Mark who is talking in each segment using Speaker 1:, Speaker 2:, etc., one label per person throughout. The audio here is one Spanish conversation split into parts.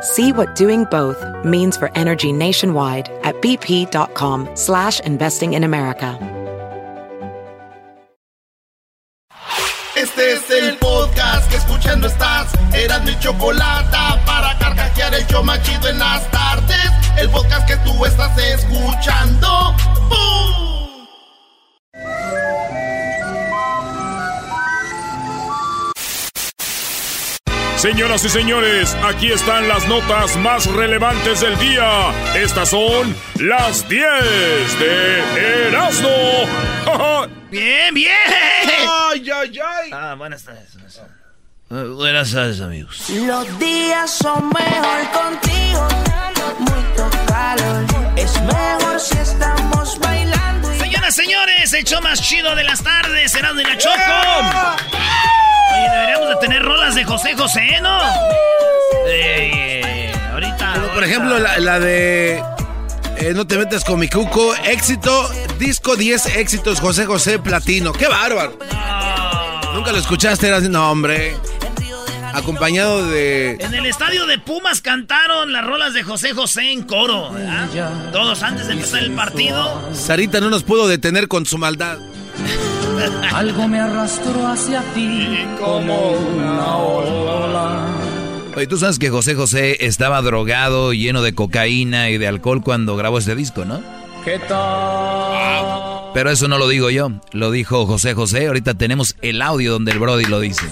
Speaker 1: See what doing both means for energy nationwide at bp.com slash investing in America.
Speaker 2: Este es el podcast que escuchando estás. Eran mi chocolate para carcajear el yo machido en las tardes. El podcast que tú estás escuchando. ¡Bum!
Speaker 3: Señoras y señores, aquí están las notas más relevantes del día. Estas son las 10 de Erasmo.
Speaker 4: Bien, bien.
Speaker 2: ¡Ay, ay, ay!
Speaker 4: Ah, buenas tardes. Buenas tardes, Uh, buenas tardes, amigos.
Speaker 5: Los días son mejor contigo, mucho calor. Es mejor si estamos
Speaker 4: señores, el show más chido de las tardes, Erasmo y la Choco. Oye, deberíamos de tener rolas de José José, ¿no? Eh, ahorita.
Speaker 6: Por ejemplo la, la de eh, No te metas con mi cuco, éxito, disco 10 éxitos, José José Platino. ¡Qué bárbaro!
Speaker 4: No.
Speaker 6: Nunca lo escuchaste, era así, no hombre. Acompañado de...
Speaker 4: En el estadio de Pumas cantaron las rolas de José José en coro, ¿verdad? Todos antes de empezar el partido.
Speaker 6: Sarita no nos pudo detener con su maldad.
Speaker 7: Algo me arrastró hacia ti como una ola.
Speaker 8: Oye, tú sabes que José José estaba drogado, lleno de cocaína y de alcohol cuando grabó este disco, ¿no?
Speaker 7: ¿Qué tal?
Speaker 8: Pero eso no lo digo yo, lo dijo José José. Ahorita tenemos el audio donde el Brody lo dice.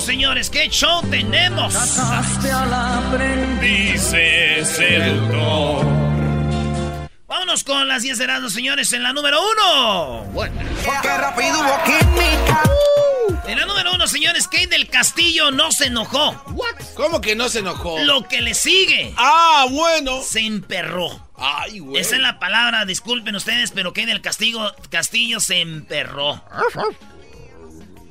Speaker 4: Señores? ¿Qué show tenemos?
Speaker 7: Casaste al aprendiz.
Speaker 3: Dice seductor.
Speaker 4: Vámonos con las 10 Erasmus, señores, en la número uno.
Speaker 5: Porque rápido hubo química.
Speaker 4: En la número uno, señores, Kate del Castillo no se enojó.
Speaker 6: ¿Cómo que no se enojó?
Speaker 4: Lo que le sigue,
Speaker 6: Ah, bueno.
Speaker 4: se emperró.
Speaker 6: Ay, güey.
Speaker 4: Esa es la palabra, disculpen ustedes, pero Kate del Castillo, Castillo se emperró.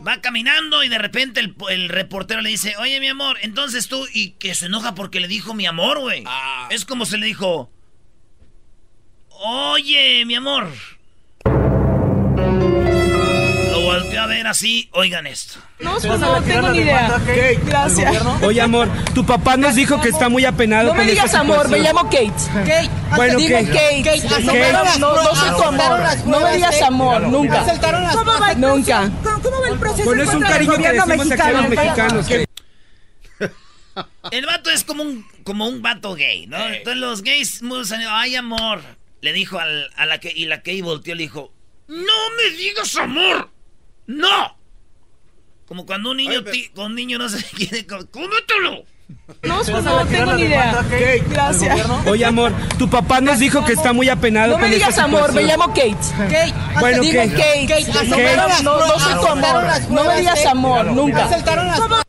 Speaker 4: Va caminando y de repente el, el reportero le dice, oye mi amor, entonces tú, y que se enoja porque le dijo mi amor, güey.
Speaker 6: Ah.
Speaker 4: Es como se le dijo, oye mi amor. Volteó a ver así, oigan esto.
Speaker 9: No, pues no tengo ni idea. Gracias.
Speaker 10: Oye, amor, tu papá nos dijo que está muy apenado
Speaker 9: No me digas amor, me llamo Kate. Kate.
Speaker 10: Bueno,
Speaker 9: Digo
Speaker 10: Kate.
Speaker 9: Kate.
Speaker 10: Kate.
Speaker 9: No,
Speaker 10: Kate.
Speaker 9: no, no soy tu amor. No me digas amor, nunca. ¿Cómo va el Nunca. ¿Cómo va el proceso?
Speaker 10: Bueno, es un cariño que decimos aquí a los mexicanos.
Speaker 4: El vato es como un, como un vato gay, ¿no? Entonces los gays, ay amor, le dijo al- a la que, y la que volteó le dijo, no me digas amor, no. Como cuando un niño, ti- con un niño no se quiere, cómetelo.
Speaker 9: No, pues no tengo ni idea. Gracias.
Speaker 10: Oye, amor, tu papá nos dijo que está muy apenado
Speaker 9: No
Speaker 10: con
Speaker 9: me
Speaker 10: esta
Speaker 9: digas amor, me llamo Kate. Kate.
Speaker 10: Bueno,
Speaker 9: Digo
Speaker 10: Kate.
Speaker 9: Kate. No,
Speaker 10: Kate.
Speaker 9: no, no soy tu amor. No me digas amor, nunca.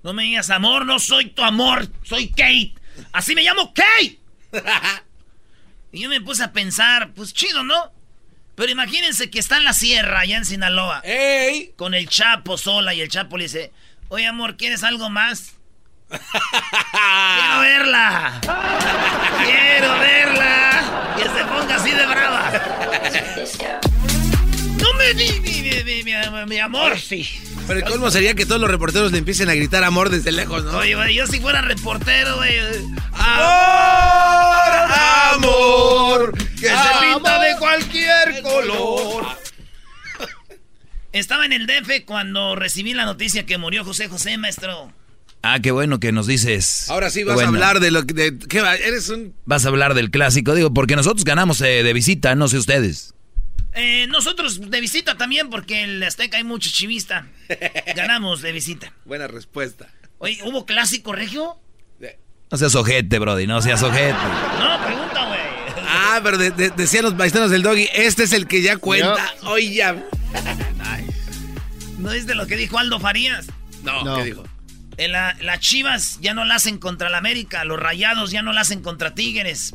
Speaker 4: No me digas amor, no soy tu amor, soy Kate. Así me llamo Kate. y yo me puse a pensar, pues chido, ¿no? Pero imagínense que está en la sierra, allá en Sinaloa.
Speaker 6: ¡Ey!
Speaker 4: con el Chapo sola y el Chapo le dice, oye amor, ¿quieres algo más? Quiero verla. Quiero verla. Que se ponga así de brava. No me di mi, mi, mi, mi- mi amor, sí.
Speaker 6: Pero el colmo sería que todos los reporteros le empiecen a gritar amor desde lejos, ¿no?
Speaker 4: Oye, güey, yo si fuera reportero, güey.
Speaker 6: ¡Amor! ¡Amor!
Speaker 4: Que se pinta de cualquier color. Estaba en el DF cuando recibí la noticia que murió José José, maestro.
Speaker 8: Ah, qué bueno que nos dices.
Speaker 6: Ahora sí vas a hablar de lo que... De, ¿qué va? Eres un...
Speaker 8: Vas a hablar del clásico, digo, porque nosotros ganamos eh, de visita, no sé ustedes.
Speaker 4: Eh, nosotros de visita también, porque en el Azteca hay mucho chivista. Ganamos de visita.
Speaker 6: Buena respuesta.
Speaker 4: Oye, ¿hubo clásico regio?
Speaker 8: No seas ojete, Brody, no seas ojete.
Speaker 4: No, pregunta, güey.
Speaker 6: Ah, pero decían los paisanos del doggy, este es el que ya cuenta. Oye, ya.
Speaker 4: ¿No es de lo que dijo Aldo Farías?
Speaker 6: No, ¿qué dijo?
Speaker 4: las chivas ya no la hacen contra el América, los rayados ya no la hacen contra Tigres.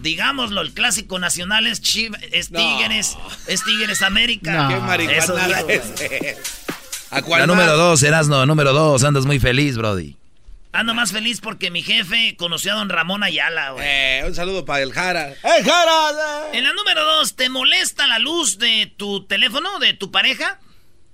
Speaker 4: Digámoslo, el clásico nacional es, Chivas, es Tigres, es Tigres América.
Speaker 6: Qué marihuana es.
Speaker 8: La número dos, Erasno, número dos, andas muy feliz, Brody.
Speaker 4: Ando más feliz porque mi jefe conoció a don Ramón Ayala, güey.
Speaker 6: Eh, un saludo para el Jara. ¡Eh, Jara!
Speaker 4: En la número dos, ¿te molesta la luz de tu teléfono, de tu pareja?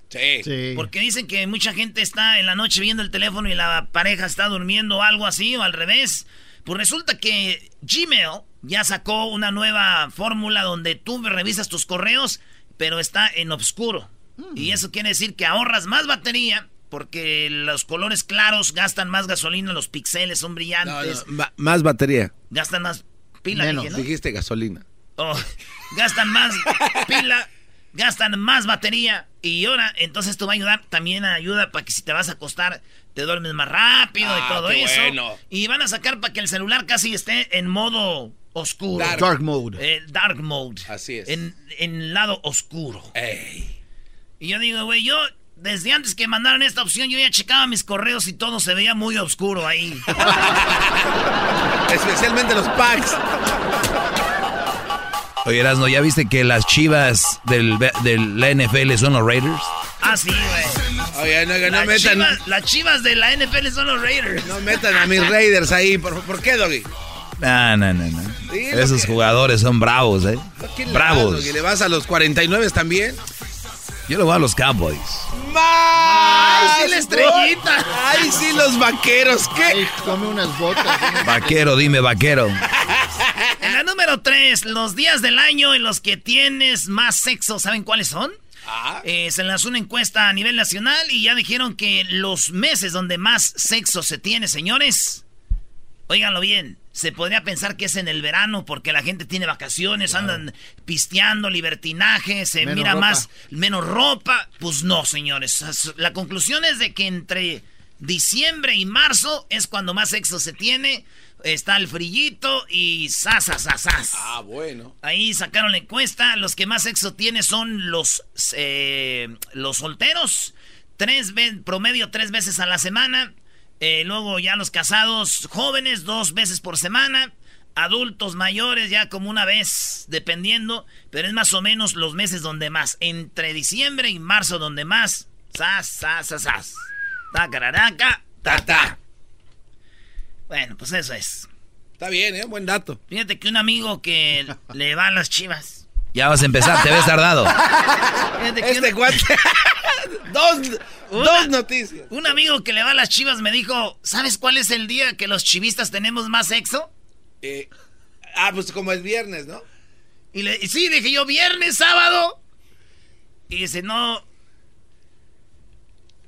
Speaker 6: Sí.
Speaker 4: Porque dicen que mucha gente está en la noche viendo el teléfono y la pareja está durmiendo o algo así o al revés. Pues resulta que Gmail ya sacó una nueva fórmula donde tú revisas tus correos, pero está en oscuro. Mm. Y eso quiere decir que ahorras más batería porque los colores claros gastan más gasolina, los píxeles son brillantes.
Speaker 6: más batería.
Speaker 4: Gastan más pila.
Speaker 6: Menos, dijiste gasolina.
Speaker 4: Oh, gastan más pila gastan más batería y ahora entonces esto va a ayudar también a ayuda para que si te vas a acostar te duermes más rápido y ah, todo eso. Y van a sacar para que el celular casi esté en modo oscuro.
Speaker 6: Dark, mode.
Speaker 4: Eh, dark mode.
Speaker 6: Así es.
Speaker 4: En, en lado oscuro. Y yo digo, güey, yo desde antes que mandaron esta opción yo ya checaba mis correos y todo se veía muy oscuro ahí.
Speaker 6: Especialmente los packs.
Speaker 8: Oye, Erasno, ¿ya viste que las chivas del, del la NFL son los Raiders?
Speaker 4: Ah, sí, güey.
Speaker 6: Oye, no, no metan...
Speaker 4: Chivas, las chivas de la NFL son los Raiders.
Speaker 6: No metan a mis Raiders ahí. ¿Por, qué, Doggy?
Speaker 8: No, no, no, no. Esos jugadores son bravos, ¿eh? Bravos.
Speaker 6: ¿Y le vas a los 49 también?
Speaker 8: Yo le voy a los Cowboys.
Speaker 6: ¡Más!
Speaker 4: ¡Ay, sí, la estrellita!
Speaker 6: ¡Ay, sí, los vaqueros! ¿Qué? Ay,
Speaker 11: come unas botas.
Speaker 8: Vaquero, dime, vaquero.
Speaker 4: En la número 3, los días del año en los que tienes más sexo, ¿saben cuáles son? Ah. Eh, se lanzó una encuesta a nivel nacional y ya dijeron que los meses donde más sexo se tiene, señores, óiganlo bien, se podría pensar que es en el verano porque la gente tiene vacaciones, andan pisteando, libertinaje, se mira más, menos ropa. Pues no, señores. La conclusión es de que entre diciembre y marzo es cuando más sexo se tiene está el frillito y sas,
Speaker 6: Ah, bueno.
Speaker 4: Ahí sacaron la encuesta. Los que más sexo tienen son los, eh, los solteros. Tres promedio tres veces a la semana. Eh, luego ya los casados jóvenes, dos veces por semana. Adultos mayores ya como una vez, dependiendo. Pero es más o menos los meses donde más. Entre diciembre y marzo donde más. Sas, sas, sas, sas. Ta, ta, ta. Bueno, pues eso es.
Speaker 6: Está bien, ¿eh? Buen dato.
Speaker 4: Fíjate que un amigo que le va a las chivas.
Speaker 8: Ya vas a empezar, te ves tardado.
Speaker 6: este cuate. dos, dos noticias.
Speaker 4: Un amigo que le va a las chivas me dijo: ¿Sabes cuál es el día que los chivistas tenemos más sexo?
Speaker 6: Eh, ah, pues como el viernes, ¿no?
Speaker 4: Y, le, y sí, dije yo, viernes, sábado. Y dice, no.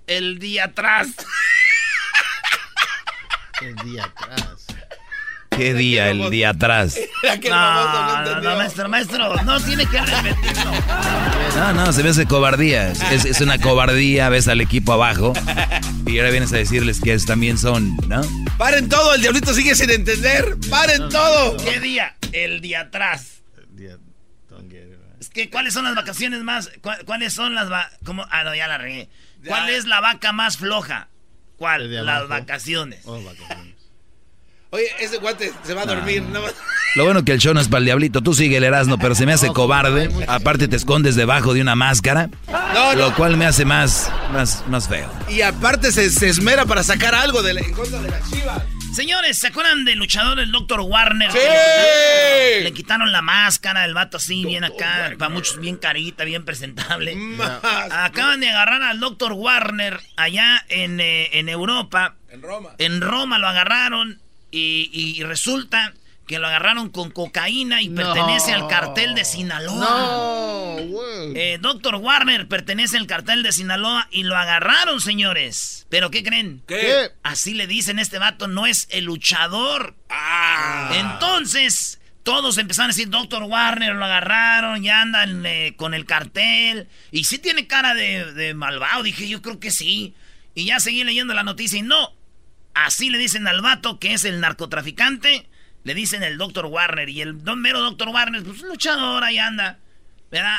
Speaker 4: El día atrás.
Speaker 11: El día atrás.
Speaker 8: ¿Qué día? El día atrás.
Speaker 4: No, no, no, maestro, maestro, no tiene que repetirlo.
Speaker 8: No, no, se ve ese cobardía. Es, es, una cobardía, ves al equipo abajo y ahora vienes a decirles que también son, ¿no?
Speaker 6: Paren todo, el diablito sigue sin entender. Paren todo.
Speaker 4: ¿Qué día? El día atrás. El día... Es que, ¿cuáles son las vacaciones más? ¿Cuáles son las va... ¿Cómo? Ah, no, ya la regué. ¿Cuál es la vaca más floja? ¿Cuál? Las vacaciones. Oh, vacaciones.
Speaker 6: Oye, ese guante se va a dormir. No.
Speaker 8: Lo bueno que el show no es para el diablito. Tú sigue el Erasmo, pero se me hace cobarde. Aparte te escondes debajo de una máscara. Lo cual me hace más, más, más feo.
Speaker 6: Y aparte se, esmera para sacar algo de en contra de la chiva.
Speaker 4: Señores, ¿se acuerdan del luchador, el Dr. Warner?
Speaker 6: ¡Sí!
Speaker 4: Le, quitaron la máscara, el vato así, bien acá, para muchos bien carita, bien presentable. Acaban de agarrar al Dr. Warner allá en, eh, en Europa.
Speaker 6: En Roma.
Speaker 4: En Roma lo agarraron y, y resulta que lo agarraron con cocaína y pertenece al cartel de Sinaloa.
Speaker 11: No, güey.
Speaker 4: Eh, Doctor Warner pertenece al cartel de Sinaloa y lo agarraron, señores. ¿Pero qué creen?
Speaker 11: ¿Qué?
Speaker 4: Así le dicen, este vato no es el luchador.
Speaker 6: Ah.
Speaker 4: Entonces, todos empezaron a decir, Doctor Warner, lo agarraron, ya andan eh, con el cartel. Y sí tiene cara de, de malvado, dije, yo creo que sí. Y ya seguí leyendo la noticia y no. Así le dicen al vato que es el narcotraficante. Le dicen el Dr. Warner. Y el don mero Dr. Warner, pues luchador, ahí anda. ¿Verdad?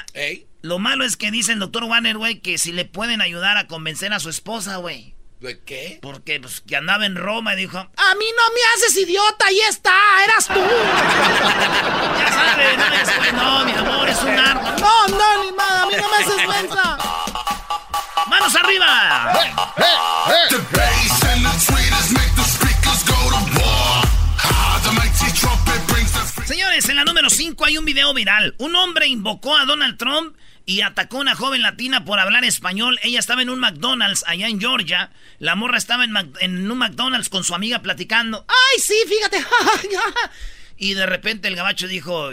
Speaker 4: Lo malo es que dice el Dr. Warner, güey, que si le pueden ayudar a convencer a su esposa, güey.
Speaker 6: ¿De qué?
Speaker 4: Porque pues que andaba en Roma y dijo,
Speaker 2: A mí no me haces idiota, ahí está, eras tú.
Speaker 4: ya sabes, no, es- no, mi amor, es un narco.
Speaker 2: No, no, ni nada, a mí no me haces mensa.
Speaker 4: ¡Manos arriba!
Speaker 2: The bass and
Speaker 4: Señores, en la número 5 hay un video viral. Un hombre invocó a Donald Trump y atacó a una joven latina por hablar español. Ella estaba en un McDonald's allá en Georgia. La morra estaba en, un McDonald's con su amiga platicando. ¡Ay, sí, fíjate! y de repente el gabacho dijo...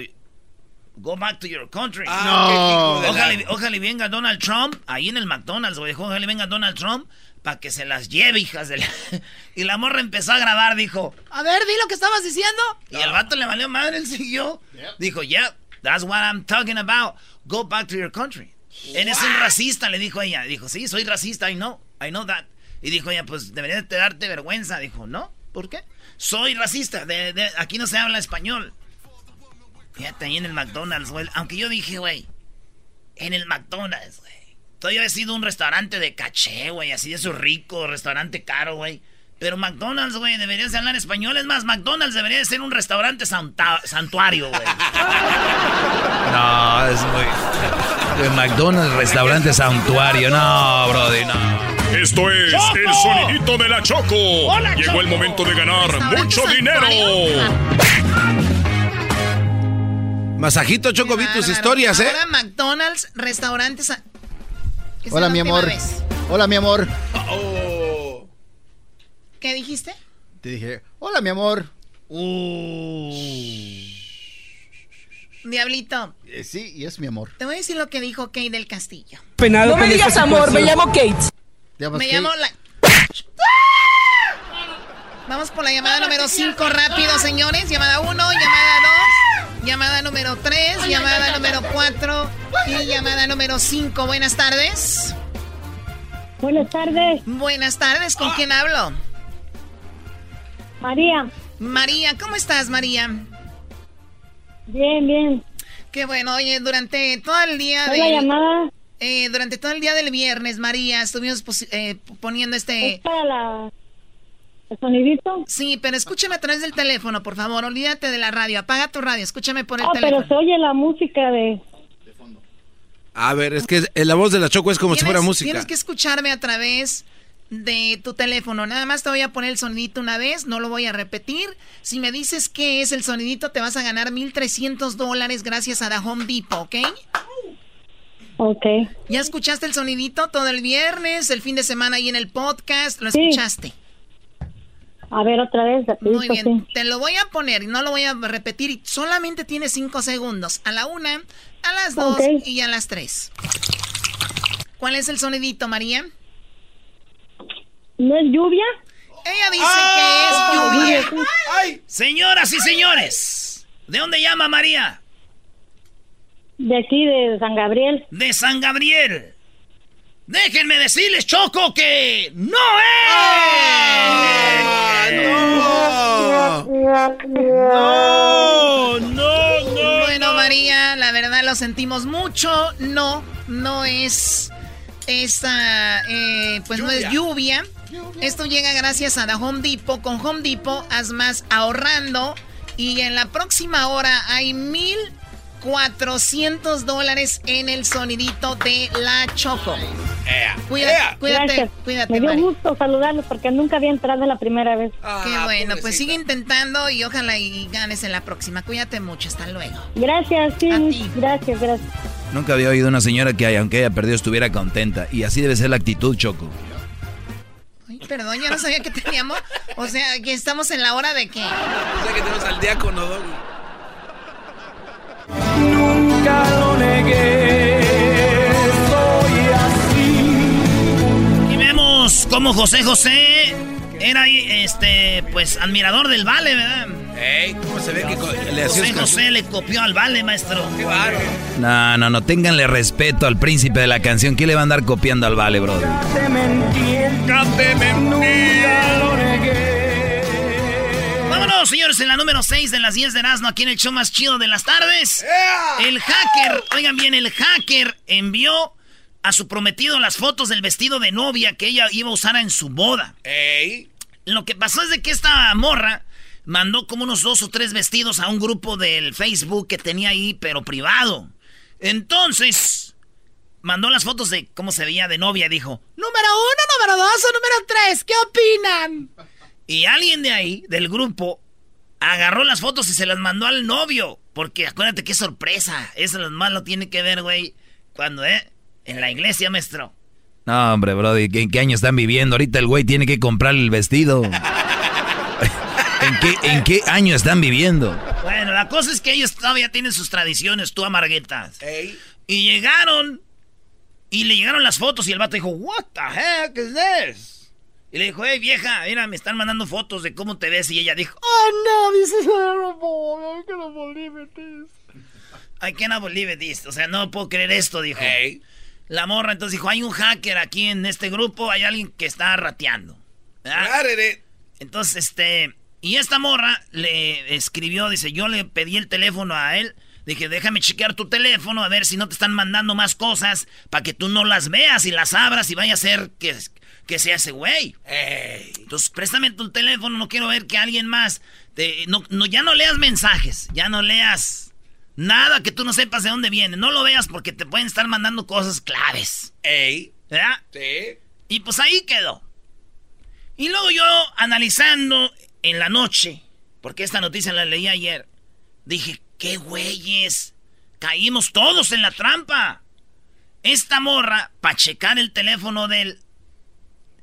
Speaker 4: Go back to your country.
Speaker 11: Ah, No.
Speaker 4: Ojalá, ojalá venga Donald Trump ahí en el McDonald's, güey. Ojalá venga Donald Trump para que se las lleve, hijas de la... y la morra empezó a grabar, dijo... A ver, di lo que estabas diciendo. Y el vato le valió madre, él siguió. Dijo, yeah, that's what I'm talking about. Go back to your country. Eres un racista, le dijo ella. Dijo, sí, soy racista, I know, I know that. Y dijo ella, pues debería de darte vergüenza. Dijo, no, ¿por qué? Soy racista, de, de- aquí no se habla español. Fíjate, ahí en el McDonald's, güey. Aunque yo dije, güey, en el McDonald's, güey. Todavía he sido un restaurante de caché, güey, así de eso rico, restaurante caro, güey. Pero McDonald's, güey, deberías de hablar español. Es más, McDonald's debería de ser un restaurante santuario, güey.
Speaker 8: No, es muy. De McDonald's, restaurante santuario. No, Brody, no.
Speaker 3: Esto es
Speaker 8: ¡Choco!
Speaker 3: el sonidito de la Choco.
Speaker 8: Hola,
Speaker 3: Llegó
Speaker 8: Choco.
Speaker 3: el momento de ganar mucho dinero.
Speaker 6: Masajito, Choco, vi tus historias, ¿eh?
Speaker 12: Ahora McDonald's, restaurantes.
Speaker 11: Hola,
Speaker 12: la
Speaker 11: mi amor.
Speaker 12: vez.
Speaker 11: Hola, mi amor.
Speaker 12: ¿Qué dijiste?
Speaker 11: Te dije, hola, mi amor.
Speaker 12: Diablito,
Speaker 11: Eh, sí, y es mi amor.
Speaker 12: te voy a decir lo que dijo Kate del Castillo.
Speaker 10: Penado
Speaker 9: No me digas amor, me llamo Kate.
Speaker 11: ¿Te llamas
Speaker 12: Me
Speaker 11: Kate?
Speaker 12: llamo la... Vamos por la llamada número 5 rápido, señores. Llamada 1, llamada 2, llamada número 3, llamada número 4 y llamada número 5. Buenas tardes.
Speaker 13: Buenas tardes.
Speaker 12: Buenas tardes, ¿con quién hablo?
Speaker 13: María.
Speaker 12: María, ¿cómo estás, María?
Speaker 13: Bien, bien.
Speaker 12: Qué bueno, oye, durante todo el día
Speaker 13: ¿Fue
Speaker 12: de...
Speaker 13: la llamada?
Speaker 12: Eh, durante todo el día del viernes, María, estuvimos posi- eh, poniendo este...
Speaker 13: ¿Es para la... el sonidito?
Speaker 12: Sí, pero escúchame a través del teléfono, por favor. Olvídate de la radio. Apaga tu radio. Escúchame por el
Speaker 13: Ah,
Speaker 12: teléfono.
Speaker 13: pero se oye la música de...
Speaker 6: A ver, es que la voz de la Choco es como si fuera música.
Speaker 12: Tienes que escucharme a través de tu teléfono. Nada más te voy a poner el sonidito una vez, no lo voy a repetir. Si me dices qué es el sonidito, te vas a ganar 1.300 dólares gracias a The Home Depot, ¿ok?
Speaker 13: Ok.
Speaker 12: ¿Ya escuchaste el sonidito todo el viernes, el fin de semana ahí en el podcast? ¿Lo
Speaker 13: Sí.
Speaker 12: escuchaste?
Speaker 13: A ver, otra vez.
Speaker 12: Muy bien,
Speaker 13: sí.
Speaker 12: te lo voy a poner y no lo voy a repetir. y Solamente tienes cinco segundos. A la una, a las dos y a las tres. ¿Cuál es el sonidito, María?
Speaker 13: ¿No es lluvia?
Speaker 12: Ella dice que es lluvia.
Speaker 4: Señoras y señores, ¿de dónde llama María?
Speaker 13: De aquí, de San Gabriel.
Speaker 4: De San Gabriel. Déjenme decirles, Choco, que no
Speaker 12: No, no, no. Bueno, María, la verdad lo sentimos mucho. No, no es esta, eh, pues no es lluvia. Esto llega gracias a The Home Depot. Con Home Depot haz más ahorrando. Y en la próxima hora hay mil 400 dólares en el sonidito de la Choco. Cuídate, cuídate,
Speaker 13: Gracias.
Speaker 12: cuídate,
Speaker 13: Me dio
Speaker 12: Mari.
Speaker 13: gusto saludarlos porque nunca había entrado la primera vez.
Speaker 12: Qué bueno, pues sigue intentando y ojalá y ganes en la próxima. Cuídate mucho, hasta luego.
Speaker 13: Gracias, sí. Gracias, gracias.
Speaker 8: Nunca había oído una señora que, aunque haya perdido, estuviera contenta. Y así debe ser la actitud, Choco.
Speaker 12: Perdón, yo no sabía que teníamos. O sea, que estamos en la hora de qué.
Speaker 6: O sea, que tenemos al diácono, Doggy.
Speaker 7: Nunca lo negué, soy así.
Speaker 4: Y vemos cómo José José era este, pues, admirador del vale, ¿verdad?
Speaker 6: Ey, ¿cómo se ve que
Speaker 4: le hacía José José le copió al vale, maestro.
Speaker 6: Qué.
Speaker 8: No, no, no, ténganle respeto al príncipe de la canción. ¿Quién le va a andar copiando al vale, brother?
Speaker 7: Te mentí, te Nunca lo negué.
Speaker 4: Señores, en la número 6 de las 10 de Erasmo, aquí en el show más chido de las tardes. El hacker, oigan bien, el hacker envió a su prometido las fotos del vestido de novia que ella iba a usar en su boda.
Speaker 6: Ey.
Speaker 4: Lo que pasó es de que esta morra mandó como unos dos o tres vestidos a un grupo del Facebook que tenía ahí, pero privado. Entonces, mandó las fotos de cómo se veía de novia. Dijo, número uno, número dos o número tres, ¿qué opinan? Y alguien de ahí, del grupo, agarró las fotos y se las mandó al novio. Porque acuérdate qué sorpresa. Eso lo más lo tiene que ver, güey. Cuando, ¿eh? En la iglesia, maestro.
Speaker 8: No, hombre, brody, ¿en qué año están viviendo? Ahorita el güey tiene que comprar el vestido. ¿En qué, ¿En qué año están viviendo?
Speaker 4: Bueno, la cosa es que ellos todavía tienen sus tradiciones, tú amarguetas. Y llegaron, y le llegaron las fotos, y el vato dijo, What the heck is this? Y le dijo, hey vieja, mira, me están mandando fotos de cómo te ves. Y ella dijo, Oh no, this is horrible. I cannot believe this. I cannot believe this. O sea, no puedo creer esto, dijo. La morra entonces dijo, hay un hacker aquí en este grupo, hay alguien que está rateando. Entonces, este, y esta morra le escribió, dice, yo le pedí el teléfono a él, dije, déjame chequear tu teléfono a ver si no te están mandando más cosas para que tú no las veas y las abras y vaya a ser que, que sea ese güey. Entonces, préstame tu teléfono, no quiero ver que alguien más, te, no, no, ya no leas mensajes, ya no leas Nada que tú no sepas de dónde viene. No lo veas porque te pueden estar mandando cosas claves.
Speaker 6: Ey.
Speaker 4: ¿Verdad?
Speaker 6: Sí.
Speaker 4: Y pues ahí quedó. Y luego yo, analizando en la noche, porque esta noticia la leí ayer, dije, qué güeyes. Caímos todos en la trampa. Esta morra, para checar el teléfono de él,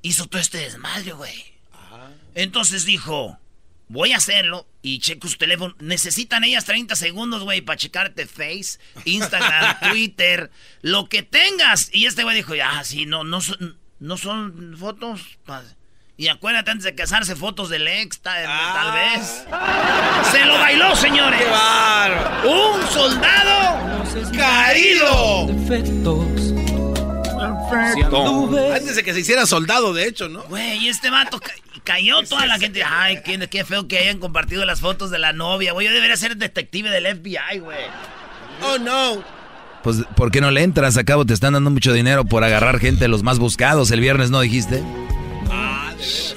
Speaker 4: hizo todo este desmadre, güey. Entonces dijo, voy a hacerlo y checo su teléfono. Necesitan ellas 30 segundos, güey, para checarte Face, Instagram, Twitter, lo que tengas. Y este güey dijo, ah, sí, no, no son, no son fotos. Y acuérdate antes de casarse, fotos del ex, tal, tal vez. Se lo bailó, señores.
Speaker 6: ¡Qué!
Speaker 4: Un soldado caído.
Speaker 7: Defectos.
Speaker 6: Antes de que se hiciera soldado, de hecho, ¿no?
Speaker 4: Güey, este vato ca- cayó toda la gente. Ay, qué, qué feo que hayan compartido las fotos de la novia, güey. Yo debería ser detective del FBI, güey.
Speaker 6: Oh, no.
Speaker 8: Pues, ¿por qué no le entras? Acabo, te están dando mucho dinero por agarrar gente de los más buscados. El viernes no dijiste.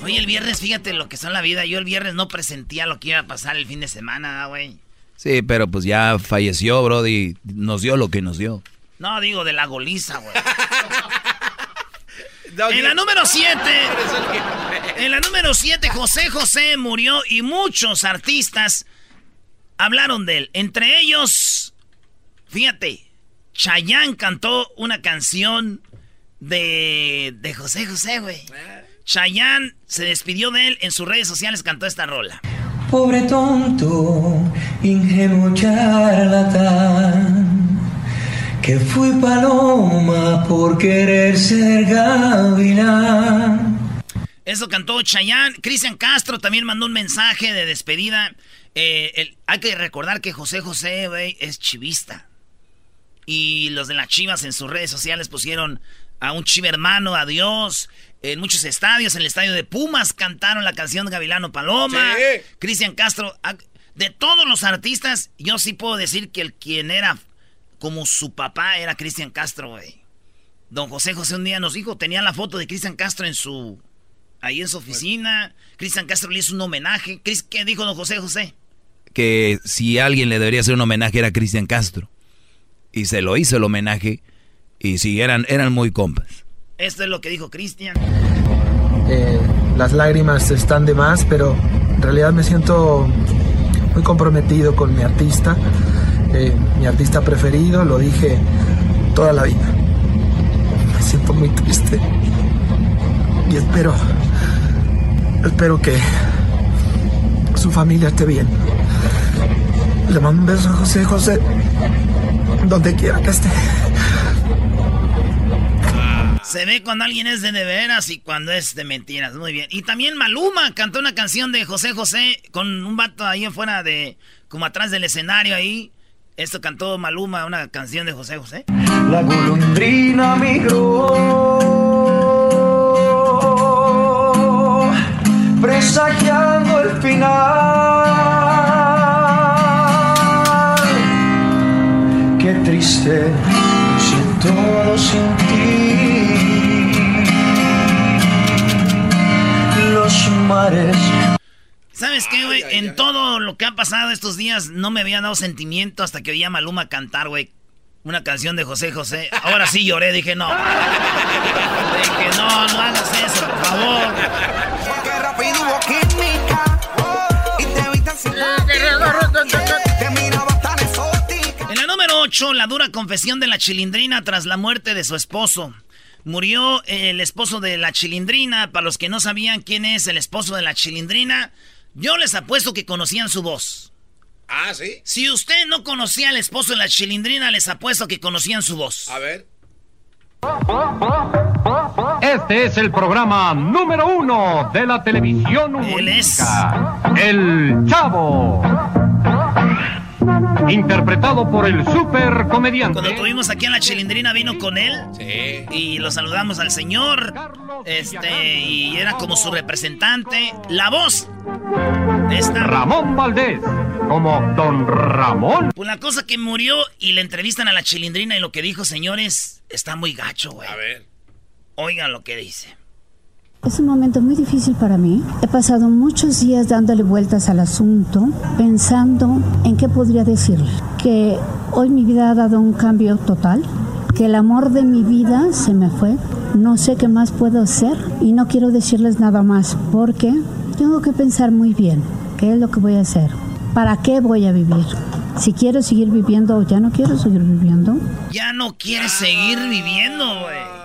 Speaker 4: Oye, el viernes, fíjate lo que son la vida. Yo el viernes no presentía lo que iba a pasar el fin de semana, güey.
Speaker 8: Sí, pero pues ya falleció, Brody. Nos dio lo que nos dio.
Speaker 4: No, digo de la goliza, güey. En la número 7. En la número 7, José José murió y muchos artistas hablaron de él. Entre ellos, fíjate, Chayanne cantó una canción de, de José José, güey. Chayanne se despidió de él en sus redes sociales, cantó esta rola.
Speaker 7: Pobre tonto, ingenuo charlatán, que fui paloma por querer ser gavilán.
Speaker 4: Eso cantó Chayanne. Cristian Castro también mandó un mensaje de despedida. Eh, el- hay que recordar que José José, güey, es chivista. Y los de las chivas en sus redes sociales pusieron a un chiva hermano, a Dios. En muchos estadios, en el estadio de Pumas cantaron la canción Gavilano Paloma.
Speaker 6: Sí.
Speaker 4: Cristian Castro. ah, De todos los artistas, yo sí puedo decir que el quien era como su papá era Cristian Castro, güey. Don José José un día nos dijo, tenía la foto de Cristian Castro en su ahí en su oficina. Cristian Castro le hizo un homenaje. ¿Qué dijo don José José?
Speaker 8: Que si alguien le debería hacer un homenaje era Cristian Castro. Y se lo hizo el homenaje. Y sí, eran, eran muy compas.
Speaker 4: Esto es lo que dijo Cristian.
Speaker 14: Eh, las lágrimas están de más, pero en realidad me siento muy comprometido con mi artista, mi artista preferido, lo dije toda la vida. Me siento muy triste y espero Espero que su familia esté bien. Le mando un beso a José José, donde quiera que esté.
Speaker 4: Se ve cuando alguien es de de veras y cuando es de mentiras. Muy bien. Y también Maluma cantó una canción de José José con un vato ahí afuera de. como atrás del escenario ahí. Esto cantó Maluma, una canción de José José.
Speaker 7: La golondrina migró, presagiando el final. Qué triste, si todo sin ti. Los mares
Speaker 4: ¿Sabes qué, güey? En todo lo que ha pasado estos días no me había dado sentimiento hasta que oía a Maluma cantar, güey. Una canción de José José. Ahora sí lloré, dije no. Dije no, no hagas eso, por favor.
Speaker 5: Porque rápido hubo química y te vi tan simpática. Te miraba tan exótica.
Speaker 4: En la número 8, la dura confesión de la chilindrina tras la muerte de su esposo. Murió el esposo de la chilindrina. Para los que no sabían quién es el esposo de la chilindrina, yo les apuesto que conocían su voz.
Speaker 6: Ah, sí.
Speaker 4: Si usted no conocía al esposo de la chilindrina, les apuesto que conocían su voz.
Speaker 6: A ver.
Speaker 15: Este es el programa número uno de la televisión humorística. El Chavo. Interpretado por el super comediante.
Speaker 4: Cuando tuvimos aquí a la chilindrina vino con él. Y lo saludamos al señor. Este, y era como su representante. La voz. Esta.
Speaker 15: Ramón Valdés. Como Don Ramón.
Speaker 4: Pues la cosa que murió y le entrevistan a la chilindrina y lo que dijo, señores, está muy gacho, güey.
Speaker 6: A ver.
Speaker 4: Oigan lo que dice.
Speaker 16: Es un momento muy difícil para mí. He pasado muchos días dándole vueltas al asunto, pensando en qué podría decirle. Que hoy mi vida ha dado un cambio total, que el amor de mi vida se me fue. No sé qué más puedo hacer y no quiero decirles nada más porque tengo que pensar muy bien qué es lo que voy a hacer, para qué voy a vivir. Si quiero seguir viviendo o ya no quiero seguir viviendo.
Speaker 4: Ya no quiere seguir viviendo, güey.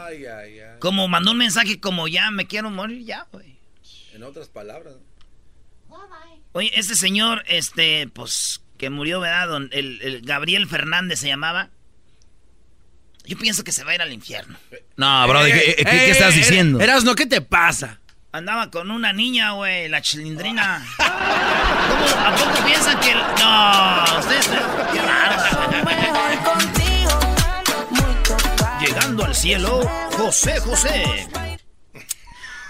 Speaker 4: Como mandó un mensaje como ya me quiero morir ya, güey.
Speaker 6: En otras palabras.
Speaker 4: Oye, este señor, este, pues, que murió, ¿verdad? Don- el, el Gabriel Fernández se llamaba. Yo pienso que se va a ir al infierno.
Speaker 8: No, bro, ¿qué, qué- qué estás diciendo?
Speaker 6: Erasno, ¿qué te pasa?
Speaker 4: Andaba con una niña, güey, la chilindrina. ¿Cómo? ¿A poco piensan que.? el- No, ustedes. Qué raro. Llegando al cielo, José José.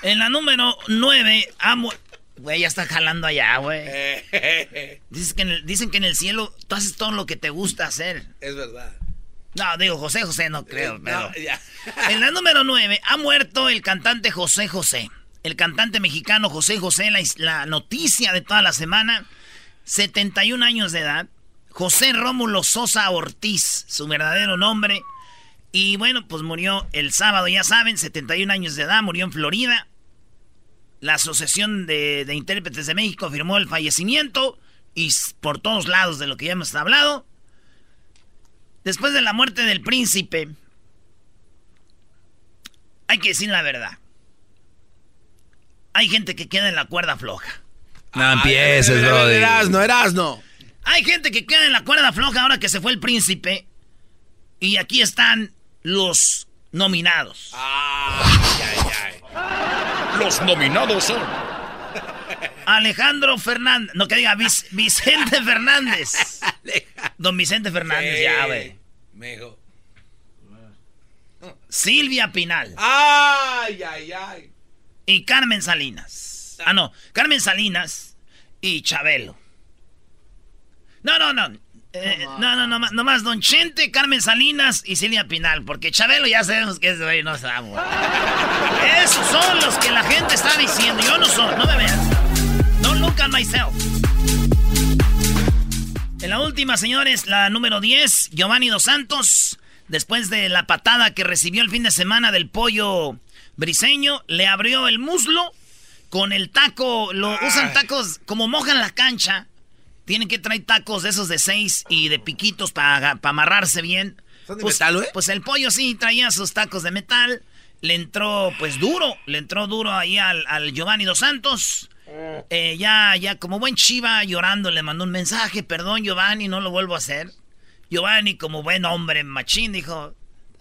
Speaker 4: En la número 9, amo. Güey, ya está jalando allá, güey. Dicen que, en el, dicen que en el cielo tú haces todo lo que te gusta hacer.
Speaker 6: Es verdad.
Speaker 4: No, digo, José José no creo,
Speaker 6: Eh,
Speaker 4: pero...
Speaker 6: no, ya.
Speaker 4: En la número 9, ha muerto el cantante José José. El cantante mexicano José José, la, la noticia de toda la semana. 71 años de edad. José Rómulo Sosa Ortiz, su verdadero nombre. Y bueno, pues murió el sábado, ya saben, 71 años de edad, murió en Florida. La Asociación de, de Intérpretes de México firmó el fallecimiento y por todos lados de lo que ya hemos hablado. Después de la muerte del príncipe, hay que decir la verdad. Hay gente que queda en la cuerda floja.
Speaker 8: No empieces, bro.
Speaker 6: Erasno, Erasno.
Speaker 4: Hay gente que queda en la cuerda floja ahora que se fue el príncipe. Y aquí están los nominados.
Speaker 3: Los nominados son.
Speaker 4: Alejandro Fernández. No que diga Vic- Vicente Fernández. Don Vicente Fernández, ya, güey.
Speaker 6: Mejo.
Speaker 4: Silvia Pinal.
Speaker 6: Ay, ay, ay.
Speaker 4: Y Carmen Salinas. Ah, no. Carmen Salinas y Chabelo. No, no, no. Eh, no, no, no, más- no más Don Chente, Carmen Salinas y Silvia Pinal. Porque Chabelo ya sabemos que ese güey no sabe. Esos son los que la gente está diciendo. Yo no soy, no me vean. Don't look at myself. En la última, señores, la número 10, Giovanni Dos Santos, después de la patada que recibió el fin de semana del pollo briseño, le abrió el muslo con el taco. Lo usan tacos como mojan la cancha. Tienen que traer tacos de esos de seis y de piquitos para amarrarse bien.
Speaker 6: ¿Son de
Speaker 4: pues,
Speaker 6: metal, güey?
Speaker 4: pues el pollo sí traía sus tacos de metal. le entró pues duro, le entró duro ahí al, al Giovanni Dos Santos. Eh, ya, ya, como buen chiva llorando, le mandó un mensaje, perdón Giovanni, no lo vuelvo a hacer. Giovanni, como buen hombre machín, dijo,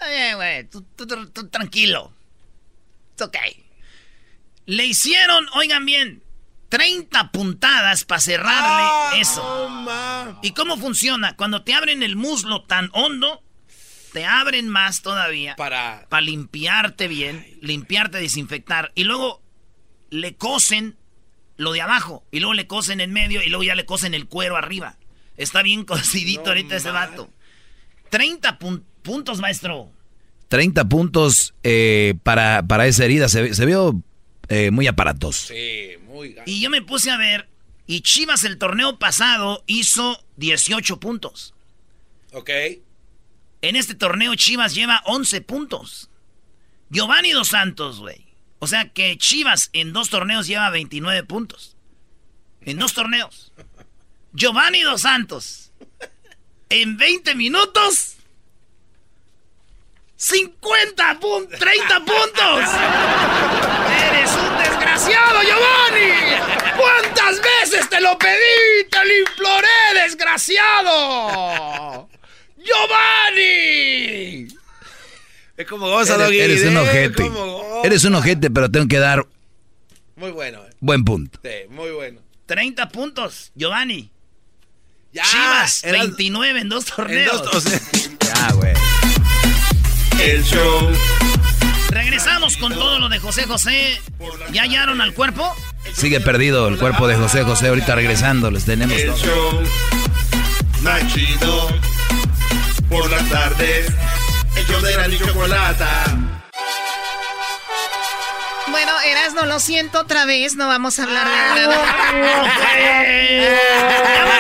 Speaker 4: eh, güey, tú, tú- tú- tú tranquilo. It's ok. Le hicieron, oigan bien, 30 puntadas para cerrarle eso. ¿Y cómo funciona? Cuando te abren el muslo tan hondo, te abren más todavía.
Speaker 6: Para...
Speaker 4: Para limpiarte bien, limpiarte, desinfectar. Y luego le cosen lo de abajo. Y luego le cosen en medio y luego ya le cosen el cuero arriba. Está bien cocidito ahorita ese vato. 30 pun- puntos, maestro.
Speaker 8: 30 puntos eh, para, para esa herida. Se, ve- se vio eh, muy aparatoso.
Speaker 6: Sí,
Speaker 4: Y yo me puse a ver. Y Chivas el torneo pasado hizo 18 puntos.
Speaker 6: Ok.
Speaker 4: En este torneo Chivas lleva 11 puntos. Giovanni Dos Santos, güey. O sea que Chivas en dos torneos lleva 29 puntos. En dos torneos. Giovanni Dos Santos. En 20 minutos. 50 puntos. 30 puntos. Eres un desgraciado, Giovanni. ¿Cuántas veces te lo pedí? Te lo imploré, desgraciado. ¡Giovanni!
Speaker 6: Es como goza,
Speaker 8: Eres,
Speaker 6: Doggy.
Speaker 8: eres un
Speaker 6: eh,
Speaker 8: ojete. Eres un ojete, pero tengo que dar
Speaker 6: Muy bueno. eh.
Speaker 8: buen punto.
Speaker 6: Sí, muy bueno.
Speaker 4: 30 puntos, Giovanni.
Speaker 6: Ya,
Speaker 4: Chivas,
Speaker 6: eras-
Speaker 4: 29 en dos
Speaker 6: En
Speaker 4: torneos.
Speaker 6: dos- o sea,
Speaker 8: Ya, güey.
Speaker 2: El show.
Speaker 4: Regresamos con todo lo de José José. ¿Ya hallaron al cuerpo?
Speaker 8: Sigue perdido el cuerpo de José José. Ahorita regresando, les tenemos
Speaker 2: El show. Más chido. Por las tardes. El show de la chocolata.
Speaker 12: Bueno, Erasno, lo siento otra vez, no vamos a hablar de nada.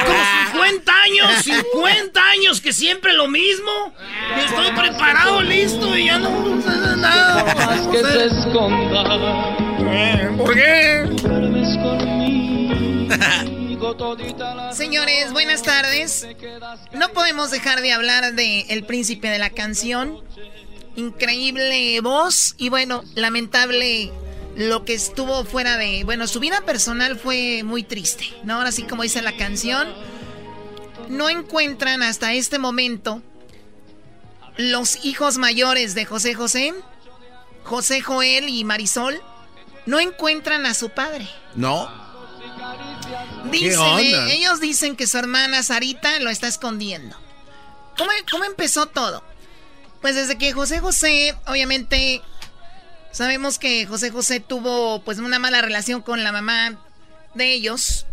Speaker 4: Como 50 años, 50 años que siempre lo mismo. Estoy preparado, listo y ya no sé nada.
Speaker 7: que se esconda.
Speaker 4: ¿Por qué?
Speaker 12: Señores, buenas tardes. No podemos dejar de hablar de El Príncipe de la Canción. Increíble voz y bueno, lamentable lo que estuvo fuera de... Bueno, su vida personal fue muy triste, ¿no? Ahora sí como dice la canción, no encuentran hasta este momento los hijos mayores de José José, José Joel y Marisol, no encuentran a su padre.
Speaker 6: No.
Speaker 12: Dicen, eh, ellos dicen que su hermana Sarita lo está escondiendo. ¿Cómo, cómo empezó todo? Pues desde que José José, obviamente, sabemos que José José tuvo pues una mala relación con la mamá de ellos.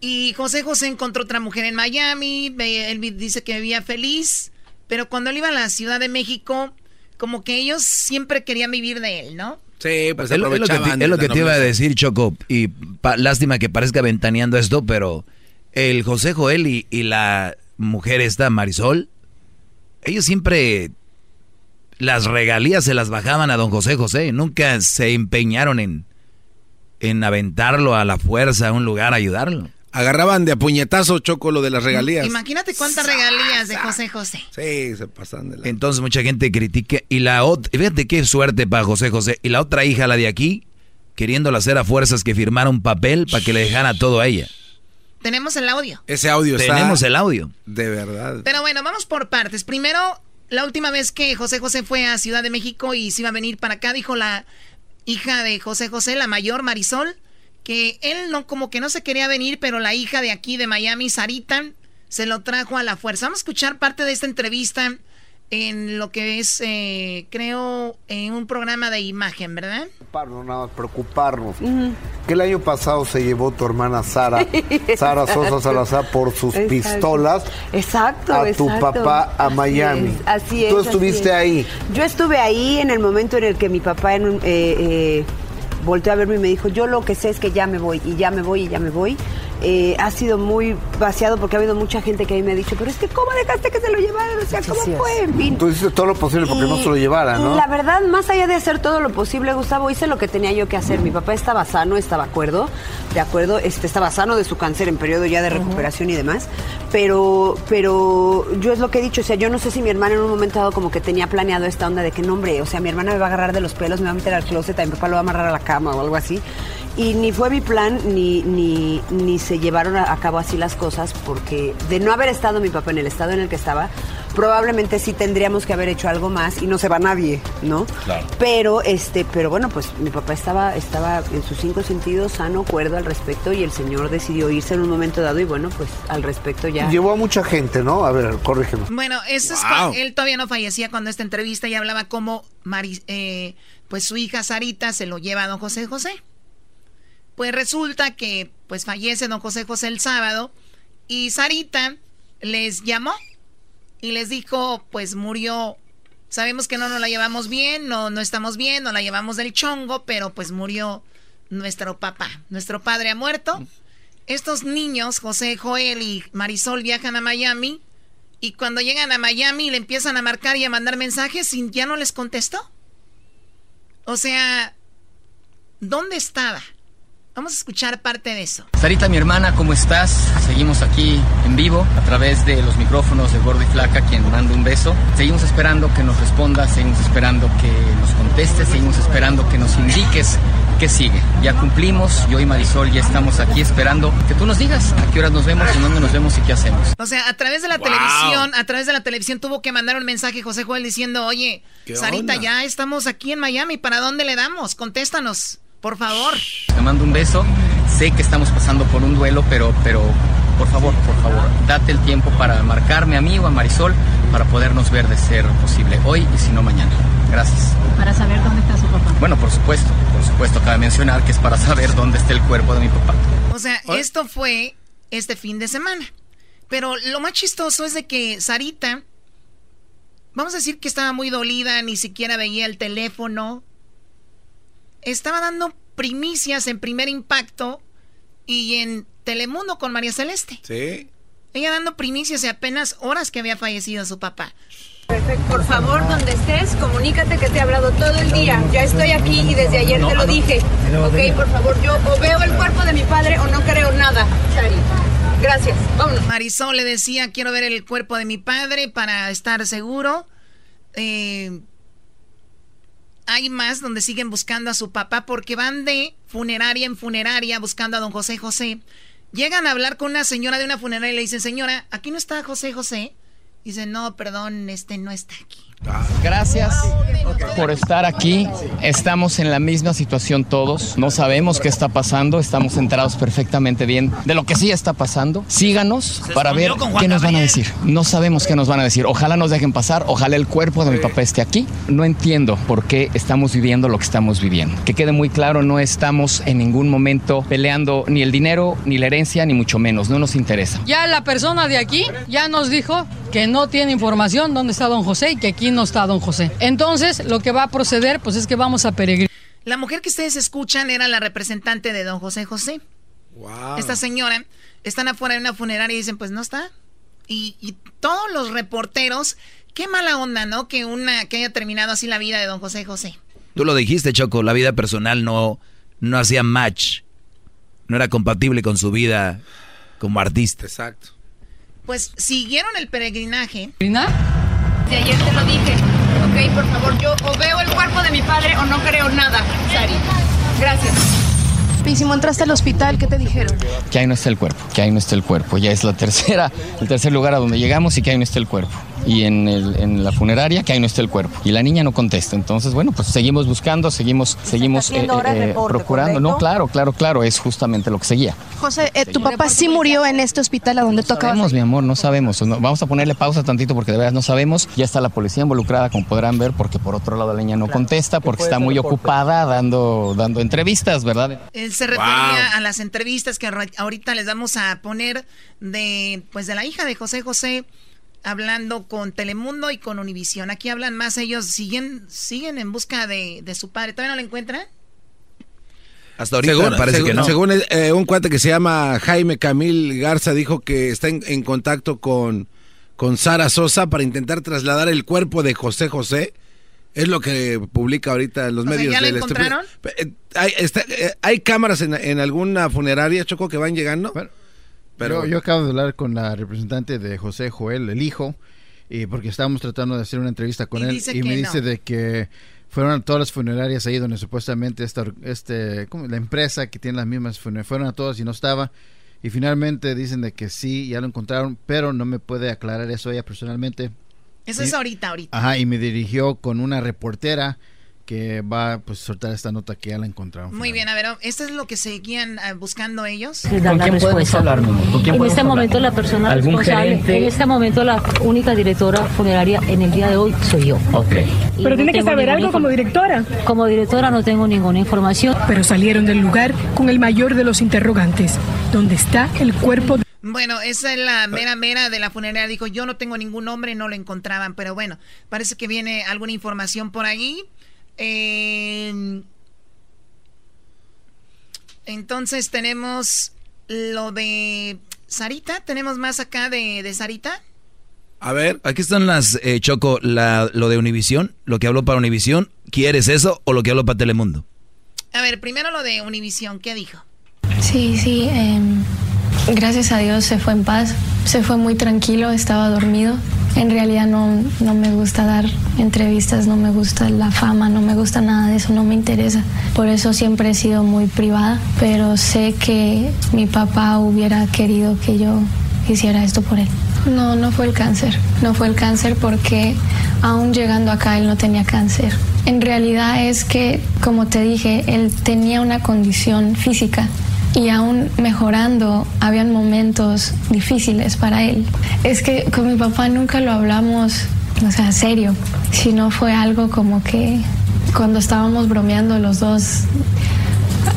Speaker 12: Y José José encontró otra mujer en Miami, él dice que vivía feliz, pero cuando él iba a la Ciudad de México, como que ellos siempre querían vivir de él, ¿no?
Speaker 6: Sí, pues
Speaker 8: Es lo, es lo que te, es lo
Speaker 6: de
Speaker 8: que
Speaker 6: la
Speaker 8: te iba a decir, Choco. Y pa- lástima que parezca ventaneando esto, pero el José Joel y, y la mujer esta, Marisol, ellos siempre las regalías se las bajaban a don José José. Nunca se empeñaron en, en aventarlo a la fuerza a un lugar a ayudarlo.
Speaker 6: Agarraban de a puñetazo Choco lo de las regalías.
Speaker 12: Imagínate cuántas regalías de José José.
Speaker 6: Sí, se pasan de la...
Speaker 8: Entonces mucha gente critica. Y la otra, fíjate qué suerte para José José. Y la otra hija, la de aquí, queriéndola hacer a fuerzas que firmara un papel para que le dejara todo a ella.
Speaker 12: Tenemos el audio.
Speaker 6: Ese audio está...
Speaker 8: Tenemos el audio.
Speaker 6: De verdad.
Speaker 12: Pero bueno, vamos por partes. Primero, la última vez que José José fue a Ciudad de México y se iba a venir para acá, dijo la hija de José José, la mayor Marisol, que él no como que no se quería venir, pero la hija de aquí de Miami, Sarita, se lo trajo a la fuerza. Vamos a escuchar parte de esta entrevista en lo que es, eh, creo, en un programa de imagen, ¿verdad?
Speaker 17: Preocuparnos, nada más preocuparnos. Que el año pasado se llevó tu hermana Sara, Sara Sosa Salazar, por sus
Speaker 18: Exacto.
Speaker 17: pistolas
Speaker 18: Exacto,
Speaker 17: a tu
Speaker 18: exacto.
Speaker 17: papá a
Speaker 18: Así
Speaker 17: Miami.
Speaker 18: es, Así es.
Speaker 17: Tú
Speaker 18: así
Speaker 17: estuviste
Speaker 18: es.
Speaker 17: ahí.
Speaker 18: Yo estuve ahí en el momento en el que mi papá en un- eh, eh, volteó a verme y me dijo, yo lo que sé es que ya me voy, y ya me voy, y ya me voy. Eh, ha sido muy vaciado porque ha habido mucha gente que a mí me ha dicho, pero es que ¿cómo dejaste que se lo llevaran? O sea, ¿cómo fue? En fin.
Speaker 17: Tú hiciste todo lo posible porque no se lo llevara, ¿no?
Speaker 18: La verdad, más allá de hacer todo lo posible, Gustavo, hice lo que tenía yo que hacer. Mi papá estaba sano, estaba acuerdo, de acuerdo, este, estaba sano de su cáncer en periodo ya de recuperación y demás, pero, pero yo es lo que he dicho, o sea, yo no sé si mi hermana en un momento dado como que tenía planeado esta onda de que no, hombre, o sea, mi hermana me va a agarrar de los pelos, me va a meter al closet, a mi papá lo va a amarrar a la cama o algo así. Y ni fue mi plan, ni, ni, ni se llevaron a, cabo así las cosas, porque de no haber estado mi papá en el estado en el que estaba, probablemente sí tendríamos que haber hecho algo más y no se va nadie, ¿no?
Speaker 8: Claro.
Speaker 18: Pero, este, pero bueno, pues mi papá estaba, estaba en sus cinco sentidos sano, cuerdo al respecto, y el señor decidió irse en un momento dado, y bueno, pues al respecto ya.
Speaker 17: Llevó a mucha gente, ¿no? A ver, corrígeme.
Speaker 12: Bueno, eso es
Speaker 17: Wow.
Speaker 12: cuando él todavía no fallecía cuando esta entrevista y hablaba como Mari- eh, pues su hija Sarita se lo lleva a don José José. Pues resulta que pues fallece don José José el sábado y Sarita les llamó y les dijo, pues murió. Sabemos que no nos la llevamos bien, no, no estamos bien, no la llevamos del chongo, pero pues murió nuestro papá. Nuestro padre ha muerto. Estos niños, José, Joel y Marisol, viajan a Miami y cuando llegan a Miami le empiezan a marcar y a mandar mensajes y ya no les contestó. O sea, ¿dónde estaba? Vamos a escuchar parte de eso.
Speaker 19: Sarita, mi hermana, ¿cómo estás? Seguimos aquí en vivo a través de los micrófonos de Gordo y Flaca, quien manda un beso. Seguimos esperando que nos respondas, seguimos esperando que nos contestes, seguimos esperando que nos indiques qué sigue. Ya cumplimos, yo y Marisol ya estamos aquí esperando que tú nos digas a qué horas nos vemos, en dónde nos vemos y qué hacemos.
Speaker 12: O sea, a través de la
Speaker 19: Wow.
Speaker 12: televisión, a través de la televisión tuvo que mandar un mensaje José Joel diciendo, oye,
Speaker 19: ¿Qué
Speaker 12: Sarita,
Speaker 19: onda?
Speaker 12: ya estamos aquí en Miami, ¿para dónde le damos? Contéstanos, por favor.
Speaker 19: Te mando un beso. Sé que estamos pasando por un duelo, pero, pero por favor, por favor, date el tiempo para marcarme a mí o a Marisol para podernos ver de ser posible hoy y si no mañana. Gracias.
Speaker 20: Para saber dónde está su papá.
Speaker 19: Bueno, por supuesto, por supuesto, cabe mencionar que es para saber dónde está el cuerpo de mi papá.
Speaker 12: O sea, esto fue este fin de semana. Pero lo más chistoso es de que Sarita, vamos a decir que estaba muy dolida, ni siquiera veía el teléfono. Estaba dando primicias en primer impacto y en Telemundo con María Celeste.
Speaker 6: Sí.
Speaker 12: Ella dando primicias de apenas horas que había fallecido su papá.
Speaker 20: Por favor, donde estés, comunícate que te he hablado todo el día. Ya estoy aquí y desde ayer te lo dije. Ok, por favor, yo o veo el cuerpo de mi padre o no creo nada, Shari. Gracias, vámonos.
Speaker 12: Marisol le decía, quiero ver el cuerpo de mi padre para estar seguro. Eh, hay más donde siguen buscando a su papá porque van de funeraria en funeraria buscando a don José José. Llegan a hablar con una señora de una funeraria y le dicen, señora, ¿aquí no está José José? Dice, no, perdón, este no está aquí.
Speaker 19: Gracias por estar aquí. Estamos en la misma situación todos. No sabemos qué está pasando. Estamos enterados perfectamente bien de lo que sí está pasando. Síganos para ver qué nos van a decir. No sabemos qué nos van a decir. Ojalá nos dejen pasar. Ojalá el cuerpo de mi papá esté aquí. No entiendo por qué estamos viviendo lo que estamos viviendo. Que quede muy claro, no estamos en ningún momento peleando ni el dinero, ni la herencia, ni mucho menos. No nos interesa.
Speaker 21: Ya la persona de aquí ya nos dijo que no tiene información dónde está don José y que aquí no está don José. Entonces, lo que va a proceder, pues es que vamos a peregrinar.
Speaker 12: La mujer que ustedes escuchan era la representante de don José José.
Speaker 6: Wow.
Speaker 12: Esta señora, están afuera de una funeraria y dicen, pues no está. Y, y todos los reporteros, qué mala onda, ¿no? Que una que haya terminado así la vida de don José José.
Speaker 8: Tú lo dijiste, Choco, la vida personal no, no hacía match. No era compatible con su vida como artista.
Speaker 6: Exacto.
Speaker 12: Pues siguieron el peregrinaje.
Speaker 20: Ayer te lo dije. Ok, por favor, yo o veo el cuerpo de mi padre o no creo nada, Shari. Gracias.
Speaker 22: Písimo, entraste al hospital, ¿qué te dijeron?
Speaker 19: Que ahí no está el cuerpo, que ahí no está el cuerpo. Ya es la tercera, el tercer lugar a donde llegamos y que ahí no está el cuerpo. Y en, el- en la funeraria que ahí no está el cuerpo. Y la niña no contesta. Entonces, bueno, pues seguimos buscando, seguimos, seguimos
Speaker 22: ahora el reporte,
Speaker 19: procurando.
Speaker 22: ¿correcto?
Speaker 19: No, claro, claro, claro, es justamente lo que seguía.
Speaker 22: José, eh, tu papá sí murió en este hospital a donde tocaba.
Speaker 19: Sabemos, mi amor, no sabemos. No, vamos a ponerle pausa tantito porque de verdad no sabemos. Ya está la policía involucrada, como podrán ver, porque por otro lado la niña no contesta, porque está muy ocupada dando, dando entrevistas, ¿verdad?
Speaker 12: Él se refería a las entrevistas que ahorita les vamos a poner de pues de la hija de José José hablando con Telemundo y con Univisión. Aquí hablan más ellos, siguen siguen en busca de, de su padre. ¿Todavía no lo encuentran?
Speaker 8: Hasta ahorita
Speaker 6: según,
Speaker 8: parece
Speaker 6: según-
Speaker 8: que no.
Speaker 6: Según eh, un cuate que se llama Jaime Camil Garza dijo que está en, en contacto con, con Sara Sosa para intentar trasladar el cuerpo de José José. Es lo que publica ahorita en los
Speaker 12: O sea,
Speaker 6: medios.
Speaker 12: ¿ya
Speaker 6: estúpido.
Speaker 12: encontraron?
Speaker 6: Eh, Hay, está- eh, hay cámaras en, en alguna funeraria, Choco, que van llegando.
Speaker 11: Pero yo, acabo de hablar con la representante de José Joel, el hijo, y porque estábamos tratando de hacer una entrevista con
Speaker 12: Y
Speaker 11: él y me dice de que fueron a todas las funerarias ahí donde supuestamente esta, este, ¿cómo? la empresa que tiene las mismas funerarias, fueron a todas y no estaba. Y finalmente dicen de que sí, ya lo encontraron, pero no me puede aclarar eso ella personalmente.
Speaker 12: Eso
Speaker 11: Y-
Speaker 12: es ahorita, ahorita.
Speaker 11: Ajá, y me dirigió con una reportera que va pues, a soltar esta nota que ya la encontraron.
Speaker 12: Muy bien, a ver, ¿esto es lo que seguían eh, buscando ellos?
Speaker 23: ¿Con quién podemos hablar? ¿Con quién
Speaker 24: En
Speaker 23: podemos
Speaker 24: este
Speaker 23: hablar?
Speaker 24: momento la persona
Speaker 23: ¿Algún
Speaker 24: responsable,
Speaker 23: gerente?
Speaker 24: en este momento la única directora funeraria en el día de hoy soy yo.
Speaker 23: Ok.
Speaker 24: Y
Speaker 25: Pero
Speaker 24: no
Speaker 25: tiene que saber algo como directora.
Speaker 24: Como directora no tengo ninguna información.
Speaker 25: Pero salieron del lugar con el mayor de los interrogantes, donde está el cuerpo de...
Speaker 12: Bueno, esa es la mera mera de la funeraria. Dijo, yo no tengo ningún nombre, no lo encontraban. Pero bueno, parece que viene alguna información por ahí. Eh, entonces tenemos lo de Sarita. ¿Tenemos más acá de, de Sarita?
Speaker 8: A ver. Aquí están las, eh, Choco, la- lo de Univisión, lo que habló para Univisión. ¿Quieres eso o lo que habló para Telemundo?
Speaker 12: A ver, primero lo de Univisión. ¿Qué dijo?
Speaker 26: Sí, sí. em, gracias a Dios se fue en paz. Se fue muy tranquilo, estaba dormido. En realidad no, no me gusta dar entrevistas, no me gusta la fama, no me gusta nada de eso, no me interesa. Por eso siempre he sido muy privada, pero sé que mi papá hubiera querido que yo hiciera esto por él. No, no fue el cáncer. No fue el cáncer porque aún llegando acá él no tenía cáncer. En realidad es que, como te dije, él tenía una condición física y aún mejorando, habían momentos difíciles para él. Es que con mi papá nunca lo hablamos, o sea, serio, sino fue algo como que cuando estábamos bromeando los dos,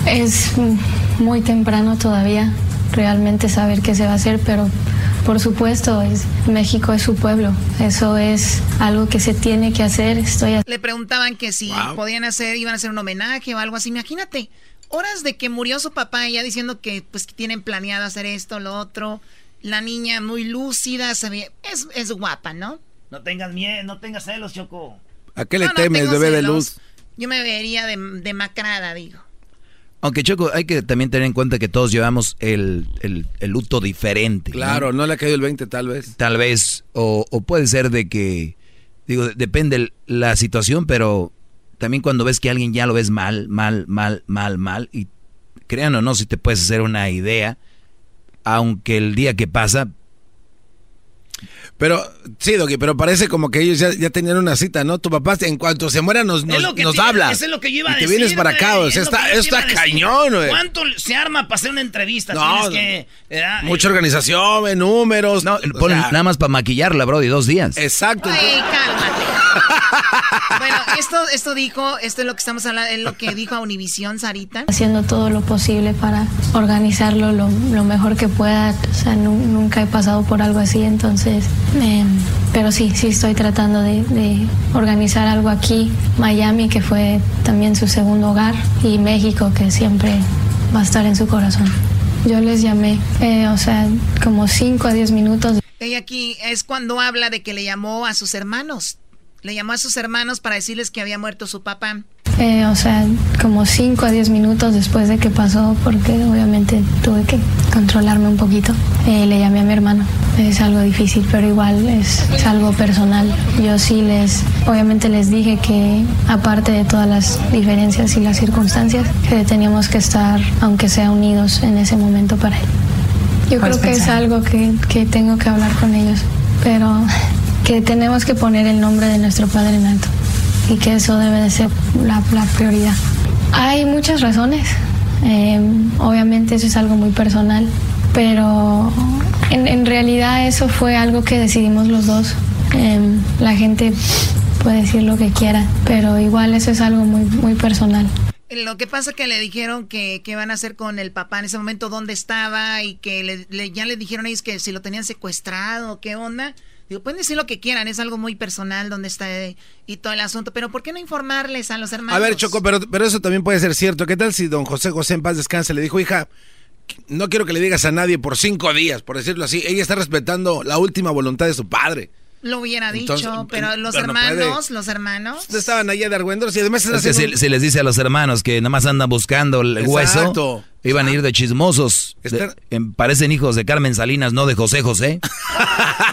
Speaker 26: es muy temprano todavía realmente saber qué se va a hacer, pero por supuesto, es, México es su pueblo, eso es algo que se tiene que hacer. Estoy
Speaker 12: Le preguntaban que si podían hacer, iban a hacer un homenaje o algo así. Imagínate, horas de que murió su papá y ya diciendo que pues que tienen planeado hacer esto, lo otro. La niña muy lúcida, ve- es, es guapa, ¿no?
Speaker 4: No tengas miedo, no tengas celos, Choco.
Speaker 6: ¿A qué le
Speaker 12: No, no
Speaker 6: temes,
Speaker 12: tengo
Speaker 6: bebé de luz?
Speaker 12: Yo me vería de, demacrada, digo.
Speaker 8: Aunque Choco, hay que también tener en cuenta que todos llevamos el, el- el luto diferente. ¿no?
Speaker 6: Claro, no le ha caído el 20 tal vez.
Speaker 8: Tal vez, o, o puede ser de que, digo, depende la situación, pero también cuando ves que alguien ya lo ves mal, mal, mal, mal, mal, y crean o no, si te puedes hacer una idea, aunque el día que pasa,
Speaker 6: Pero, sí, Doggy, pero parece como que ellos ya, ya tenían una cita, ¿no? Tu papá, en cuanto se muera, nos,
Speaker 4: Es
Speaker 6: nos,
Speaker 4: lo que
Speaker 6: nos
Speaker 4: te-
Speaker 6: habla.
Speaker 4: Eso es lo que yo iba a
Speaker 6: y te
Speaker 4: decir.
Speaker 6: vienes para acá, o sea,
Speaker 4: es
Speaker 6: está,
Speaker 4: decir.
Speaker 6: cañón, güey.
Speaker 4: ¿Cuánto se arma para hacer una entrevista?
Speaker 6: No. Mucha organización, güey, números. No,
Speaker 8: pon- nada más para maquillarla, bro, de dos días.
Speaker 6: Exacto.
Speaker 12: Ay, cálmate. bueno, esto, esto dijo, esto es lo que estamos hablando, es lo que dijo a Univisión, Sarita.
Speaker 26: haciendo todo lo posible para organizarlo lo, lo mejor que pueda. O sea, nu- nunca he pasado por algo así, entonces, em, pero sí, sí estoy tratando de, de organizar algo aquí, Miami, que fue también su segundo hogar, y México, que siempre va a estar en su corazón. Yo les llamé, eh, o sea, como 5 a 10 minutos.
Speaker 12: Ella aquí es cuando habla de que le llamó a sus hermanos. Le llamó a sus hermanos para decirles que había muerto su papá.
Speaker 26: Eh, o sea, como 5 a 10 minutos después de que pasó, porque obviamente tuve que controlarme un poquito, eh, le llamé a mi hermano. Es algo difícil, pero igual es, es algo personal. Yo sí les, obviamente les dije que aparte de todas las diferencias y las circunstancias, que teníamos que estar, aunque sea unidos en ese momento para él. Yo
Speaker 24: ¿Cuál
Speaker 26: creo
Speaker 24: es
Speaker 26: que es
Speaker 24: pensar?
Speaker 26: algo que, que tengo que hablar con ellos, pero que tenemos que poner el nombre de nuestro padre en alto y que eso debe de ser la, la prioridad. Hay muchas razones, eh, obviamente eso es algo muy personal, pero en, en realidad eso fue algo que decidimos los dos. Eh, la gente puede decir lo que quiera, pero igual eso es algo muy, muy personal.
Speaker 12: Lo que pasa que le dijeron que, que van a hacer con el papá en ese momento, dónde estaba y que le- le- ya le dijeron ellos que si lo tenían secuestrado, qué onda. Digo, pueden decir lo que quieran, es algo muy personal donde está eh, y todo el asunto, pero ¿por qué no informarles a los hermanos?
Speaker 6: A ver, Choco, pero, pero eso también puede ser cierto. ¿Qué tal si don José José en paz descanse le dijo, hija, no quiero que le digas a nadie por cinco días, por decirlo así. Ella está respetando la última voluntad de su padre.
Speaker 12: Lo hubiera dicho, pero los hermanos, los hermanos.
Speaker 6: Estaban allá de argüenderos y además...
Speaker 8: Es que si, les dice a los hermanos que nada más andan buscando el hueso, iban a ir de chismosos. parecen hijos de Carmen Salinas, no de José José.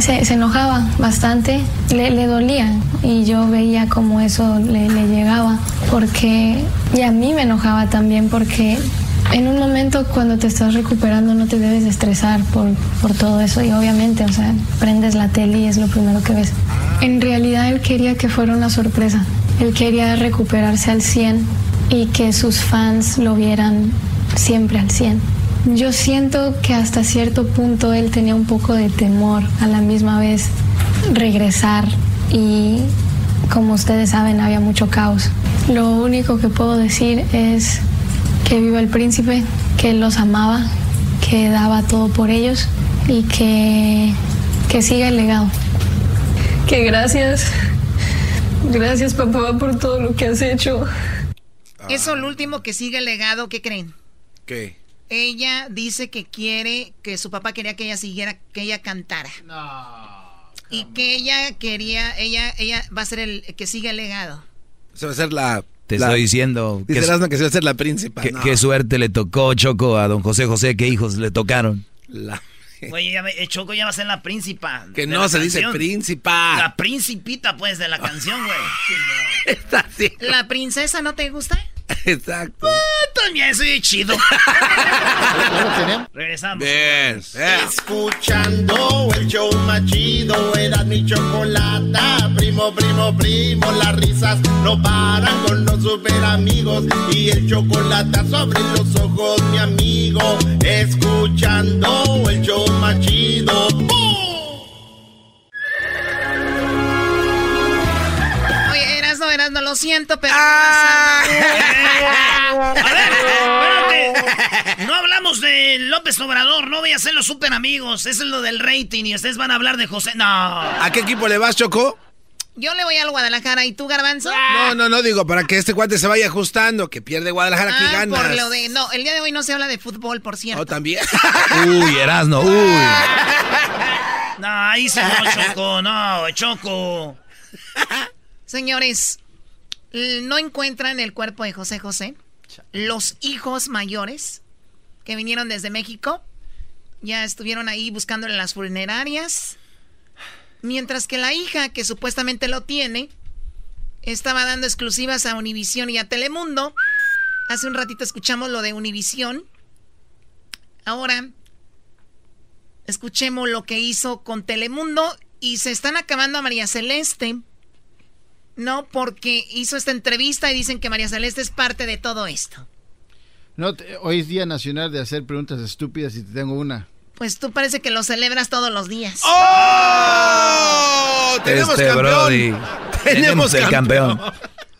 Speaker 26: Se, enojaba bastante, le, dolía y yo veía como eso le, le llegaba, porque, y a mí me enojaba también porque en un momento cuando te estás recuperando no te debes de estresar por, por todo eso y obviamente, o sea, prendes la tele y es lo primero que ves. En realidad él quería que fuera una sorpresa. Él quería recuperarse al 100 y que sus fans lo vieran siempre al 100. Yo siento que hasta cierto punto él tenía un poco de temor a la misma vez regresar y como ustedes saben había mucho caos. Lo único que puedo decir es que viva el príncipe, que él los amaba, que daba todo por ellos y que, que siga el legado. Que gracias, gracias papá por todo lo que has hecho.
Speaker 12: Eso, lo último, que siga el legado, ¿qué creen?
Speaker 6: ¿Qué?
Speaker 12: Ella dice que quiere, que su papá quería que ella siguiera, que ella cantara. Y que ella quería, ella, ella va a ser el que siga el legado.
Speaker 6: Se va a ser la
Speaker 8: te estoy diciendo.
Speaker 6: que, que se va a ser la príncipa.
Speaker 8: Qué suerte le tocó, Choco, a don José José, qué hijos le tocaron.
Speaker 4: La... Oye, eh, Choco ya va a ser la príncipa.
Speaker 6: Que no se dice príncipa.
Speaker 4: La principita, pues, de la canción, güey.
Speaker 6: Está así.
Speaker 12: ¿La princesa no te gusta?
Speaker 6: Exacto.
Speaker 4: Ah, también soy chido. Regresamos.
Speaker 2: Bien. Escuchando el show más chido, era mi chocolata. Primo, primo, primo, las risas no paran con los super amigos. Y el chocolate sobre los ojos, mi amigo. Escuchando el show más chido.
Speaker 12: no lo siento, pero... Ah.
Speaker 4: a ver, espérate. No hablamos de López Obrador, no voy a ser los super amigos. Eso es lo del rating y ustedes van a hablar de José. No.
Speaker 6: ¿A qué equipo le vas, Choco?
Speaker 12: Yo le voy al Guadalajara. ¿Y tú, Garbanzo?
Speaker 6: No, no, no, digo, para que este cuate se vaya ajustando, que pierde Guadalajara, ah,
Speaker 12: Por lo de, no, el día de hoy no se habla de fútbol, por cierto.
Speaker 6: No, también.
Speaker 8: uy, Erasno, uy.
Speaker 4: No, ahí se no, Choco, no, Choco.
Speaker 12: Señores, no encuentran el cuerpo de José José. Los hijos mayores que vinieron desde México ya estuvieron ahí buscándole las funerarias. Mientras que la hija, que supuestamente lo tiene, estaba dando exclusivas a Univisión y a Telemundo. Hace un ratito escuchamos lo de Univisión. Ahora, escuchemos lo que hizo con Telemundo y se están acabando a María Celeste no, porque hizo esta entrevista y dicen que María Celeste es parte de todo esto.
Speaker 11: No, hoy es Día Nacional de hacer preguntas estúpidas y te tengo una.
Speaker 12: Pues tú parece que lo celebras todos los días.
Speaker 6: ¡Oh! ¡Tenemos este campeón!
Speaker 8: Tenemos el campeón.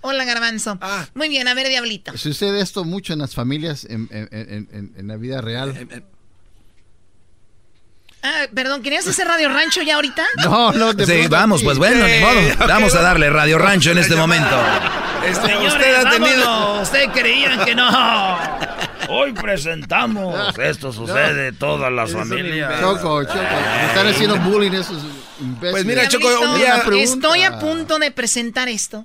Speaker 12: Hola, Garbanzo. Ah. Muy bien, a ver, Diablito.
Speaker 11: Sucede esto mucho en las familias, en, en la vida real. Eh, eh,
Speaker 12: Ah, perdón, ¿querías hacer Radio Rancho ya ahorita?
Speaker 11: No, no,
Speaker 8: te Sí, vamos, pues bueno, ni modo. Vamos a darle Radio Rancho en este momento.
Speaker 4: Este, usted ha tenido. Usted creían que no. Hoy presentamos. Esto sucede todas las familias.
Speaker 11: Choco, Choco. están haciendo bullying esos
Speaker 6: imbéciles. Pues mira, Choco, un
Speaker 12: día. Estoy a punto de presentar esto.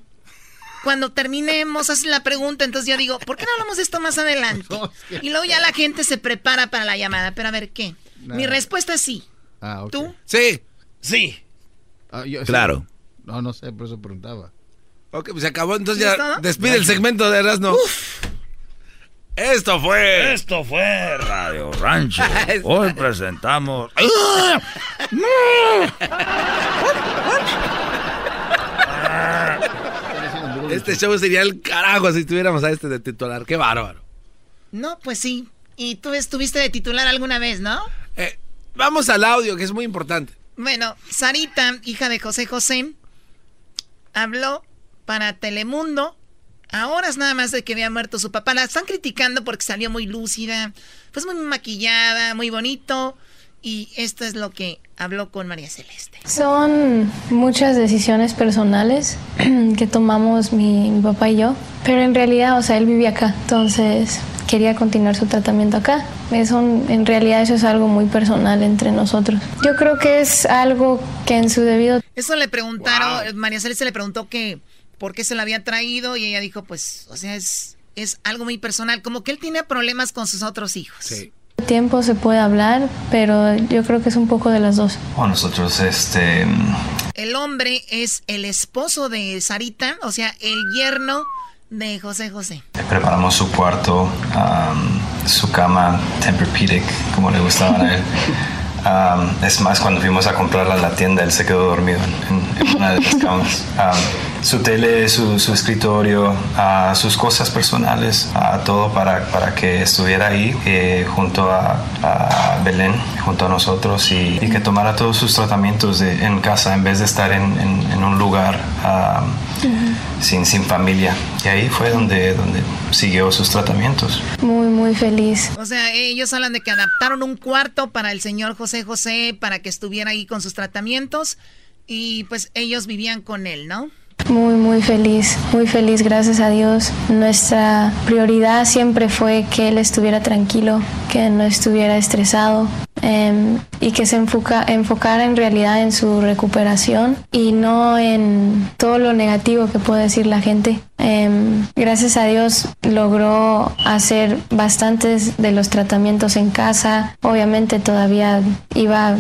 Speaker 12: Cuando terminemos, hacen la pregunta, entonces yo digo, ¿por qué no hablamos de esto más adelante? Y luego ya la gente se prepara para la llamada. Pero a ver, ¿qué? Mi respuesta es sí. Ah, ¿Tú?
Speaker 6: Sí.
Speaker 4: Sí.
Speaker 8: Ah, claro.
Speaker 11: No, no sé, por eso preguntaba.
Speaker 6: Ok, pues se acabó, entonces ya despide el segmento de Erasmo. Esto fue.
Speaker 4: Esto fue Radio Rancho. Hoy presentamos.
Speaker 6: este show sería el carajo si tuviéramos a este de titular. Qué bárbaro.
Speaker 12: No, pues sí. Y tú estuviste de titular alguna vez, ¿no?
Speaker 6: Vamos al audio, que es muy importante.
Speaker 12: Bueno, Sarita, hija de José José, habló para Telemundo a horas nada más de que había muerto su papá. La están criticando porque salió muy lúcida, pues muy maquillada, muy bonito. Y esto es lo que habló con María Celeste.
Speaker 26: Son muchas decisiones personales que tomamos mi, mi papá y yo, pero en realidad, o sea, él vivía acá, entonces quería continuar su tratamiento acá. Eso, en realidad eso es algo muy personal entre nosotros. Yo creo que es algo que en su debido...
Speaker 12: Eso le preguntaron, María Celeste le preguntó que por qué se lo había traído y ella dijo, pues, o sea, es, es algo muy personal, como que él tiene problemas con sus otros hijos. Sí.
Speaker 26: Tiempo se puede hablar, pero yo creo que es un poco de las dos.
Speaker 27: Bueno, nosotros, este...
Speaker 12: El hombre es el esposo de Sarita, o sea, el yerno de José José.
Speaker 27: Preparamos su cuarto, um, su cama Tempur-Pedic, como le gustaba a él. Um, es más, cuando fuimos a comprarla en la tienda, él se quedó dormido en, una de las camas. Um, su tele, su, su escritorio, uh, sus cosas personales, uh, todo para, para, que estuviera ahí eh, junto a, a, Belén, junto a nosotros y, y, que tomara todos sus tratamientos de, en casa en vez de estar en, en, en un lugar um, sin, sin familia. Y ahí fue donde, donde siguió sus tratamientos.
Speaker 26: Muy, muy feliz.
Speaker 12: O sea, ellos hablan de que adaptaron un cuarto para el señor José José para que estuviera ahí con sus tratamientos y pues ellos vivían con él, ¿no?
Speaker 26: Muy, muy feliz, muy feliz, gracias a Dios. Nuestra prioridad siempre fue que él estuviera tranquilo, que no estuviera estresado eh, y que se enfoca, enfocara en realidad en su recuperación y no en todo lo negativo que puede decir la gente. Eh, gracias a Dios logró hacer bastantes de los tratamientos en casa. Obviamente todavía iba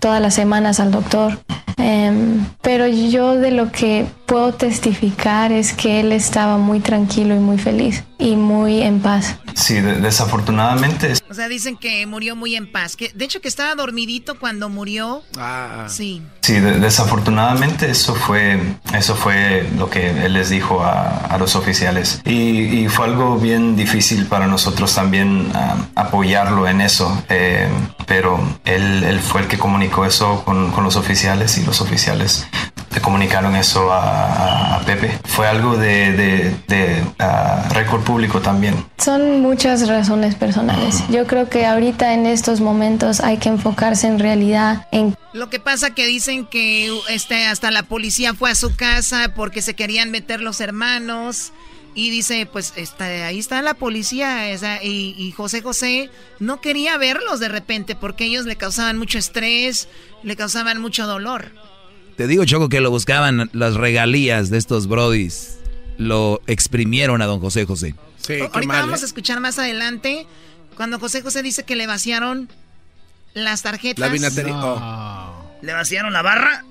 Speaker 26: todas las semanas al doctor. Eh, pero yo de lo que puedo testificar es que él estaba muy tranquilo y muy feliz y muy en paz.
Speaker 27: Sí, de desafortunadamente.
Speaker 12: O sea, dicen que murió muy en paz. Que, de hecho, que estaba dormidito cuando murió. Ah. Sí.
Speaker 27: Sí, de desafortunadamente eso fue, eso fue lo que él les dijo a, a los oficiales. Y, y, fue algo bien difícil para nosotros también uh, apoyarlo en eso. Eh, pero él, él, fue el que comunicó eso con, con los oficiales y los oficiales le comunicaron eso a, a Pepe. Fue algo de, de, de uh, récord público también.
Speaker 26: Son muchas razones personales. Yo creo que ahorita en estos momentos hay que enfocarse en realidad en...
Speaker 12: Lo que pasa que dicen que este, hasta la policía fue a su casa porque se querían meter los hermanos. Y dice, pues está, ahí está la policía. Esa, y, y, José José no quería verlos de repente porque ellos le causaban mucho estrés, le causaban mucho dolor.
Speaker 8: Te digo, Choco, que lo buscaban las regalías de estos brodis. Lo exprimieron a don José José.
Speaker 12: Sí, Ahorita mal, vamos ¿eh? a escuchar más adelante cuando José José dice que le vaciaron las tarjetas.
Speaker 6: La vinatería.
Speaker 4: No. Oh. ¿Le vaciaron la barra?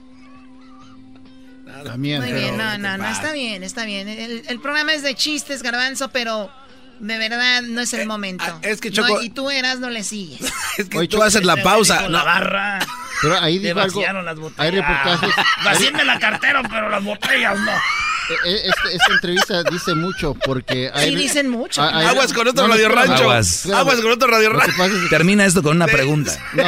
Speaker 12: También, Muy bien, no, no, no, está bien, está bien. El, el, programa es de chistes, garbanzo, pero de verdad no es el momento.
Speaker 6: Eh, es que Choco...
Speaker 12: No, y tú eras, no le sigues.
Speaker 6: es que Oye, tú haces la pausa.
Speaker 4: No. La barra.
Speaker 11: Pero ahí dijo algo.
Speaker 4: Las botellas.
Speaker 11: Hay reportajes.
Speaker 4: Vacíenme la cartera, pero las botellas no.
Speaker 11: Esta, esta, entrevista dice mucho porque hay,
Speaker 12: sí dicen mucho.
Speaker 6: hay, hay, aguas con otro no, radio rancho. aguas.
Speaker 11: Claro,
Speaker 6: aguas con otro radio rancho.
Speaker 8: es que, termina esto con una de, pregunta.
Speaker 11: No,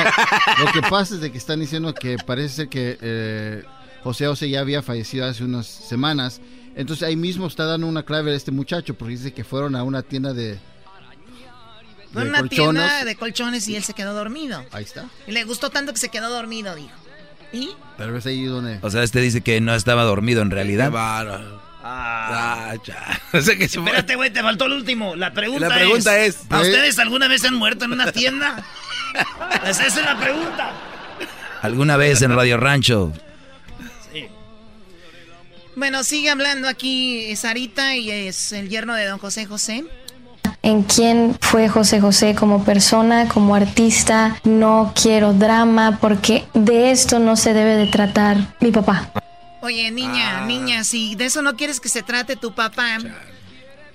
Speaker 11: lo que pasa es de que están diciendo que parece ser que eh, José José ya había fallecido hace unas semanas. Entonces ahí mismo está dando una clave a este muchacho porque dice que fueron a una tienda de
Speaker 12: fue una colchones. tienda de colchones y él se quedó dormido.
Speaker 11: Ahí está.
Speaker 12: Y le gustó tanto que se quedó dormido dijo ¿Y?
Speaker 11: Pero es ahí donde...
Speaker 8: O sea, este dice que no estaba dormido en realidad.
Speaker 6: Ah, ya. O sea que se
Speaker 4: Espérate, güey, te faltó el último. La pregunta,
Speaker 6: la pregunta es...
Speaker 4: es ¿A ustedes alguna vez han muerto en una tienda? Esa es la pregunta.
Speaker 8: ¿Alguna vez en Radio Rancho?
Speaker 12: Sí. Bueno, sigue hablando aquí Sarita y es el yerno de don José José
Speaker 26: en quién fue José José como persona, como artista. No quiero drama porque de esto no se debe de tratar mi papá.
Speaker 12: Oye, niña, ah. niña, si de eso no quieres que se trate tu papá,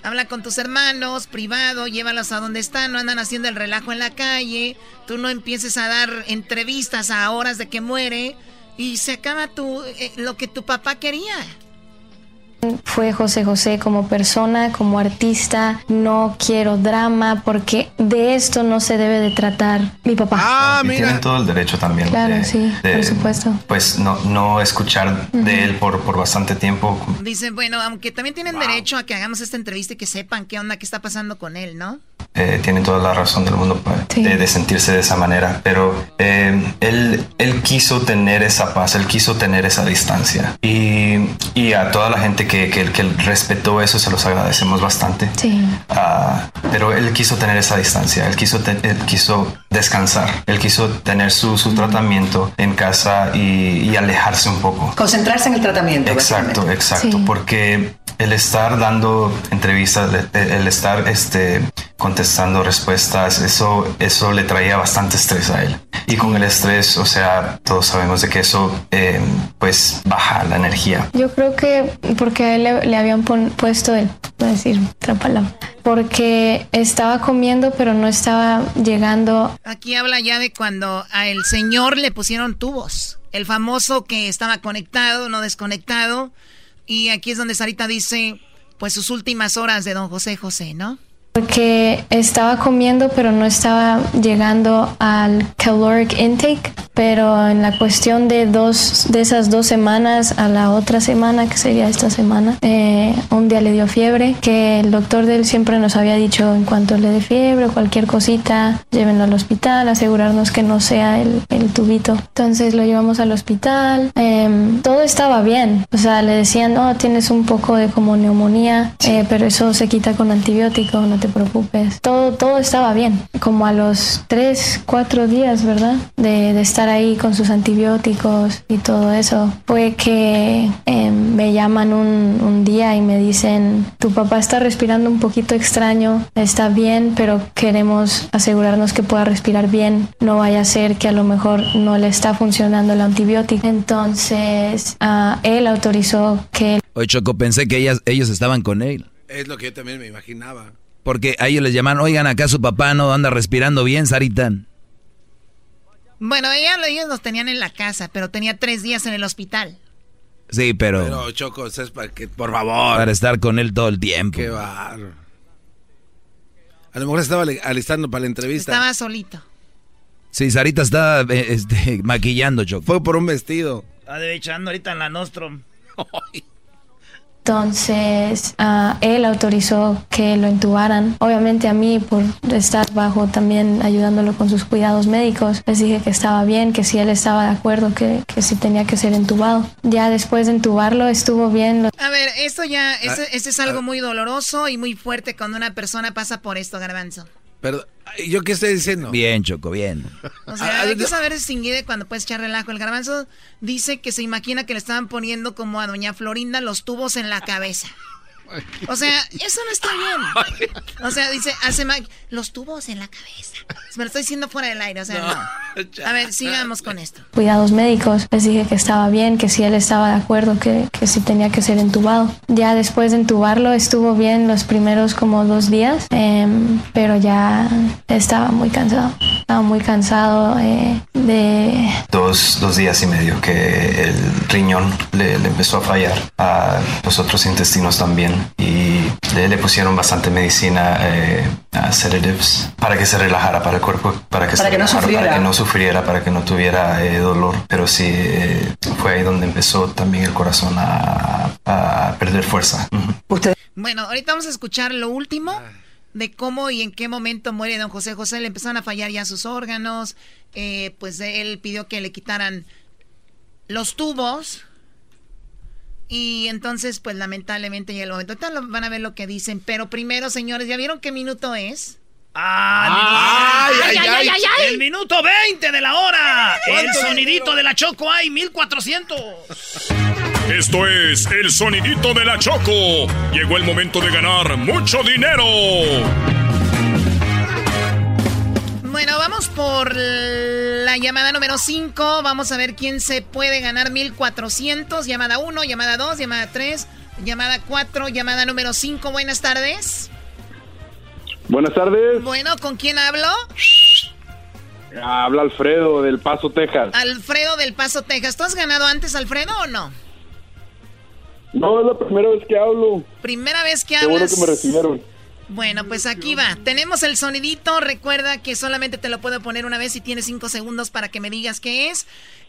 Speaker 12: habla con tus hermanos, privado, llévalos a donde están, no andan haciendo el relajo en la calle, tú no empieces a dar entrevistas a horas de que muere y se acaba tu, eh, lo que tu papá quería
Speaker 26: fue José José como persona, como artista. No quiero drama porque de esto no se debe de tratar mi papá.
Speaker 27: Ah, mira. Tienen todo el derecho también.
Speaker 26: Claro,
Speaker 27: de,
Speaker 26: sí,
Speaker 27: de,
Speaker 26: por supuesto.
Speaker 27: Pues no, no escuchar uh -huh. de él por, por bastante tiempo.
Speaker 12: Dicen, bueno, aunque también tienen wow. derecho a que hagamos esta entrevista y que sepan qué onda, qué está pasando con él, ¿no?
Speaker 27: eh, tiene toda la razón del mundo pues, de, de sentirse de esa manera, pero eh, él, él quiso tener esa paz, él quiso tener esa distancia. Y, y a toda la gente que, que, que respetó eso, se los agradecemos bastante.
Speaker 26: Sí.
Speaker 27: Ah, pero él quiso tener esa distancia, él quiso, te- él quiso descansar, él quiso tener su, su tratamiento en casa y, y alejarse un poco.
Speaker 28: Concentrarse en el tratamiento.
Speaker 27: Exacto, exacto,
Speaker 28: Sí.
Speaker 27: porque el estar dando entrevistas, el el estar este, contestando respuestas, eso, eso le traía bastante estrés a él. Y con el estrés, o sea, todos sabemos de que eso eh, pues baja la energía.
Speaker 26: Yo creo que porque a él le, le habían pon- puesto el, voy a decir otra palabra, porque estaba comiendo pero no estaba llegando
Speaker 12: Aquí habla ya de cuando a el señor le pusieron tubos. El famoso que estaba conectado, no desconectado. Y aquí es donde Sarita dice, pues sus últimas horas de don José José, ¿no?
Speaker 26: Porque estaba comiendo, pero no estaba llegando al caloric intake. Pero en la cuestión de dos, de esas dos semanas a la otra semana, que sería esta semana, eh, un día le dio fiebre, que el doctor de él siempre nos había dicho en cuanto le dé fiebre o cualquier cosita, llévenlo al hospital, asegurarnos que no sea el, el tubito. Entonces lo llevamos al hospital, em, todo estaba bien. O sea, le decían, no, tienes un poco de como neumonía, eh, pero eso se quita con antibiótico, no te preocupes. Todo, todo estaba bien. Como a los tres, cuatro días, ¿verdad? De, de estar ahí con sus antibióticos y todo eso, fue que em, me llaman un, un día y me dicen, tu papá está respirando un poquito extraño, está bien, pero queremos asegurarnos que pueda respirar bien. No vaya a ser que a lo mejor no le está funcionando el antibiótico. Entonces, ah, él autorizó que
Speaker 8: Oye, Choco, pensé que ellas, ellos estaban con él.
Speaker 6: Es lo que yo también me imaginaba.
Speaker 8: Porque a ellos les llaman, oigan, acá su papá no anda respirando bien, Sarita.
Speaker 12: Bueno, ella, ellos los tenían en la casa, pero tenía tres días en el hospital.
Speaker 8: Sí, pero,
Speaker 6: Pero Choco, es para que, por favor.
Speaker 8: para estar con él todo el tiempo.
Speaker 6: Qué barro. A lo mejor estaba ali- alistando para la entrevista.
Speaker 12: Estaba solito.
Speaker 8: Sí, Sarita está eh, este, maquillando, Choco.
Speaker 6: Fue por un vestido.
Speaker 4: Está echando ahorita en la Nostrum.
Speaker 26: Entonces, ah, él autorizó que lo intubaran. Obviamente a mí, por estar bajo también ayudándolo con sus cuidados médicos, les dije que estaba bien, que si él estaba de acuerdo, que, que si tenía que ser intubado. Ya después de intubarlo, estuvo bien.
Speaker 12: A ver, esto ya, esto,
Speaker 6: Ah,
Speaker 12: esto es algo muy doloroso y muy fuerte cuando una persona pasa por esto, Garbanzo.
Speaker 6: Pero, ¿yo qué estoy diciendo?
Speaker 8: Bien, Choco, bien.
Speaker 12: O sea, hay que saber distinguir de cuando puedes echar relajo. El garbanzo dice que se imagina que le estaban poniendo como a doña Florinda los tubos en la cabeza. O sea, eso no está bien. O sea, dice, hace ma- los tubos en la cabeza. Me lo estoy diciendo fuera del aire, o sea, no. A ver, sigamos con esto.
Speaker 26: cuidados médicos. Les dije que estaba bien, que si él estaba de acuerdo, que, que si tenía que ser intubado. Ya después de intubarlo estuvo bien los primeros como dos días, em, pero ya estaba muy cansado. Estaba muy cansado eh, de...
Speaker 27: Dos, dos días y medio que el riñón le, le empezó a fallar, a los otros intestinos también y le, le pusieron bastante medicina, eh, a sedatives, para que se relajara, para el cuerpo, para que,
Speaker 28: Para
Speaker 27: se
Speaker 28: que no
Speaker 27: relajara,
Speaker 28: sufriera.
Speaker 27: para que no sufriera, para que no tuviera eh, dolor. Pero sí, eh, fue ahí donde empezó también el corazón a, a perder fuerza.
Speaker 12: Bueno, ahorita vamos a escuchar lo último de cómo y en qué momento muere don José José. Le empezaron a fallar ya sus órganos. eh, pues él pidió que le quitaran los tubos. Y entonces, pues lamentablemente ya el momento. Ahorita lo- van a ver lo que dicen. Pero primero, señores, ¿ya vieron qué minuto es?
Speaker 4: ¡Ah!
Speaker 12: ¡Ay, ay, ay, ay, ay!
Speaker 4: El minuto 20 de la hora. El
Speaker 3: ¿Cuánto
Speaker 4: sonidito de la Choco hay 1400.
Speaker 3: Esto es el sonidito de la Choco. Llegó el momento de ganar mucho dinero.
Speaker 12: Bueno, vamos por la llamada número 5. Vamos a ver quién se puede ganar 1400. Llamada 1, llamada 2, llamada 3, llamada 4, llamada número 5. Buenas tardes.
Speaker 29: Buenas tardes.
Speaker 12: Bueno, ¿con quién hablo?
Speaker 29: Habla Alfredo del Paso, Texas.
Speaker 12: Alfredo del Paso, Texas. ¿Tú has ganado antes, Alfredo, o no?
Speaker 29: No, es la primera vez que hablo.
Speaker 12: Primera vez que
Speaker 29: Qué bueno
Speaker 12: hablas.
Speaker 29: que me recibieron.
Speaker 12: Bueno, pues aquí va. Tenemos el sonidito. Recuerda que solamente te lo puedo poner una vez y tienes cinco segundos para que me digas qué es.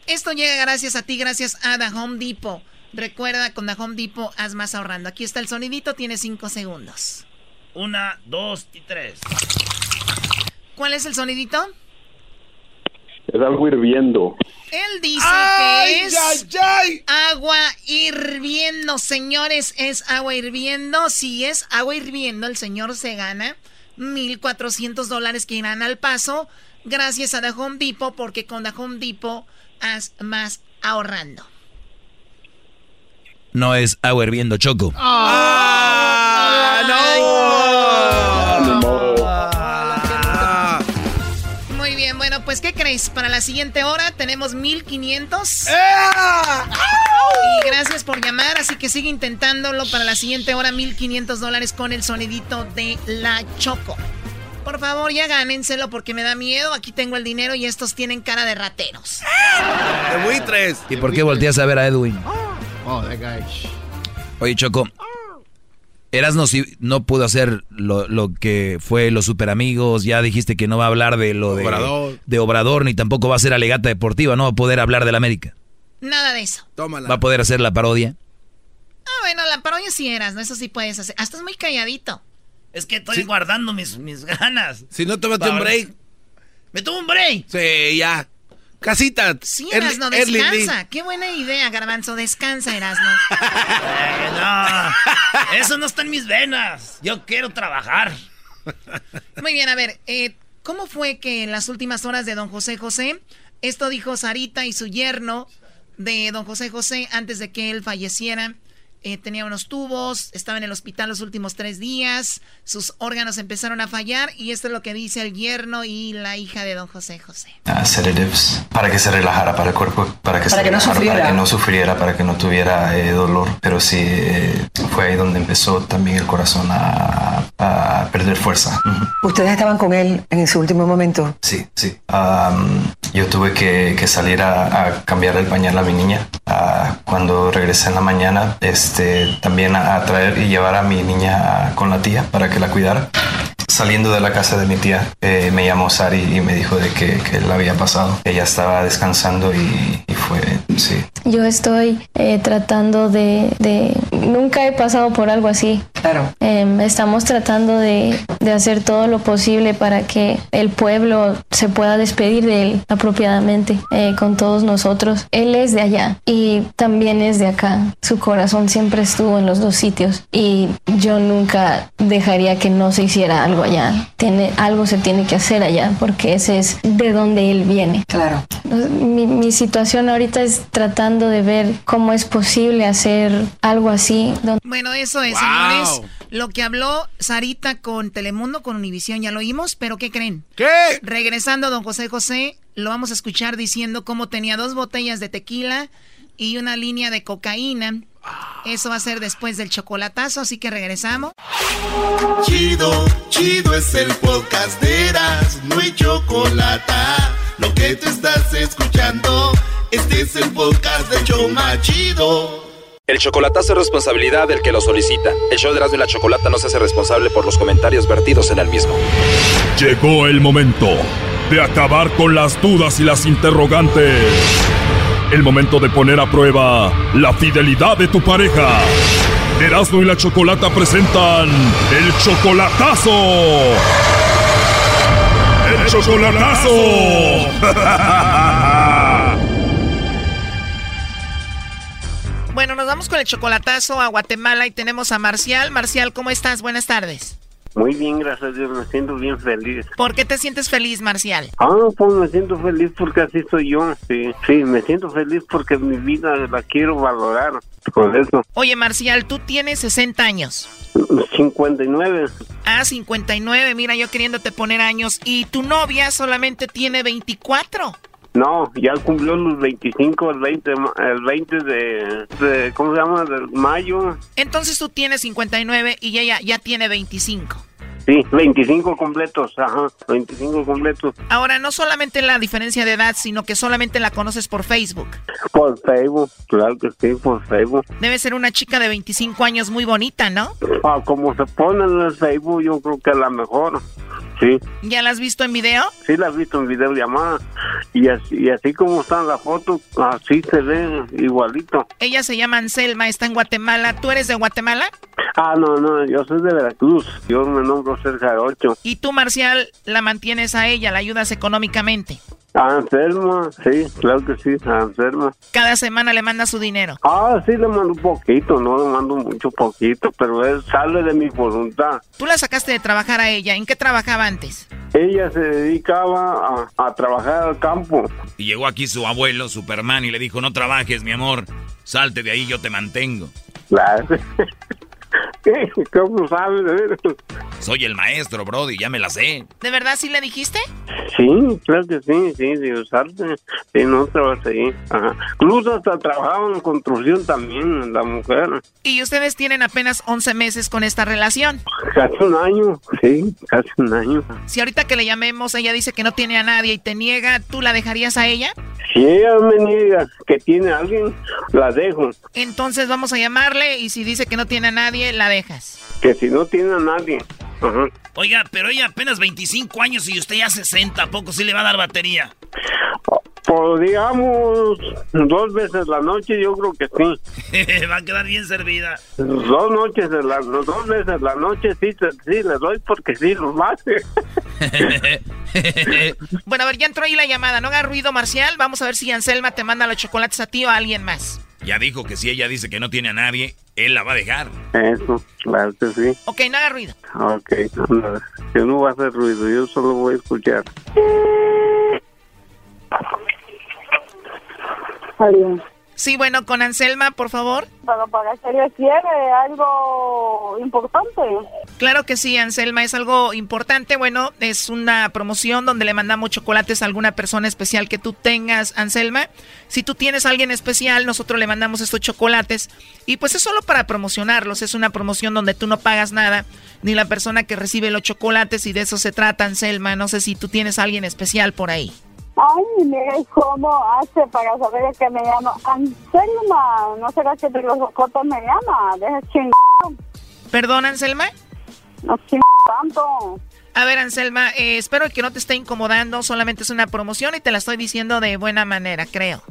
Speaker 12: Esto llega gracias a ti, gracias a The Home Depot. Recuerda, con The Home Depot haz más ahorrando. Aquí está el sonidito, tiene cinco segundos.
Speaker 4: Una, dos y tres.
Speaker 12: ¿Cuál es el sonidito?
Speaker 29: Es algo hirviendo.
Speaker 12: Él dice que es agua hirviendo, señores, es agua hirviendo. Si es agua hirviendo, el señor se gana 1.400 dólares que irán al paso gracias a Home Depot, porque con Home Depot haz más ahorrando.
Speaker 8: No es agua hirviendo, Choco.
Speaker 12: ¡Ah! Muy pues ¿qué crees? Para la siguiente hora tenemos 1500. Y gracias por llamar, así que sigue intentándolo para la siguiente hora 1500 dólares con el sonidito de la Choco. Por favor, ya gánenselo porque me da miedo. Aquí tengo el dinero y estos tienen cara de rateros.
Speaker 6: De buitres.
Speaker 8: ¿Y por qué volteas a ver a Edwin?
Speaker 11: Oh, that guy.
Speaker 8: Oye, Choco. Erasno sí no pudo hacer lo, lo que fue los super amigos. Ya dijiste que no va a hablar de lo de
Speaker 6: Obrador.
Speaker 8: de Obrador, ni tampoco va a ser alegata deportiva. No va a poder hablar del América.
Speaker 12: Nada de eso.
Speaker 6: Tómala.
Speaker 8: Va a poder hacer la parodia.
Speaker 12: Ah, bueno, la parodia sí eras, ¿no? Eso sí puedes hacer. Ah, estás muy calladito.
Speaker 4: Es que estoy guardando mis, mis ganas.
Speaker 6: Si no, tómate un break.
Speaker 4: ¿Me tomo un break?
Speaker 6: Sí, ya. Casita.
Speaker 12: Sí, Erasno,
Speaker 6: early
Speaker 12: descansa. Qué buena idea, Garbanzo. Descansa, Erasno.
Speaker 4: Eh, no, eso no está en mis venas. Yo quiero trabajar.
Speaker 12: Muy bien, a ver, eh, ¿cómo fue que en las últimas horas de don José José, esto dijo Sarita y su yerno de don José José antes de que él falleciera? Eh, tenía unos tubos, estaba en el hospital los últimos tres días, sus órganos empezaron a fallar y esto es lo que dice el yerno y la hija de don José José.
Speaker 27: ah, sedatives para que se relajara para el cuerpo, para que,
Speaker 12: Para
Speaker 27: se
Speaker 12: que no
Speaker 27: relajara,
Speaker 12: sufriera.
Speaker 27: para que no sufriera, para que no tuviera eh, dolor. Pero sí, eh, fue ahí donde empezó también el corazón a, a perder fuerza.
Speaker 28: ¿Ustedes estaban con él en su último momento?
Speaker 27: Sí, sí. Am, yo tuve que, que salir a, a cambiar el pañal a mi niña. Ah, cuando regresé en la mañana, este, también a, traer y llevar a mi niña con la tía para que la cuidara. Saliendo de la casa de mi tía, eh, me llamó Sari y me dijo de que, que le había pasado. Ella estaba descansando y, y fue, sí.
Speaker 26: Yo estoy eh, tratando de, de- Nunca he pasado por algo así.
Speaker 28: Claro.
Speaker 26: estamos tratando de, de hacer todo lo posible para que el pueblo se pueda despedir de él apropiadamente eh, con todos nosotros. Él es de allá y también es de acá. Su corazón siempre estuvo en los dos sitios y yo nunca dejaría que no se hiciera algo allá. Tiene, algo se tiene que hacer allá porque ese es de donde él viene.
Speaker 28: Claro.
Speaker 26: Mi, mi situación ahorita es tratando de ver cómo es posible hacer algo así. donde-
Speaker 12: Bueno, eso es,
Speaker 26: Wow.
Speaker 12: señores. Lo que habló Sarita con Telemundo, con Univisión, ya lo oímos, pero ¿qué creen?
Speaker 6: ¿Qué?
Speaker 12: Regresando, don José José, lo vamos a escuchar diciendo cómo tenía dos botellas de tequila y una línea de cocaína. Eso va a ser después del chocolatazo, así que regresamos.
Speaker 2: Chido, chido es el podcast de Eras, no hay chocolate. Lo que te estás escuchando, este es el podcast de Choma Chido.
Speaker 30: El chocolatazo es responsabilidad del que lo solicita. El show de Erasmo y la Chocolata no se hace responsable por los comentarios vertidos en el mismo.
Speaker 3: Llegó el momento de acabar con las dudas y las interrogantes. El momento de poner a prueba la fidelidad de tu pareja. Erasmo y la Chocolata presentan el chocolatazo. ¡El chocolatazo!
Speaker 12: Bueno, nos vamos con el chocolatazo a Guatemala y tenemos a Marcial. Marcial, ¿cómo estás? Buenas tardes.
Speaker 31: Muy bien, gracias a Dios, me siento bien feliz.
Speaker 12: ¿Por qué te sientes feliz, Marcial?
Speaker 31: Ah, pues me siento feliz porque así soy yo, sí. Sí, me siento feliz porque mi vida la quiero valorar con eso.
Speaker 12: Oye, Marcial, tú tienes 60 años.
Speaker 31: 59.
Speaker 12: Ah, 59, mira, yo queriéndote poner años. Y tu novia solamente tiene 24.
Speaker 31: No, ya cumplió los 25, el 20, de ma- el 20 de, de- ¿cómo se llama? De mayo.
Speaker 12: Entonces tú tienes 59 y ella ya tiene 25.
Speaker 31: Sí, 25 completos, ajá, 25 completos.
Speaker 12: Ahora, no solamente la diferencia de edad, sino que solamente la conoces por Facebook.
Speaker 31: Por Facebook, claro que sí, por Facebook.
Speaker 12: Debe ser una chica de 25 años muy bonita, ¿no?
Speaker 31: Ah, como se pone en el Facebook, yo creo que la mejor. Sí,
Speaker 12: ¿Ya la has visto en video?
Speaker 31: sí la he visto en videollamada. Y así, y así como está en la foto, así se ve igualito.
Speaker 12: Ella se llama Anselma, está en Guatemala. ¿Tú eres de Guatemala?
Speaker 31: Ah, no, no, yo soy de Veracruz. Yo me nombro Sergio Jarocho.
Speaker 12: ¿Y tú, Marcial, la mantienes a ella, la ayudas económicamente?
Speaker 31: A Anselma, sí, claro que sí, a Anselma.
Speaker 12: Cada semana le manda su dinero.
Speaker 31: Ah, sí, le mando un poquito, no le mando mucho poquito, pero él sale de mi voluntad.
Speaker 12: Tú la sacaste de trabajar a ella. ¿En qué trabajaba antes?
Speaker 31: Ella se dedicaba a, a trabajar al campo.
Speaker 32: Y llegó aquí su abuelo, Superman, y le dijo, no trabajes, mi amor, salte de ahí, yo te mantengo.
Speaker 31: Claro. ¿Qué? ¿Cómo sabes?
Speaker 32: Soy el maestro, Brody, ya me la sé.
Speaker 12: ¿De verdad sí le dijiste?
Speaker 31: Sí, claro que sí, sí, de usarte. Sí, no trabajé ahí. Ajá. Incluso hasta trabajaba en construcción también, la mujer.
Speaker 12: Y ustedes tienen apenas 11 meses con esta relación.
Speaker 31: Casi un año, sí, casi un año.
Speaker 12: Si ahorita que le llamemos ella dice que no tiene a nadie y te niega, ¿tú la dejarías a ella?
Speaker 31: Si ella me niega que tiene a alguien, la dejo.
Speaker 12: Entonces vamos a llamarle y si dice que no tiene a nadie, la dejas.
Speaker 31: Que si no tiene a nadie. Ajá.
Speaker 32: Oiga, pero ella apenas 25 años y usted ya 60, ¿a poco sí le va a dar batería?
Speaker 31: Digamos, dos veces la noche, yo creo que sí.
Speaker 32: va a quedar bien servida.
Speaker 31: Dos noches, de la, dos veces la noche sí, sí le doy porque sí lo hace.
Speaker 12: bueno, a ver, ya entró ahí la llamada. No haga ruido, Marcial. Vamos a ver si Anselma te manda los chocolates a ti o a alguien más.
Speaker 32: Ya dijo que si ella dice que no tiene a nadie, él la va a dejar.
Speaker 31: Eso, claro que sí.
Speaker 12: Ok, no haga ruido.
Speaker 31: Ok, no, yo no voy a hacer ruido, yo solo voy a escuchar.
Speaker 33: Adiós.
Speaker 12: Sí, bueno, con Anselma, por favor.
Speaker 33: Pero para que quiere algo importante.
Speaker 12: Claro que sí, Anselma, es algo importante. Bueno, es una promoción donde le mandamos chocolates a alguna persona especial que tú tengas, Anselma. Si tú tienes a alguien especial, nosotros le mandamos estos chocolates. Y pues es solo para promocionarlos. Es una promoción donde tú no pagas nada, ni la persona que recibe los chocolates, y de eso se trata, Anselma. No sé si tú tienes a alguien especial por ahí.
Speaker 33: Ay, mire cómo hace para saber que me llama Anselma. ¿No será que de los me llama? Deja chingado.
Speaker 12: ¿Perdón, Anselma?
Speaker 33: No tanto.
Speaker 12: A ver, Anselma, eh, espero que no te esté incomodando. Solamente es una promoción y te la estoy diciendo de buena manera, creo.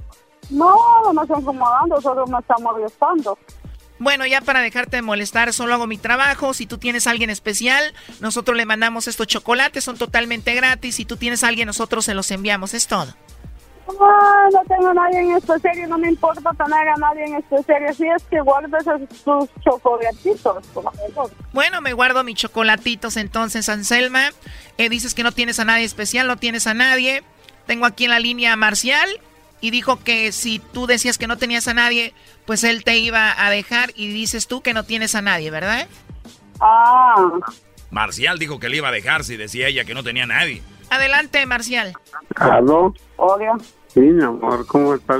Speaker 33: No, no me está incomodando, solo me está molestando.
Speaker 12: Bueno, ya para dejarte de molestar, solo hago mi trabajo. Si tú tienes a alguien especial, nosotros le mandamos estos chocolates, son totalmente gratis. Si tú tienes a alguien, nosotros se los enviamos, es todo.
Speaker 33: Ah, no tengo a nadie en especial y no me importa tener a nadie en especial. Así es que guardes tus chocolatitos, por favor.
Speaker 12: Bueno, me guardo mis chocolatitos entonces, Anselma. Eh, dices que no tienes a nadie especial, no tienes a nadie. Tengo aquí en la línea a Marcial y dijo que si tú decías que no tenías a nadie, pues él te iba a dejar y dices tú que no tienes a nadie, ¿verdad?
Speaker 33: Ah.
Speaker 32: Marcial dijo que le iba a dejar si decía ella que no tenía a nadie.
Speaker 12: Adelante, Marcial.
Speaker 31: ¿Aló?
Speaker 33: Hola.
Speaker 31: Sí, mi amor, ¿cómo estás?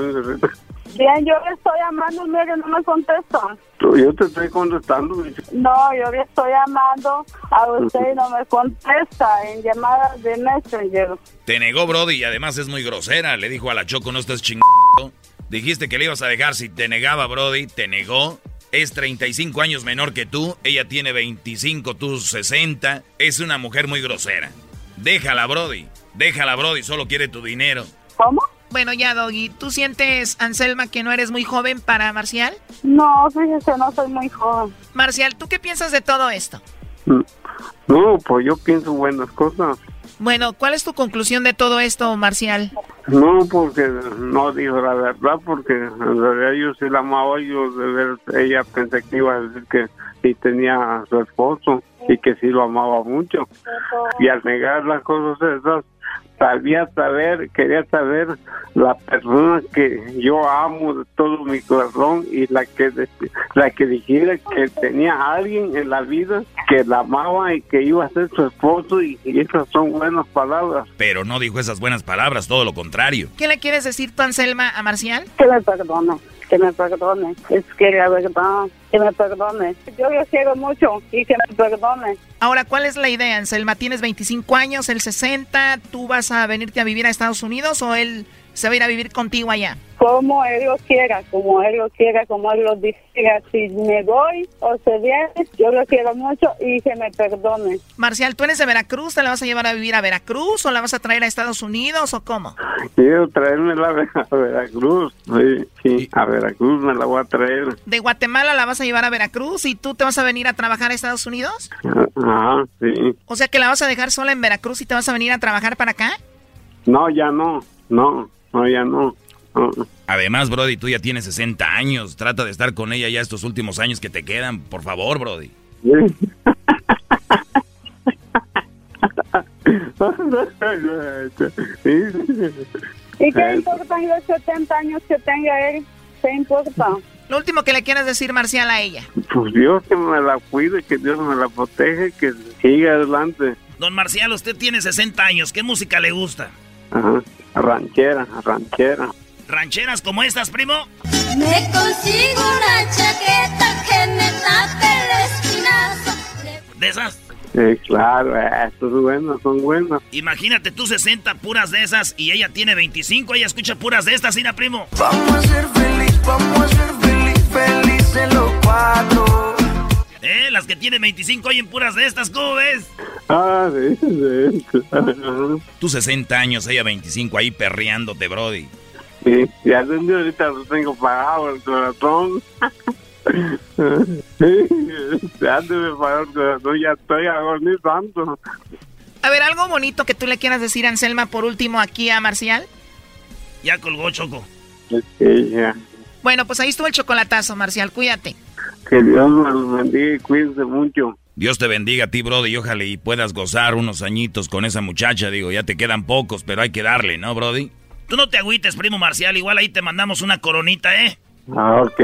Speaker 33: Bien, yo le estoy llamando, mire, no me contesta.
Speaker 31: Yo te estoy contestando.
Speaker 33: No, yo le estoy llamando a usted y no me contesta en llamadas de Messenger.
Speaker 32: Te negó, Brody, y además es muy grosera. Le dijo a la Choco, no estás chingando. Dijiste que le ibas a dejar si te negaba, Brody. Te negó. Es 35 años menor que tú. Ella tiene 25, tú 60. Es una mujer muy grosera. Déjala, Brody. Déjala, Brody. Solo quiere tu dinero.
Speaker 33: ¿Cómo?
Speaker 12: Bueno, ya, Doggy. ¿Tú sientes, Anselma, que no eres muy joven para Marcial?
Speaker 33: No, fíjese, no soy muy joven.
Speaker 12: Marcial, ¿tú qué piensas de todo esto?
Speaker 31: No, pues yo pienso buenas cosas.
Speaker 12: Bueno, ¿cuál es tu conclusión de todo esto, Marcial?
Speaker 31: No, porque no dijo la verdad, porque en realidad yo sí la amaba, yo de ver, ella pensé que iba a decir que sí tenía a su esposo y que sí lo amaba mucho. Y al negar las cosas esas, sabía saber, quería saber la persona que yo amo de todo mi corazón y la que la que dijera que tenía a alguien en la vida que la amaba y que iba a ser su esposo y, y esas son buenas palabras.
Speaker 32: Pero no dijo esas buenas palabras, todo lo contrario.
Speaker 12: ¿Qué le quieres decir tú, Anselma, a Marcial?
Speaker 33: Que me perdone, que me perdone. Es que la verdad, que me perdone. Yo le quiero mucho y que me perdone.
Speaker 12: Ahora, ¿cuál es la idea, Anselma? ¿Tienes 25 años, el 60? ¿Tú vas a venirte a vivir a Estados Unidos o él se va a ir a vivir contigo allá.
Speaker 33: Como él lo quiera, como él lo quiera, como él lo diga. Si me voy o se viene, yo lo quiero mucho y que me perdone.
Speaker 12: Marcial, ¿tú eres de Veracruz? ¿Te la vas a llevar a vivir a Veracruz o la vas a traer a Estados Unidos o cómo?
Speaker 31: Quiero traérmela a Veracruz. Sí, sí, a Veracruz me la voy a traer.
Speaker 12: ¿De Guatemala la vas a llevar a Veracruz y tú te vas a venir a trabajar a Estados Unidos?
Speaker 31: Ah, sí.
Speaker 12: O sea que la vas a dejar sola en Veracruz y te vas a venir a trabajar para acá?
Speaker 31: No, ya no. No, no, ya no.
Speaker 32: Además, Brody, tú ya tienes 60 años. Trata de estar con ella ya estos últimos años que te quedan. Por favor, Brody.
Speaker 33: ¿Y qué importan los 70 años que tenga él? ¿Qué importa?
Speaker 12: Lo último que le quieras decir, Marcial, a ella.
Speaker 31: Pues Dios que me la cuide, que Dios me la protege, que siga adelante.
Speaker 4: Don Marcial, usted tiene 60 años. ¿Qué música le gusta?
Speaker 31: Ajá, ranchera, ranchera.
Speaker 4: ¿Rancheras como estas, primo?
Speaker 34: Me consigo una chaqueta que me tape el espinazo.
Speaker 4: ¿De esas?
Speaker 31: Sí, claro, estos son buenas, son buenas.
Speaker 4: Imagínate tú 60 puras de esas y ella tiene 25, ella escucha puras de estas, ¿sí, primo?
Speaker 34: Vamos a ser feliz, vamos a ser feliz, felices los cuatro.
Speaker 4: ¿Eh? Las que tienen 25 oyen puras de estas, ¿cómo ves?
Speaker 31: Ah, sí, sí.
Speaker 32: Tú 60 años, ella 25 ahí perreándote, Brody.
Speaker 31: Sí, ya entendí, ahorita lo tengo pagado el corazón. sí, ya me pagó el corazón, ya estoy agonizando.
Speaker 12: A ver, algo bonito que tú le quieras decir, Anselma, por último aquí a Marcial.
Speaker 4: Ya colgó Choco.
Speaker 31: Sí, ya.
Speaker 12: Bueno, pues ahí estuvo el chocolatazo, Marcial, cuídate.
Speaker 31: Que Dios me los bendiga y cuídense mucho.
Speaker 32: Dios te bendiga a ti, Brody, y ojalá y puedas gozar unos añitos con esa muchacha. Digo, ya te quedan pocos, pero hay que darle, ¿no, Brody?
Speaker 4: Tú no te agüites, primo Marcial. Igual ahí te mandamos una coronita, ¿eh?
Speaker 31: Ah, ok.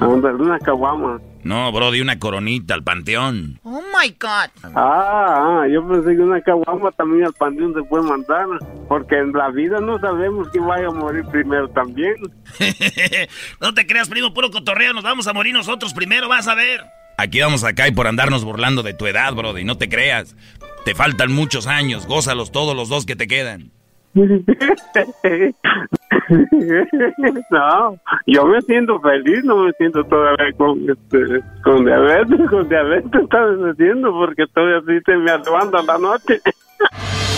Speaker 31: Una caguama.
Speaker 32: No, Brody, una coronita al panteón.
Speaker 12: Oh my God.
Speaker 31: Ah, ah, yo pensé que una caguama también al panteón se puede mandar. Porque en la vida no sabemos quién vaya a morir primero también.
Speaker 4: no te creas, primo, puro cotorreo. Nos vamos a morir nosotros primero, vas a ver.
Speaker 32: Aquí vamos acá y por andarnos burlando de tu edad, Brody. No te creas. Te faltan muchos años. Gózalos todos los dos que te quedan.
Speaker 31: no, yo me siento feliz, no me siento todavía con, este, con diabetes, con diabetes estaba diciendo porque todavía así se me levanta la noche.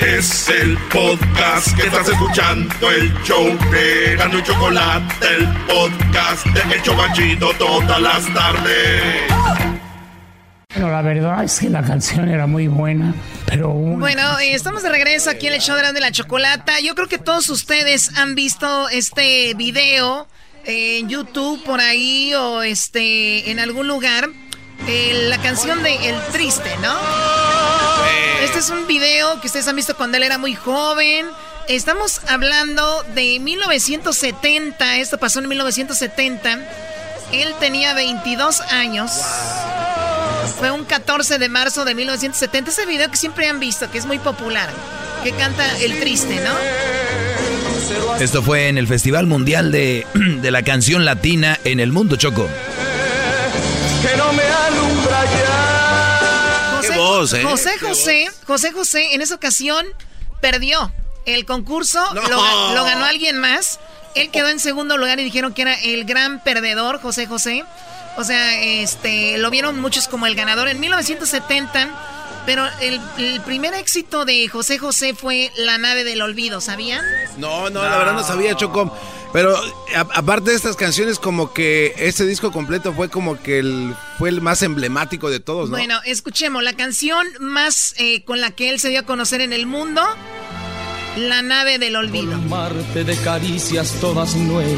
Speaker 2: Es el podcast que estás escuchando, el show de Gano y Chocolate, el podcast de El Chocachito todas las tardes.
Speaker 23: Bueno, la verdad es que la canción era muy buena, pero... una-
Speaker 12: Bueno, eh, estamos de regreso aquí en el show de de la chocolata. Yo creo que todos ustedes han visto este video en YouTube por ahí o este en algún lugar. Eh, la canción de El Triste, ¿no? Este es un video que ustedes han visto cuando él era muy joven. Estamos hablando de 1970. Esto pasó en 1970. Él tenía 22 años. Fue un 14 de marzo de 1970. Ese video que siempre han visto, que es muy popular. Que canta El Triste, ¿no?
Speaker 8: Esto fue en el Festival Mundial de, de la Canción Latina en el mundo, Choco.
Speaker 34: Que no me alumbra ya.
Speaker 12: José,
Speaker 8: voz, ¿eh?
Speaker 12: José
Speaker 8: Qué
Speaker 12: José, José José, en esa ocasión perdió el concurso, lo, lo ganó alguien más. Él quedó en segundo lugar y dijeron que era el gran perdedor, José José. O sea, este, lo vieron muchos como el ganador en 1970. Pero el, el primer éxito de José José fue La nave del olvido, ¿sabían?
Speaker 6: No, no, la verdad no sabía, Choco. Pero a- aparte de estas canciones, como que ese disco completo fue como que el, fue el más emblemático de todos, ¿no?
Speaker 12: Bueno, escuchemos la canción más eh, con la que él se dio a conocer en el mundo, La nave del olvido.
Speaker 34: Marte de caricias todas nuevas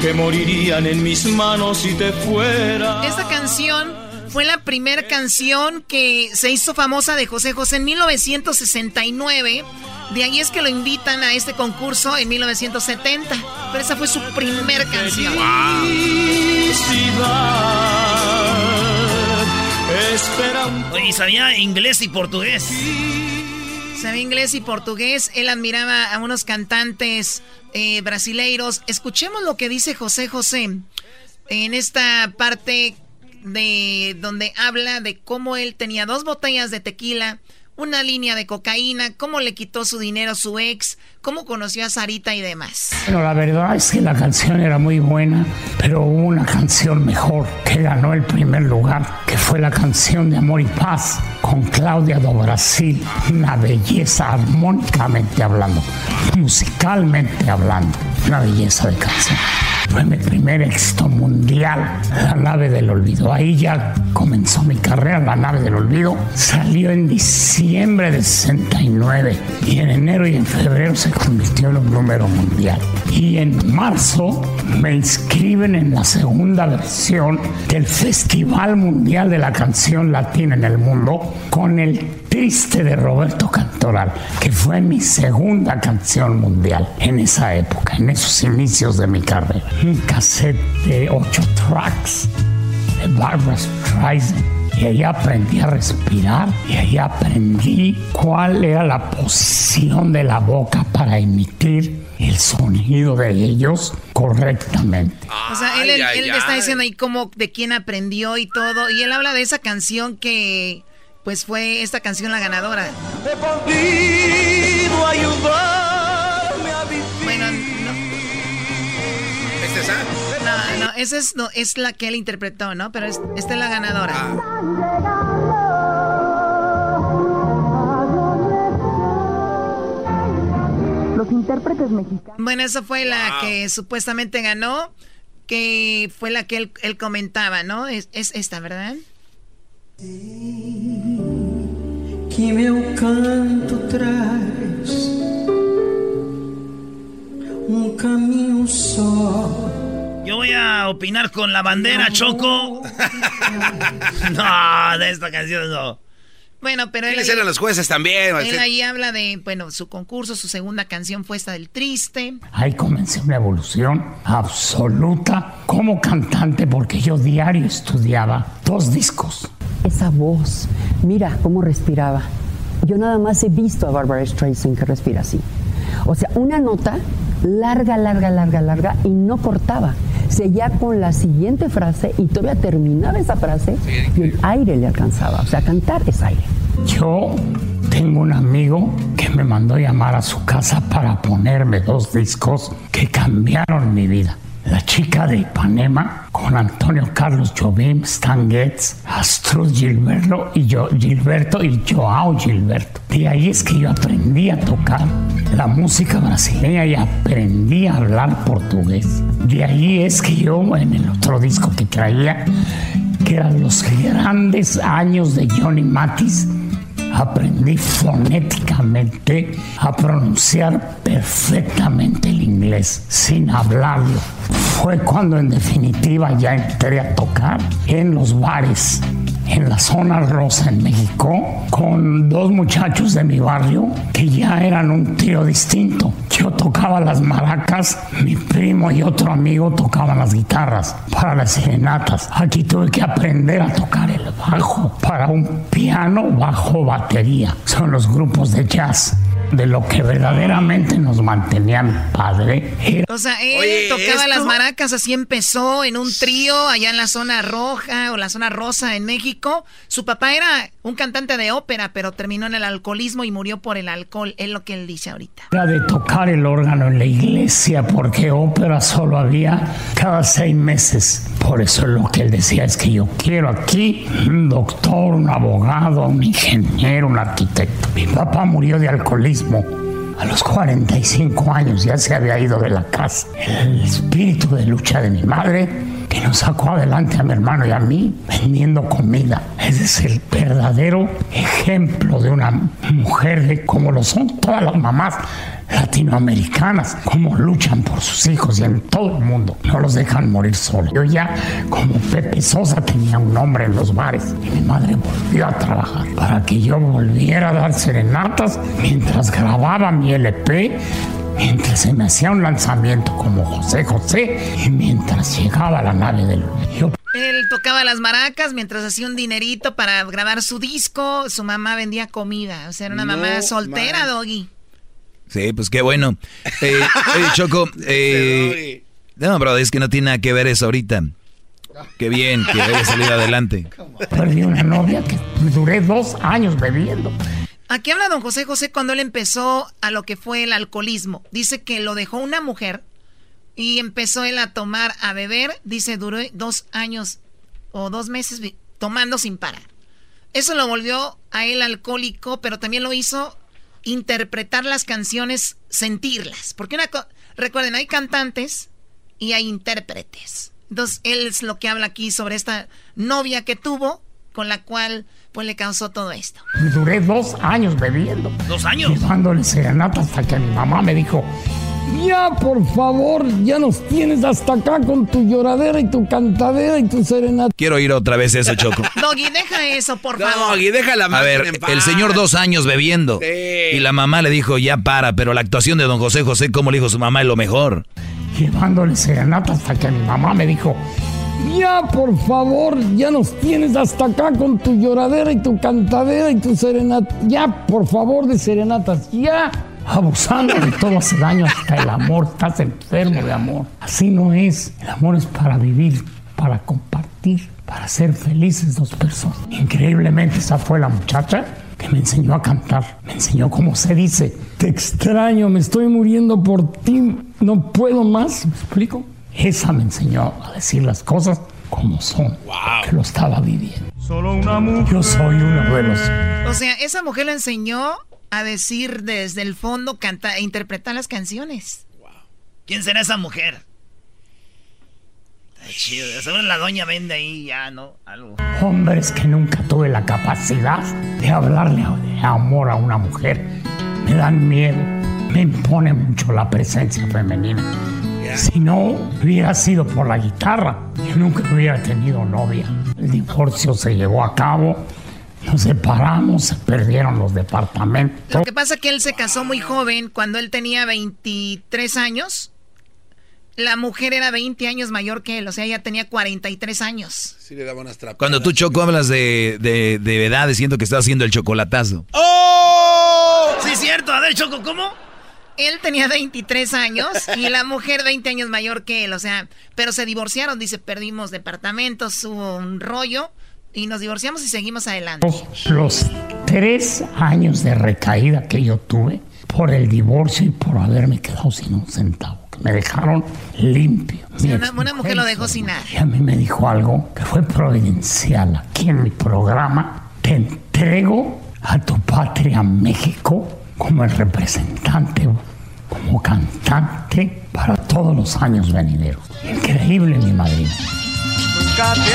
Speaker 34: que morirían en mis manos si te fuera.
Speaker 12: Esta canción fue la primera canción que se hizo famosa de José José en 1969. De ahí es que lo invitan a este concurso en 1970. Pero esa fue su primer canción.
Speaker 34: Un...
Speaker 4: Oye, sabía inglés y portugués.
Speaker 12: Sabía inglés y portugués. Él admiraba a unos cantantes eh, brasileiros. Escuchemos lo que dice José José en esta parte de donde habla de cómo él tenía dos botellas de tequila una línea de cocaína, cómo le quitó su dinero a su ex, cómo conoció a Sarita y demás.
Speaker 23: Bueno, la verdad es que la canción era muy buena, pero hubo una canción mejor que ganó el primer lugar, que fue la canción de Amor y Paz con Claudia do Brasil, una belleza armónicamente hablando, musicalmente hablando, una belleza de canción. Fue mi primer éxito mundial, La nave del olvido. Ahí ya comenzó mi carrera, La nave del olvido. Salió en diciembre de 69 y en enero y en febrero se convirtió en un número mundial. Y en marzo me inscriben en la segunda versión del Festival Mundial de la Canción Latina en el Mundo con el Triste de Roberto Cantoral, que fue mi segunda canción mundial en esa época, en esos inicios de mi carrera. Un cassette de ocho tracks de Barbara Streisand. Y ahí aprendí a respirar y ahí aprendí cuál era la posición de la boca para emitir el sonido de ellos correctamente.
Speaker 12: O sea, él, él está diciendo ahí cómo, de quién aprendió y todo. Y él habla de esa canción que pues fue esta canción la ganadora.
Speaker 34: He podido ayudarme a vivir.
Speaker 12: Bueno, no.
Speaker 6: ¿Es esa?
Speaker 12: No, no, esa es, no, es la que él interpretó, ¿no? Pero es, esta es la ganadora.
Speaker 35: Los intérpretes mexicanos.
Speaker 12: Bueno, esa fue la que supuestamente ganó, que fue la que él, él comentaba, ¿no? Es, es esta, ¿verdad?
Speaker 34: Que meu canto traz un camino só.
Speaker 4: Yo voy a opinar con la bandera, Choco. no, de esta canción no.
Speaker 12: Bueno, pero él.
Speaker 6: eran los jueces también?
Speaker 12: Él ahí habla de, bueno, su concurso, su segunda canción fue esta del Triste.
Speaker 23: Ahí comencé una evolución absoluta como cantante porque yo diario estudiaba dos discos
Speaker 35: esa voz, mira cómo respiraba. Yo nada más he visto a Barbara Streisand que respira así. O sea, una nota larga, larga, larga, larga y no cortaba. Seguía con la siguiente frase y todavía terminaba esa frase y el aire le alcanzaba. O sea, cantar es aire.
Speaker 23: Yo tengo un amigo que me mandó llamar a su casa para ponerme dos discos que cambiaron mi vida. La chica de Ipanema con Antonio Carlos Jobim, Stan Getz, Astrud Gilberto y yo, Gilberto y Joao Gilberto. De ahí es que yo aprendí a tocar la música brasileña y aprendí a hablar portugués. De ahí es que yo en el otro disco que traía, que eran los grandes años de Johnny Matis, aprendí fonéticamente a pronunciar perfectamente el inglés sin hablarlo. Fue cuando en definitiva ya entré a tocar en los bares en la zona rosa en México con dos muchachos de mi barrio que ya eran un trío distinto. Yo tocaba las maracas, mi primo y otro amigo tocaban las guitarras para las serenatas. Aquí tuve que aprender a tocar el bajo para un piano bajo batería. Son los grupos de jazz de lo que verdaderamente nos mantenían padre.
Speaker 12: O sea, él tocaba las maracas, así empezó en un trío allá en la zona roja o la zona rosa en México. Su papá era un cantante de ópera, pero terminó en el alcoholismo y murió por el alcohol, es lo que él dice ahorita.
Speaker 23: Era de tocar el órgano en la iglesia, porque ópera solo había cada seis meses. Por eso lo que él decía es que yo quiero aquí un doctor, un abogado, un ingeniero, un arquitecto. Mi papá murió de alcoholismo a los 45 años ya se había ido de la casa. El espíritu de lucha de mi madre que nos sacó adelante a mi hermano y a mí vendiendo comida. Ese es el verdadero ejemplo de una mujer de como lo son todas las mamás latinoamericanas, cómo luchan por sus hijos y en todo el mundo. No los dejan morir solos. Yo ya, como Pepe Sosa, tenía un nombre en los bares y mi madre volvió a trabajar para que yo volviera a dar serenatas mientras grababa mi LP mientras se me hacía un lanzamiento como José José y mientras llegaba la nave del
Speaker 12: Él tocaba las maracas mientras hacía un dinerito para grabar su disco. Su mamá vendía comida. O sea, era una mamá soltera, Doggy.
Speaker 8: Sí, pues qué bueno. Eh, Choco, eh, no, bro, es que no tiene nada que ver eso ahorita. Qué bien que haya salido adelante.
Speaker 23: Perdí una novia que duré dos años bebiendo.
Speaker 12: Aquí habla don José José cuando él empezó a lo que fue el alcoholismo. Dice que lo dejó una mujer y empezó él a tomar, a beber. Dice, duró dos años o dos meses tomando sin parar. Eso lo volvió a él alcohólico, pero también lo hizo interpretar las canciones, sentirlas. Porque una recuerden, hay cantantes y hay intérpretes. Entonces, él es lo que habla aquí sobre esta novia que tuvo, con la cual pues le causó todo esto.
Speaker 23: Duré dos años bebiendo.
Speaker 4: ¿Dos años?
Speaker 23: Llevándole serenata hasta que mi mamá me dijo, ya, por favor, ya nos tienes hasta acá con tu lloradera y tu cantadera y tu serenata.
Speaker 8: Quiero ir otra vez eso, Choco.
Speaker 12: Doggy, deja eso, por favor.
Speaker 6: Doggy, deja la
Speaker 8: A ver, el señor dos años bebiendo. Y la mamá le dijo, ya para, pero la actuación de don José José, como le dijo su mamá, es lo mejor.
Speaker 23: Llevándole serenata hasta que mi mamá me dijo, ya, por favor, ya nos tienes hasta acá con tu lloradera y tu cantadera y tu serenata. Ya, por favor, de serenatas, ya. Abusando de todo hace daño hasta el amor. Estás enfermo de amor. Así no es. El amor es para vivir, para compartir, para ser felices dos personas. Increíblemente, esa fue la muchacha que me enseñó a cantar. Me enseñó cómo se dice. Te extraño, me estoy muriendo por ti. No puedo más. ¿Me explico? Esa me enseñó a decir las cosas como son, que lo estaba viviendo. Solo una mujer. Yo soy uno de los.
Speaker 12: O sea, esa mujer le enseñó a decir desde el fondo, cantar e interpretar las canciones.
Speaker 4: ¿Quién será esa mujer? Está chido. Seguro la doña vende ahí ya, ¿no? Algo.
Speaker 23: Hombres que nunca tuve la capacidad de hablarle de amor a una mujer. Me dan miedo. Me impone mucho la presencia femenina. Si no hubiera sido por la guitarra, yo nunca hubiera tenido novia. El divorcio se llevó a cabo, nos separamos, se perdieron los departamentos.
Speaker 12: Lo que pasa es que él se casó muy joven, cuando él tenía 23 años. La mujer era 20 años mayor que él, o sea, ella tenía 43 años.
Speaker 6: Sí, le daba unas
Speaker 8: Cuando tú, Choco, hablas de, de, de edad, siento que estás haciendo el chocolatazo.
Speaker 4: ¡Oh! Sí, cierto. A ver, Choco, ¿cómo?
Speaker 12: Él tenía 23 años y la mujer 20 años mayor que él, o sea, pero se divorciaron, dice, perdimos departamentos, hubo un rollo y nos divorciamos y seguimos adelante.
Speaker 23: Los tres años de recaída que yo tuve por el divorcio y por haberme quedado sin un centavo, que me dejaron limpio.
Speaker 12: una, una, mujer lo dejó sin nada.
Speaker 23: Y a mí me dijo algo que fue providencial. Aquí en mi programa te entrego a tu patria México como el representante, como cantante para todos los años venideros. Increíble, mi madrina. Nunca te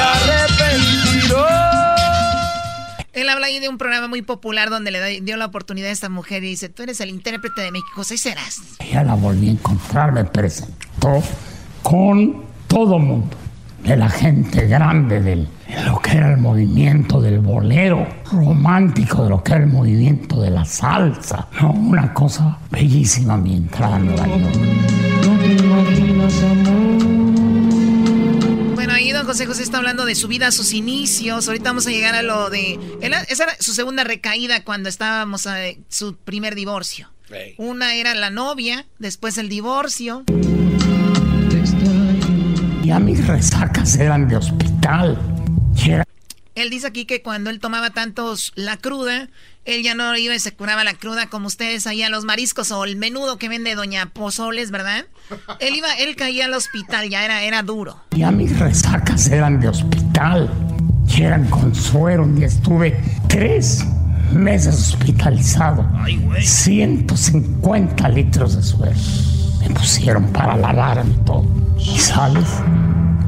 Speaker 12: Él habla ahí de un programa muy popular donde le dio la oportunidad a esta mujer y dice, tú eres el intérprete de México, ¿sí serás?
Speaker 23: Ella la volví a encontrar, me presentó con todo mundo de la gente grande del lo que era el movimiento del bolero romántico, de lo que era el movimiento de la salsa. No, una cosa bellísima mi entrada en Nueva York.
Speaker 12: Bueno, ahí don José José está hablando de su vida, sus inicios. Ahorita vamos a llegar a lo de... Esa era su segunda recaída cuando estábamos a su primer divorcio. Una era la novia, después el divorcio.
Speaker 23: Ya mis resacas eran de hospital.
Speaker 12: Él dice aquí que cuando él tomaba tantos la cruda, él ya no iba y se curaba la cruda como ustedes allá los mariscos o el menudo que vende Doña Pozoles, ¿verdad? Él iba, él caía al hospital, ya era, era duro.
Speaker 23: Ya mis resacas eran de hospital. Eran con suero. Y estuve tres meses hospitalizado. Ay, 150 litros de suero. Me pusieron para lavarme todo. Y sales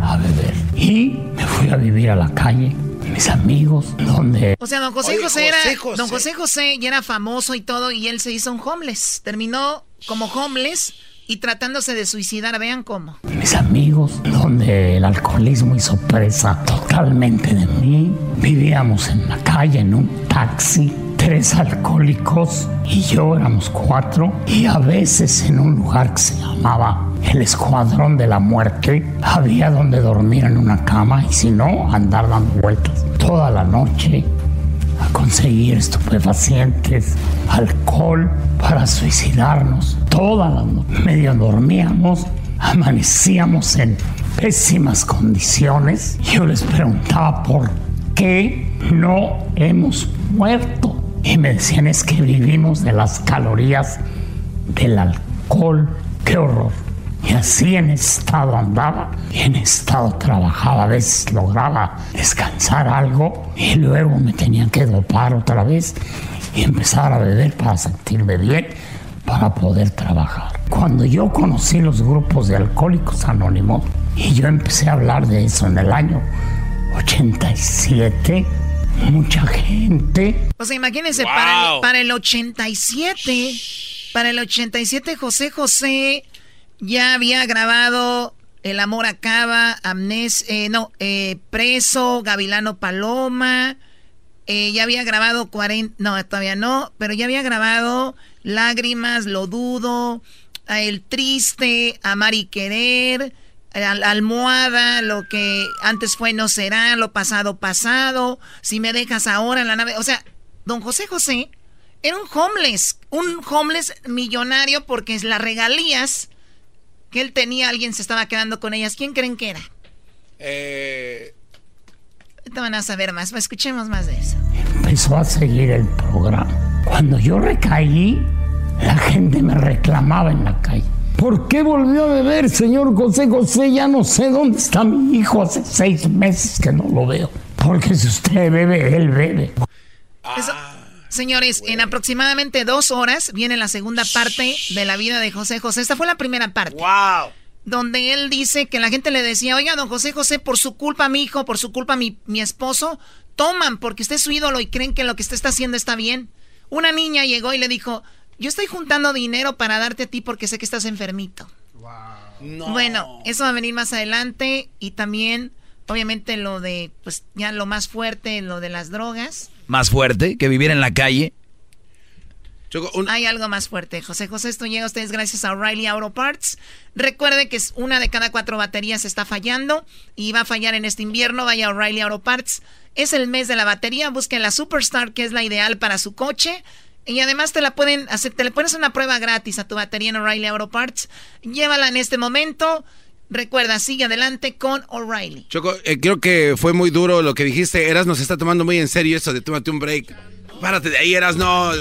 Speaker 23: a beber. Y me fui a vivir a la calle mis amigos, donde...
Speaker 12: O sea, don José José, era... Don José José ya era famoso y todo y él se hizo un homeless. Terminó como homeless y tratándose de suicidar, vean cómo.
Speaker 23: Mis amigos, donde el alcoholismo hizo presa totalmente de mí. Vivíamos en la calle, en un taxi tres alcohólicos y yo éramos cuatro y a veces en un lugar que se llamaba el Escuadrón de la Muerte había donde dormir en una cama y si no andar dando vueltas toda la noche a conseguir estupefacientes, alcohol para suicidarnos. Todas las noches medio dormíamos, amanecíamos en pésimas condiciones. Yo les preguntaba por qué no hemos muerto. Y me decían es que vivimos de las calorías del alcohol. ¡Qué horror! Y así en estado andaba, y en estado trabajaba, a veces lograba descansar algo y luego me tenían que dopar otra vez y empezar a beber para sentirme bien, para poder trabajar. Cuando yo conocí los grupos de alcohólicos anónimos y yo empecé a hablar de eso en el año 87, mucha gente.
Speaker 12: O sea, imagínense, para, el, para el 87, para el 87 José José ya había grabado El amor acaba, Amnes, eh, no, eh, Preso, Gavilano Paloma, eh, ya había grabado 40, no, todavía no, pero ya había grabado Lágrimas, Lo Dudo, El Triste, Amar y Querer, la almohada, lo que antes fue no será, lo pasado pasado, si me dejas ahora en la nave, o sea, don José José era un homeless, un homeless millonario porque es las regalías que él tenía, alguien se estaba quedando con ellas. ¿Quién creen que era? Eh... Ahorita van a saber más, escuchemos más de eso.
Speaker 23: Empezó a seguir el programa. Cuando yo recaí, la gente me reclamaba en la calle. ¿Por qué volvió a beber, señor José José? Ya no sé dónde está mi hijo. Hace seis meses que no lo veo. Porque si usted bebe, él bebe.
Speaker 12: Señores, en aproximadamente dos horas viene la segunda parte de la vida de José José. Esta fue la primera parte.
Speaker 4: ¡Wow!
Speaker 12: Donde él dice que la gente le decía, oiga, don José José, por su culpa mi hijo, por su culpa mi, mi esposo, toman porque usted es su ídolo y creen que lo que usted está haciendo está bien. Una niña llegó y le dijo, yo estoy juntando dinero para darte a ti porque sé que estás enfermito. Wow. Bueno, eso va a venir más adelante y también, obviamente, lo de, pues ya lo más fuerte, lo de las drogas
Speaker 8: más fuerte que vivir en la calle?
Speaker 12: Hay algo más fuerte. José José, esto llega a ustedes gracias a O'Reilly Auto Parts. Recuerde que una de cada cuatro baterías está fallando y va a fallar en este invierno. Vaya a O'Reilly Auto Parts. Es el mes de la batería. Busquen la Superstar, que es la ideal para su coche. Y además te la pueden hacer, te le pones una prueba gratis a tu batería en O'Reilly Auto Parts. Llévala en este momento. Recuerda, sigue adelante con O'Reilly.
Speaker 6: Choco, eh, creo que fue muy duro lo que dijiste. Eras nos está tomando muy en serio eso de tómate un break. Párate de ahí, Eras no.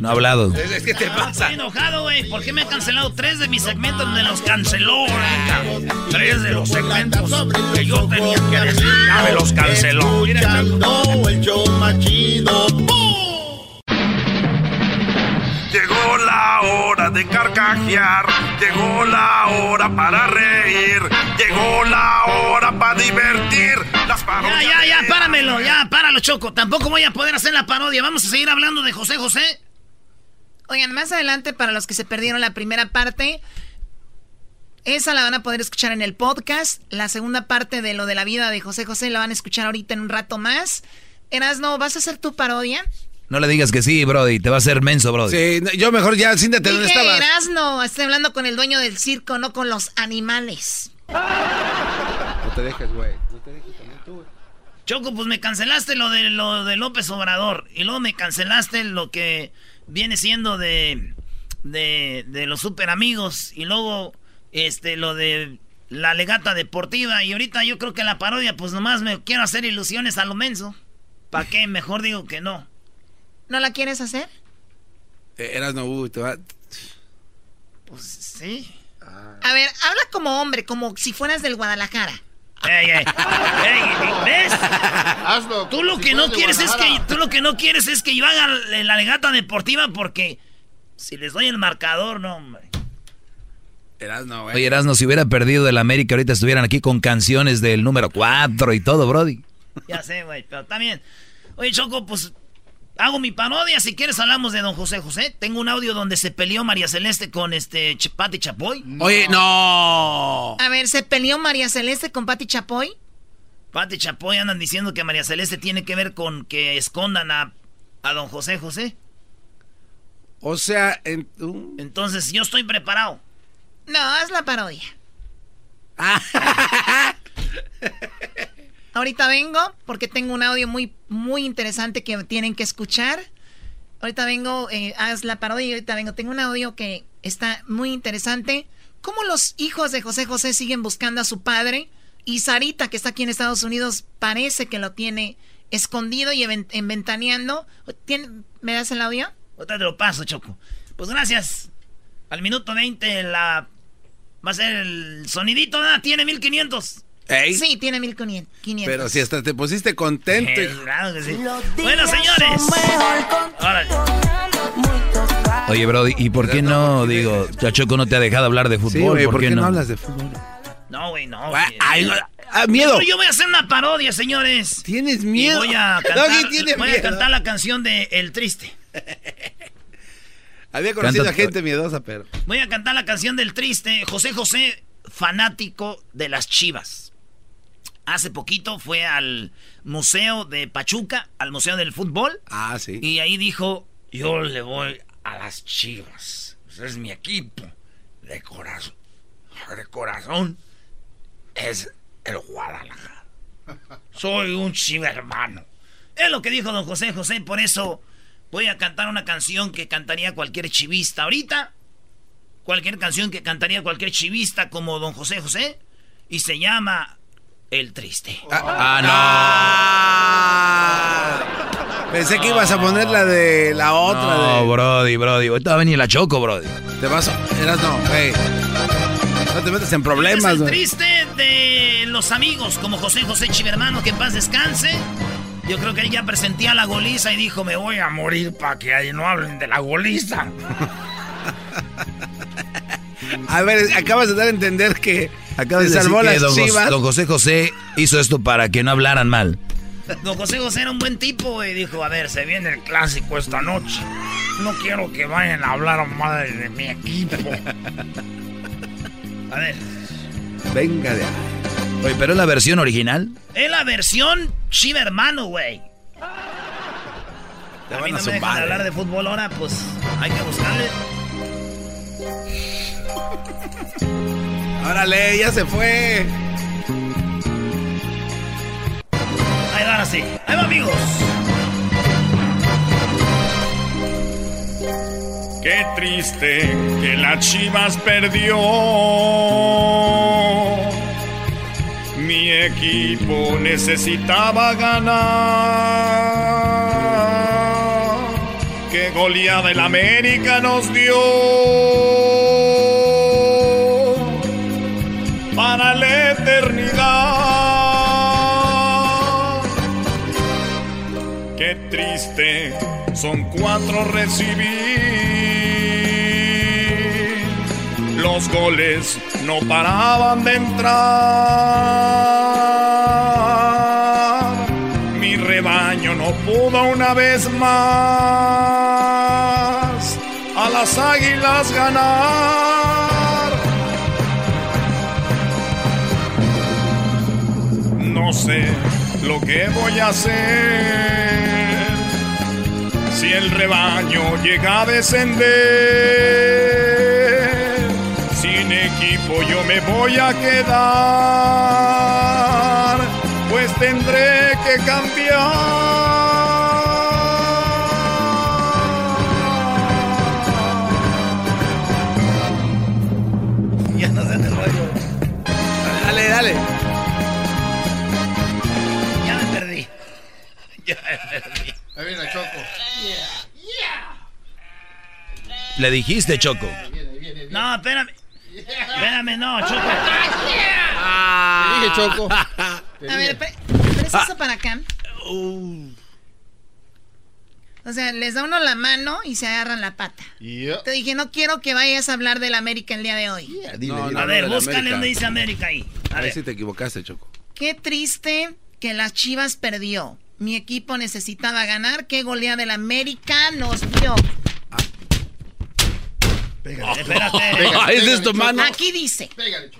Speaker 8: No ha hablado.
Speaker 6: Es, que te pasa.
Speaker 4: Estoy enojado, güey. ¿Por qué me ha cancelado tres de mis segmentos? Me los canceló, güey. Tres de los segmentos que yo tenía que decir. Ya me los canceló.
Speaker 2: el show más chido.
Speaker 36: Hora de carcajear, llegó la hora para reír, llegó la hora para divertir. Las
Speaker 4: parodias. Ya, ya, ya, páramelo, ya, páralo, Choco. Tampoco voy a poder hacer la parodia. Vamos a seguir hablando de José José.
Speaker 12: Oigan, más adelante, para los que se perdieron la primera parte, esa la van a poder escuchar en el podcast. La segunda parte de lo de la vida de José José la van a escuchar ahorita en un rato más. Erasno, ¿vas a hacer tu parodia?
Speaker 8: No le digas que sí, Brody, te va a hacer menso, Brody.
Speaker 6: Sí, yo mejor ya, siéntate donde estabas.
Speaker 12: no, estoy hablando con el dueño del circo, no con los animales.
Speaker 6: No te dejes, güey. No te dejes también tú, güey.
Speaker 4: Choco, pues me cancelaste lo de lo de López Obrador. Y luego me cancelaste lo que viene siendo de. de, de los super amigos. Y luego, este, lo de la legata deportiva. Y ahorita yo creo que la parodia, pues nomás me quiero hacer ilusiones a lo menso. ¿Para qué? Mejor digo que no.
Speaker 12: ¿No la quieres hacer?
Speaker 6: Eh, eras no, uy, te va...
Speaker 4: Pues sí.
Speaker 12: A ver, habla como hombre, como si fueras del Guadalajara.
Speaker 4: Ey, ey, ey, ¿ves? Hazlo. Tú lo que no quieres es que tú lo que no quieres es que yo haga la legata deportiva porque si les doy el marcador, no, hombre.
Speaker 6: Erasno, güey.
Speaker 8: Oye, Erasno, si hubiera perdido el América, ahorita estuvieran aquí con canciones del número 4 y todo, Brody.
Speaker 4: Ya sé, güey, pero también. Oye, Choco, pues Hago mi parodia, si quieres hablamos de don José José. Tengo un audio donde se peleó María Celeste con este Pati Chapoy.
Speaker 6: Oye, no.
Speaker 12: A ver, ¿se peleó María Celeste con Pati Chapoy?
Speaker 4: Pati Chapoy andan diciendo que María Celeste tiene que ver con que escondan a a don José José.
Speaker 6: O sea,
Speaker 4: entonces yo estoy preparado.
Speaker 12: No, haz la parodia. Ahorita vengo porque tengo un audio muy, muy interesante que tienen que escuchar. Ahorita vengo, eh, haz la parodia y ahorita vengo. Tengo un audio que está muy interesante. ¿Cómo los hijos de José José siguen buscando a su padre? Y Sarita, que está aquí en Estados Unidos, parece que lo tiene escondido y inventaneando. ¿Me das el audio?
Speaker 4: Ahorita te lo paso, Choco. Pues gracias. Al minuto 20 la... Va a ser el sonidito, ¿verdad? Tiene 1500.
Speaker 12: Sí, tiene 1500.
Speaker 6: Pero si hasta te pusiste contento.
Speaker 4: Bueno, señores.
Speaker 8: Oye, Brody, ¿y por qué no, digo, Choco no te ha dejado hablar de fútbol?
Speaker 6: ¿por, qué, no? hablas de fútbol?
Speaker 4: No, güey, no.
Speaker 6: Ay, ah, miedo.
Speaker 4: yo voy a hacer una parodia, señores.
Speaker 6: ¿Tienes miedo?
Speaker 4: Y voy a cantar, voy a cantar la canción de El Triste.
Speaker 6: Había conocido a gente miedosa, pero.
Speaker 4: Voy a cantar la canción del Triste. José José, fanático de las chivas. Hace poquito fue al Museo de Pachuca, al Museo del Fútbol.
Speaker 6: Ah, sí.
Speaker 4: Y ahí dijo: Yo le voy a las chivas. es mi equipo. De corazón. De corazón. Es el Guadalajara. Soy un chiva hermano. Es lo que dijo don José José, por eso voy a cantar una canción que cantaría cualquier chivista ahorita. Cualquier canción que cantaría cualquier chivista como don José José. Y se llama El Triste.
Speaker 8: Ah,
Speaker 6: no. Pensé que ibas a poner la de la otra.
Speaker 8: No, Brody, Brody. Ahorita va a venir la Choco, Brody.
Speaker 6: Te vas a... Eras no, hey. No te metas en problemas,
Speaker 4: Es el triste de los amigos, como José José Chivermano, que en paz descanse. Yo creo que él ya presentía la goliza y dijo, me voy a morir para que ahí no hablen de la goliza.
Speaker 6: a ver, acabas de dar a entender que
Speaker 8: acabas de salvó las don, chivas. don José José hizo esto para que no hablaran mal.
Speaker 4: Don José José era un buen tipo y dijo, a ver, se viene el clásico esta noche. No quiero que vayan a hablar mal de mi equipo. A ver.
Speaker 6: Venga de ahí.
Speaker 8: Oye, ¿pero es la versión original?
Speaker 4: Es la versión Chiva Hermano, güey. A mí no me dejan hablar de fútbol ahora, pues hay que buscarle.
Speaker 6: Órale, ya se fue.
Speaker 4: Ahí va, ahora sí. Ahí va, amigos.
Speaker 36: Qué triste que la Chivas perdió. Mi equipo necesitaba ganar. Qué goleada el América nos dio. Son cuatro recibir los goles no paraban de entrar. Mi rebaño no pudo una vez más a las águilas ganar. No sé lo que voy a hacer si el rebaño llega a descender sin equipo yo me voy a quedar, pues tendré que cambiar.
Speaker 4: Ya no el rollo.
Speaker 6: Dale, dale.
Speaker 4: Ya me perdí. Ya me perdí.
Speaker 11: Ahí viene Choco.
Speaker 8: Le dijiste, Choco.
Speaker 4: No, espérame. Espérame, no, Choco.
Speaker 11: Ah. Te dije, Choco.
Speaker 12: a ver, pre eso para acá. Uh. O sea, les da uno la mano y se agarran la pata. Te dije, no quiero que vayas a hablar del América el día de hoy.
Speaker 4: a ver, búscale donde dice América ahí.
Speaker 6: A, ver si te equivocaste, Choco.
Speaker 12: Qué triste que las Chivas perdió. Mi equipo necesitaba ganar. Qué goleada del América nos dio.
Speaker 6: Pégale, espérate. ¿Es esto, mano?
Speaker 12: Aquí dice. Pégale,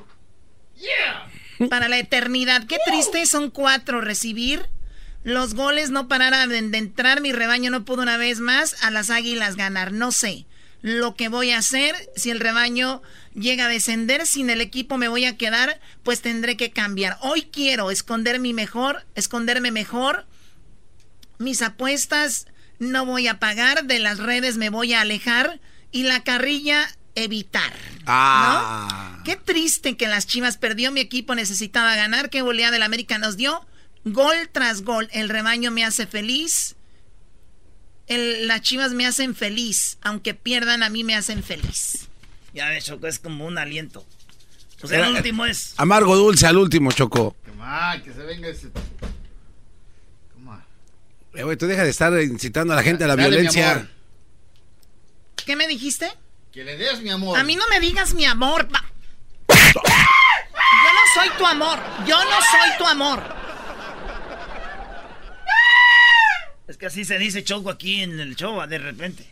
Speaker 12: Para la eternidad. Qué triste son cuatro recibir Los goles no pararan de, de entrar, mi rebaño no pudo una vez más a las águilas ganar. No sé lo que voy a hacer. Si el rebaño llega a descender, sin el equipo me voy a quedar, pues tendré que cambiar. Hoy quiero esconderme mejor, esconderme mejor. Mis apuestas no voy a pagar, de las redes me voy a alejar y la carrilla evitar.
Speaker 6: Ah.
Speaker 12: Qué triste que las Chivas perdió, mi equipo necesitaba ganar, qué goleada del América nos dio. Gol tras gol, el rebaño me hace feliz. las Chivas me hacen feliz, aunque pierdan a mí me hacen feliz.
Speaker 4: Ya ves, Choco, es como un aliento. O sea, el último es...
Speaker 6: Amargo dulce al último, Choco.
Speaker 11: que se venga ese...
Speaker 6: Eh, güey, tú deja de estar incitando a la gente a la
Speaker 11: Dale, mi
Speaker 6: violencia.
Speaker 12: ¿Qué me dijiste?
Speaker 11: Que le des mi amor.
Speaker 12: A mí no me digas mi amor. pa- Yo no soy tu amor. Yo no soy tu amor.
Speaker 4: Es que así se dice Choco aquí en el show, de repente.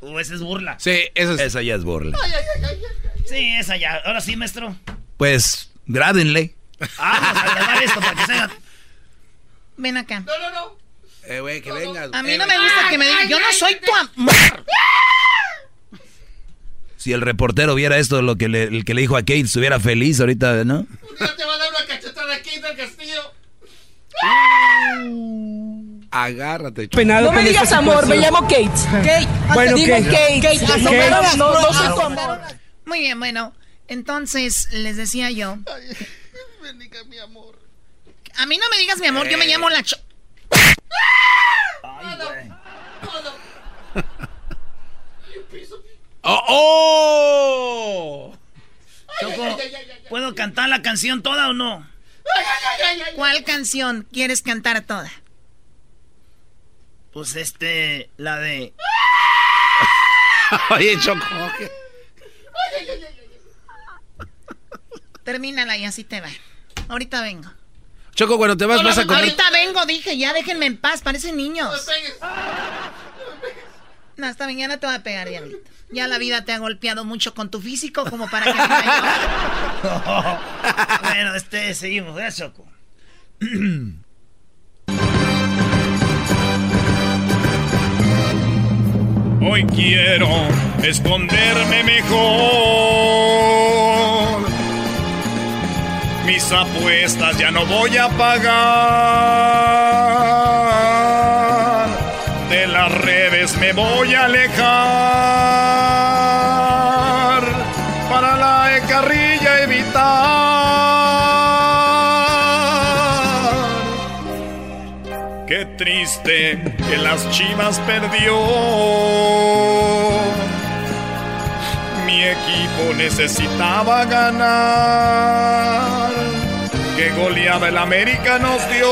Speaker 4: O esa es burla.
Speaker 6: Sí, eso es...
Speaker 8: Esa ya es burla.
Speaker 4: Sí, esa ya. Ahora sí, maestro.
Speaker 8: Pues, grábenle.
Speaker 4: Vamos a grabar esto para que se haga.
Speaker 12: Ven acá.
Speaker 11: No, no, no.
Speaker 6: Eh, güey, que vengas.
Speaker 12: A mí
Speaker 6: Eh,
Speaker 12: no me gusta que me digan. Yo no soy tu amor.
Speaker 8: Si el reportero viera esto, lo que le, el que le dijo a Kate, estuviera feliz ahorita, ¿no?
Speaker 11: Un día te va a dar una cachetada aquí del castillo.
Speaker 6: Agárrate, Choco.
Speaker 37: No me digas amor, me llamo Kate. Kate.
Speaker 12: Bueno,
Speaker 37: Dime
Speaker 12: Kate.
Speaker 37: Kate.
Speaker 12: Kate.
Speaker 37: No,
Speaker 12: Kate.
Speaker 37: no, no, no soy tu amor.
Speaker 12: Muy bien, bueno. Entonces, les decía yo.
Speaker 11: Bendiga mi amor.
Speaker 12: A mí no me digas mi amor, yo me llamo la cho...
Speaker 6: ¡Oh! oh!
Speaker 4: Choco, ¿puedo cantar la canción toda o no?
Speaker 12: ¿Cuál canción quieres cantar toda?
Speaker 4: Pues este, la de...
Speaker 6: Oye, Choco.
Speaker 12: Termínala y así te va. Ahorita vengo.
Speaker 6: Choco, cuando te vas, vas a comer.
Speaker 12: Ahorita vengo, dije, ya déjenme en paz, parecen niños. No, esta mañana te voy a pegar, diablito. Ya la vida te ha golpeado mucho con tu físico como para que yo.
Speaker 4: bueno, este, seguimos, ¿eh, Choco?
Speaker 3: Hoy quiero esconderme mejor. Mis apuestas ya no voy a pagar. De las redes me voy a alejar. Para la carrilla evitar. Qué triste que las chivas perdió. Mi equipo necesitaba ganar. Qué goleada el América nos dio.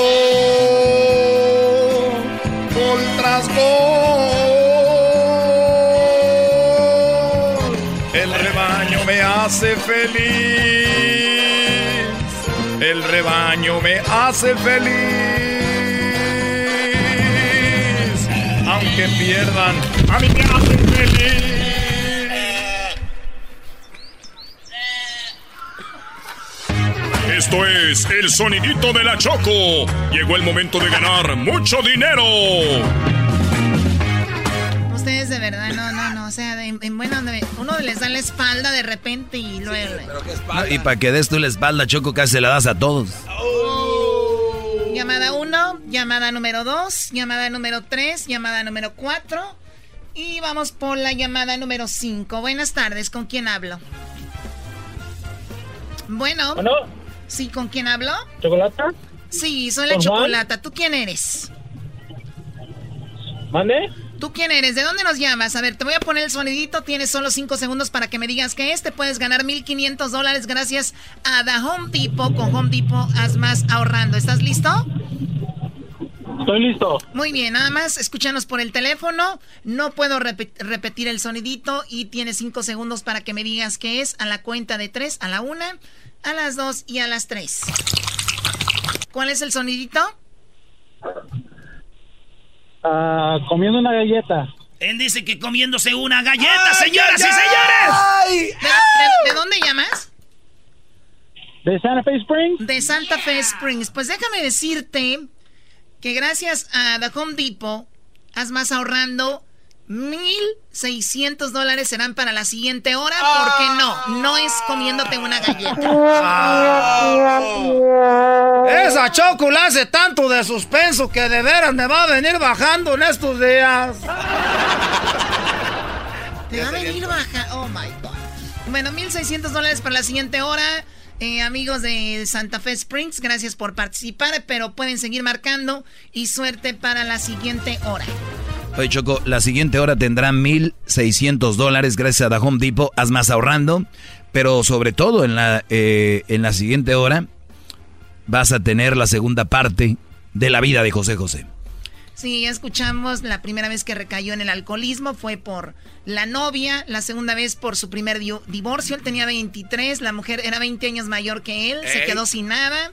Speaker 3: Gol tras gol. El rebaño me hace feliz. El rebaño me hace feliz. Aunque pierdan, a mí me hacen feliz. Esto es el sonidito de la Choco. Llegó el momento de ganar mucho dinero.
Speaker 12: Ustedes de verdad, no, no, no. O sea, en, en buena onda, uno les da la espalda de repente y luego.
Speaker 8: Y para que des tú la espalda, Choco, casi se la das a todos.
Speaker 12: Llamada 1, llamada número 2, llamada número 3, llamada número 4. Y vamos por la llamada número 5. Buenas tardes, ¿con quién hablo? Bueno.
Speaker 29: Bueno.
Speaker 12: Sí, ¿con quién hablo?
Speaker 29: ¿Chocolata?
Speaker 12: Sí, soy la chocolata. ¿Tú quién eres?
Speaker 29: ¿Mande?
Speaker 12: ¿Tú quién eres? ¿De dónde nos llamas? A ver, te voy a poner el sonidito. Tienes solo 5 segundos para que me digas qué es. Te puedes ganar 1.500 dólares gracias a The Home Depot. Con Home Depot haz más ahorrando. ¿Estás listo?
Speaker 29: Estoy listo.
Speaker 12: Muy bien, nada más escúchanos por el teléfono. No puedo repe- repetir el sonidito y tienes 5 segundos para que me digas qué es a la cuenta de 3, a la 1, a las 2 y a las 3. ¿Cuál es el sonidito?
Speaker 29: Ah, comiendo una galleta.
Speaker 4: Él dice que comiéndose una galleta, señoras y señores.
Speaker 12: ¿De, de- de dónde llamas?
Speaker 38: ¿De Santa Fe Springs?
Speaker 12: De Santa Fe Springs. Pues déjame decirte que gracias a The Home Depot, has más ahorrando 1.600 dólares serán para la siguiente hora, porque no, no es comiéndote una galleta.
Speaker 4: Esa chocolate hace tanto de suspenso que de veras me va a venir bajando en estos días.
Speaker 12: Te va a venir bajando. Oh my God. Bueno, 1.600 dólares para la siguiente hora. Eh, amigos de Santa Fe Springs, gracias por participar, pero pueden seguir marcando y suerte para la siguiente hora.
Speaker 8: Oye, Choco, la siguiente hora tendrá 1.600 dólares gracias a The Home Depot. Haz más ahorrando. Pero sobre todo en la, eh, en la siguiente hora vas a tener la segunda parte de la vida de José José.
Speaker 12: Sí, ya escuchamos la primera vez que recayó en el alcoholismo fue por la novia, la segunda vez por su primer divorcio, él tenía 23, la mujer era 20 años mayor que él, se quedó sin nada.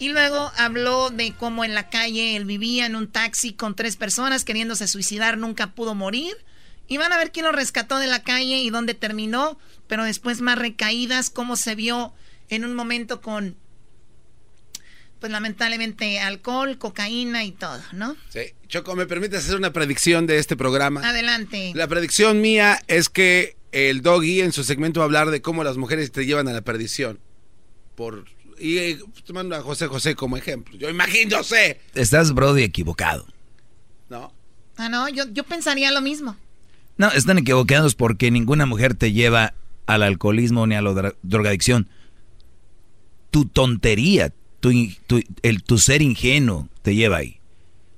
Speaker 12: Y luego habló de cómo en la calle él vivía en un taxi con tres personas queriéndose suicidar, nunca pudo morir. Y van a ver quién lo rescató de la calle y dónde terminó, pero después más recaídas, cómo se vio en un momento con, pues lamentablemente, alcohol, cocaína y todo, ¿no?
Speaker 6: Sí. Choco, ¿me permites hacer una predicción de este programa?
Speaker 12: Adelante.
Speaker 6: La predicción mía es que el doggy en su segmento va a hablar de cómo las mujeres te llevan a la perdición. Por y eh, tomando a José José como ejemplo. Yo imagino, sé.
Speaker 8: Estás, Brody, equivocado.
Speaker 12: No. Ah, no, yo, yo pensaría lo mismo.
Speaker 8: No, están equivocados porque ninguna mujer te lleva al alcoholismo ni a la drogadicción. Tu tontería, tu, el, tu ser ingenuo te lleva ahí.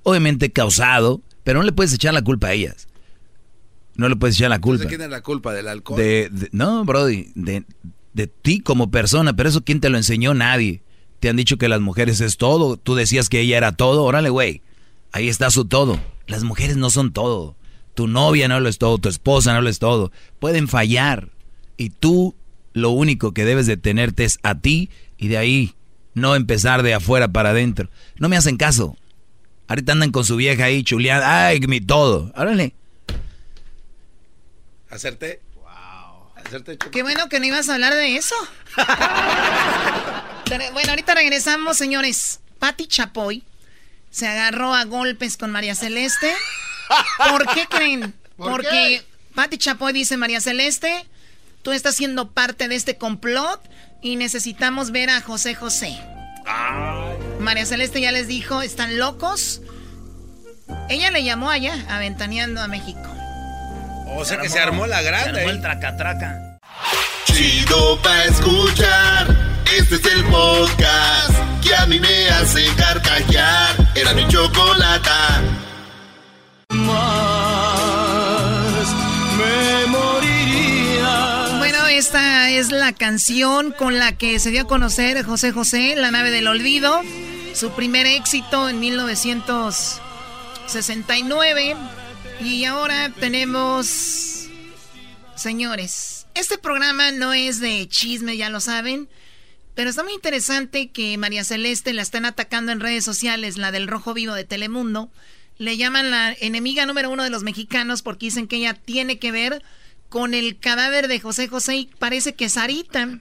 Speaker 8: Obviamente causado, pero no le puedes echar la culpa a ellas. No le puedes echar la culpa.
Speaker 6: ¿De quién es la culpa? ¿Del alcohol?
Speaker 8: no, Brody, de, de ti como persona, pero eso quién te lo enseñó nadie. Te han dicho que las mujeres es todo, tú decías que ella era todo, órale güey, ahí está su todo. Las mujeres no son todo, tu novia no lo es todo, tu esposa no lo es todo, pueden fallar y tú lo único que debes de tenerte es a ti y de ahí no empezar de afuera para adentro. No me hacen caso. Ahorita andan con su vieja ahí chuleando, ay, mi todo, órale.
Speaker 6: Hacerte
Speaker 12: Qué bueno que no ibas a hablar de eso. bueno, ahorita regresamos, señores. Patti Chapoy se agarró a golpes con María Celeste. ¿Por qué creen? Porque Patti Chapoy dice, María Celeste, tú estás siendo parte de este complot y necesitamos ver a José José. María Celeste ya les dijo, están locos. Ella le llamó allá, aventaneando a México.
Speaker 6: O sea que se armó la grande. Se
Speaker 4: armó el traca-traca.
Speaker 2: Chido pa' escuchar. Este es el podcast que a mí me hace carcajear. Era mi chocolata.
Speaker 34: Más me moriría.
Speaker 12: Bueno, esta es la canción con la que se dio a conocer José José, La nave del olvido. Su primer éxito en 1969 y ahora tenemos, señores, este programa no es de chisme, ya lo saben, pero está muy interesante que María Celeste la están atacando en redes sociales, la del Rojo Vivo de Telemundo. Le llaman la enemiga número uno de los mexicanos porque dicen que ella tiene que ver con el cadáver de José José y parece que Sarita,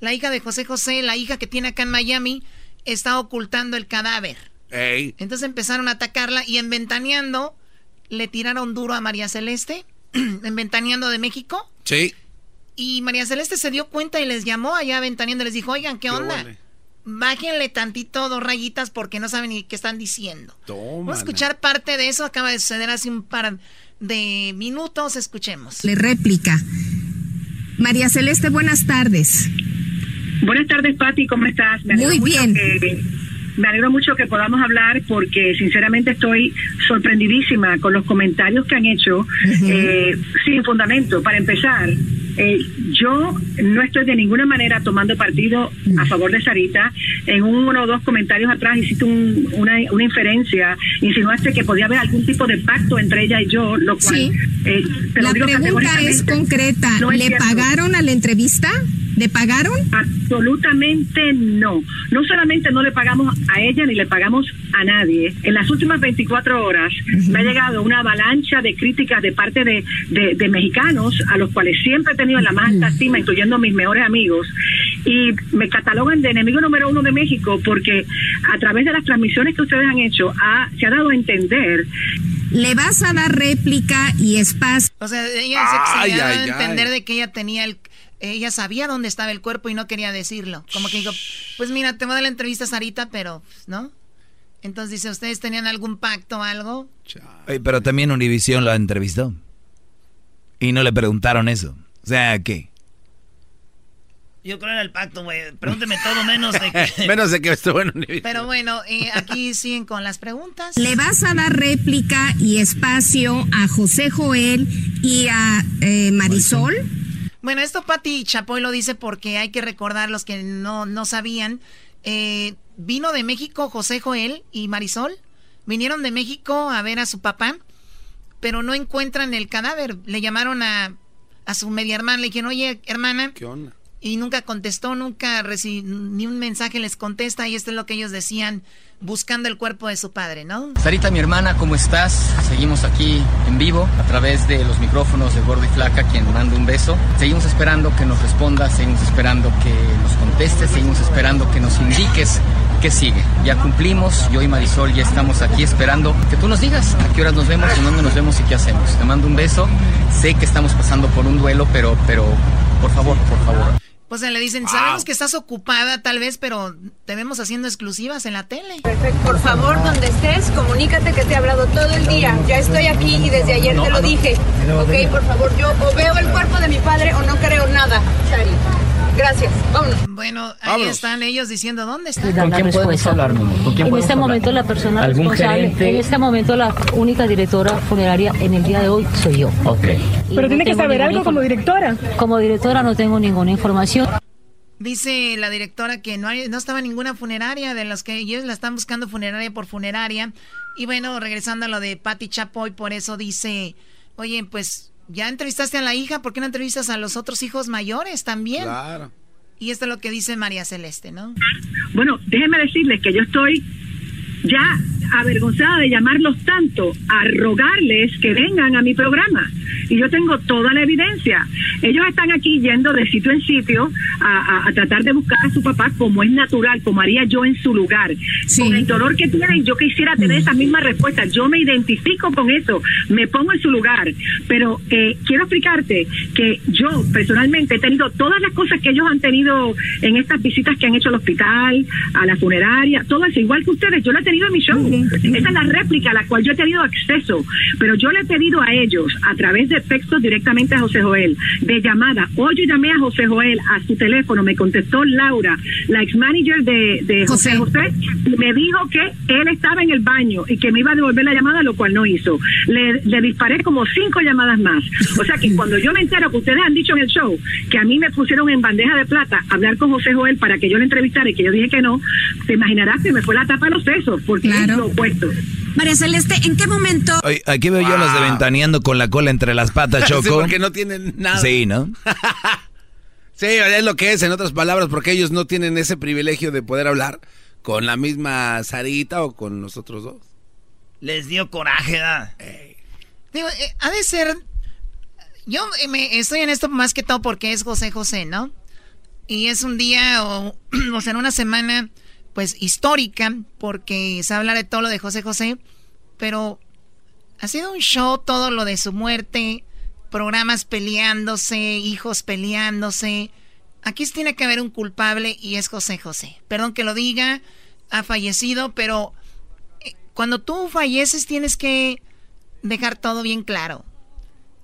Speaker 12: la hija de José José, la hija que tiene acá en Miami, está ocultando el cadáver. Entonces empezaron a atacarla y en Ventaneando le tiraron duro a María Celeste, en Ventaneando de México.
Speaker 6: Sí.
Speaker 12: Y María Celeste se dio cuenta y les llamó allá Ventaneando y les dijo, oigan, ¿qué, onda? Bájenle tantito dos rayitas porque no saben ni qué están diciendo. Vamos a escuchar parte de eso. Acaba de suceder hace un par de minutos. Escuchemos.
Speaker 39: Le réplica. María Celeste, buenas tardes.
Speaker 40: Buenas tardes, Patti. ¿Cómo estás?
Speaker 39: Muy bien
Speaker 40: me alegro mucho que podamos hablar porque sinceramente estoy sorprendidísima con los comentarios que han hecho eh, sin fundamento. Para empezar, eh, yo no estoy de ninguna manera tomando partido a favor de Sarita. En uno o dos comentarios atrás hiciste una, una, inferencia, insinuaste que podía haber algún tipo de pacto entre ella y yo, lo cual...
Speaker 39: Eh, la pregunta es concreta. ¿Le pagaron a la entrevista? ¿Le pagaron?
Speaker 40: Absolutamente no. No solamente no le pagamos a ella ni le pagamos a nadie. En las últimas 24 horas me ha llegado una avalancha de críticas de parte de, de, mexicanos a los cuales siempre he tenido la más alta estima, incluyendo a mis mejores amigos, y me catalogan de enemigo número uno de México porque a través de las transmisiones que ustedes han hecho ha, se ha dado a entender
Speaker 39: le vas a dar réplica y espacio.
Speaker 12: O sea, ella se, se a entender de que ella tenía el ella sabía dónde estaba el cuerpo y no quería decirlo. Como que dijo, pues mira, te voy a dar la entrevista Sarita, pero, ¿no? Entonces dice, ¿ustedes tenían algún pacto o algo?
Speaker 8: pero también Univision lo entrevistó. Y no le preguntaron eso. O sea, ¿qué?
Speaker 4: Yo creo que era el pacto, güey. Pregúnteme todo menos de que...
Speaker 6: menos de que estuvo en Univision.
Speaker 12: Pero bueno, aquí siguen con las preguntas.
Speaker 39: Le vas a dar réplica y espacio a José Joel y a eh, Marisol.
Speaker 12: Bueno, esto Pati Chapoy lo dice porque hay que recordar los que no, no sabían. Eh, vino de México José Joel y Marisol. Vinieron de México a ver a su papá, pero no encuentran el cadáver. Le llamaron a, a su media hermana, le dijeron, oye, hermana.
Speaker 6: ¿Qué onda?
Speaker 12: Y nunca contestó, nunca ni un mensaje les contesta y esto es lo que ellos decían buscando el cuerpo de su padre, ¿no?
Speaker 38: Sarita, mi hermana, ¿cómo estás? Seguimos aquí en vivo a través de los micrófonos de Gordo Flaca, quien manda un beso. Seguimos esperando que nos respondas, seguimos esperando que nos contestes, seguimos esperando que nos indiques qué sigue. Ya cumplimos, yo y Marisol ya estamos aquí esperando que tú nos digas a qué horas nos vemos, en dónde nos vemos y qué hacemos. Te mando un beso. Sé que estamos pasando por un duelo, pero, pero por favor, por favor.
Speaker 12: O sea, le dicen, sabemos que estás ocupada tal vez, pero te vemos haciendo exclusivas en la tele.
Speaker 41: Perfecto. Por favor, donde estés, comunícate que te he hablado todo el día. Ya estoy aquí y desde ayer te lo dije. Ok, por favor, yo o veo el cuerpo de mi padre o no creo nada, Chari. Gracias, vámonos.
Speaker 12: Bueno, ahí están ellos diciendo dónde están.
Speaker 42: ¿Con quién podemos hablar, ¿Con quién en este momento la persona responsable, en este momento la única directora funeraria en el día de hoy soy yo. Ok.
Speaker 41: Pero tiene que saber algo como directora.
Speaker 42: Como directora no tengo ninguna información.
Speaker 12: Dice la directora que no, hay, no estaba ninguna funeraria de los que ellos la están buscando funeraria por funeraria. Y bueno, regresando a lo de Patti Chapoy, por eso dice, oye, pues ya entrevistaste a la hija, ¿por qué no entrevistas a los otros hijos mayores también?
Speaker 6: Claro.
Speaker 12: Y esto es lo que dice María Celeste, ¿no?
Speaker 40: Bueno, déjenme decirles que yo estoy ya avergonzada de llamarlos tanto, a rogarles que vengan a mi programa. Y yo tengo toda la evidencia. Ellos están aquí yendo de sitio en sitio a, tratar de buscar a su papá como es natural, como haría yo en su lugar. Con el dolor que tienen, yo quisiera tener esa misma respuesta. Yo me identifico con eso, me pongo en su lugar. Pero eh, quiero explicarte que yo personalmente he tenido todas las cosas que ellos han tenido en estas visitas que han hecho al hospital, a la funeraria, todo eso, igual que ustedes. Yo lo he tenido en mi show. Esa es la réplica a la cual yo he tenido acceso, pero yo le he pedido a ellos, a través de textos directamente a José Joel, de llamada. Hoy yo llamé a José Joel a su teléfono, me contestó Laura, la ex manager de, José José, y me dijo que él estaba en el baño y que me iba a devolver la llamada, lo cual no hizo. Le, le disparé como cinco llamadas más. O sea que cuando yo me entero que ustedes han dicho en el show que a mí me pusieron en bandeja de plata hablar con José Joel para que yo le entrevistara y que yo dije que no, te imaginarás que me fue la tapa de los sesos, porque claro.
Speaker 39: María Celeste, ¿en qué momento?
Speaker 8: aquí veo yo a los de Ventaneando con la cola entre las patas, Choco. Sí,
Speaker 6: porque no tienen nada.
Speaker 8: Sí, ¿no?
Speaker 6: sí, es lo que es, en otras palabras, porque ellos no tienen ese privilegio de poder hablar con la misma Sarita o con nosotros dos.
Speaker 4: Les dio coraje, ¿da?
Speaker 12: Digo, eh, ha de ser... Yo me, estoy en esto más que todo porque es José José, ¿no? Y es un día o, o sea, en una semana pues histórica, porque se habla de todo lo de José José, pero ha sido un show todo lo de su muerte, programas peleándose, hijos peleándose. Aquí tiene que haber un culpable y es José José. Perdón que lo diga, ha fallecido, pero eh, cuando tú falleces tienes que dejar todo bien claro.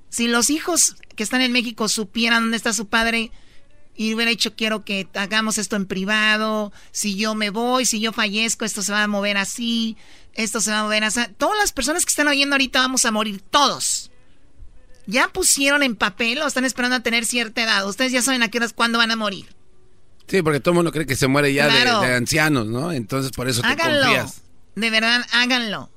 Speaker 12: Si los hijos que están en México supieran dónde está su padre, y hubiera dicho quiero que hagamos esto en privado, si yo me voy, si yo fallezco, esto se va a mover así, esto se va a mover así. Todas las personas que están oyendo ahorita vamos a morir, todos. Ya pusieron en papel o están esperando a tener cierta edad. Ustedes ya saben a qué horas, cuándo van a morir.
Speaker 6: Sí, porque todo el mundo cree que se muere ya de, ancianos, ¿no? Entonces por eso te confías.
Speaker 12: De verdad, háganlo.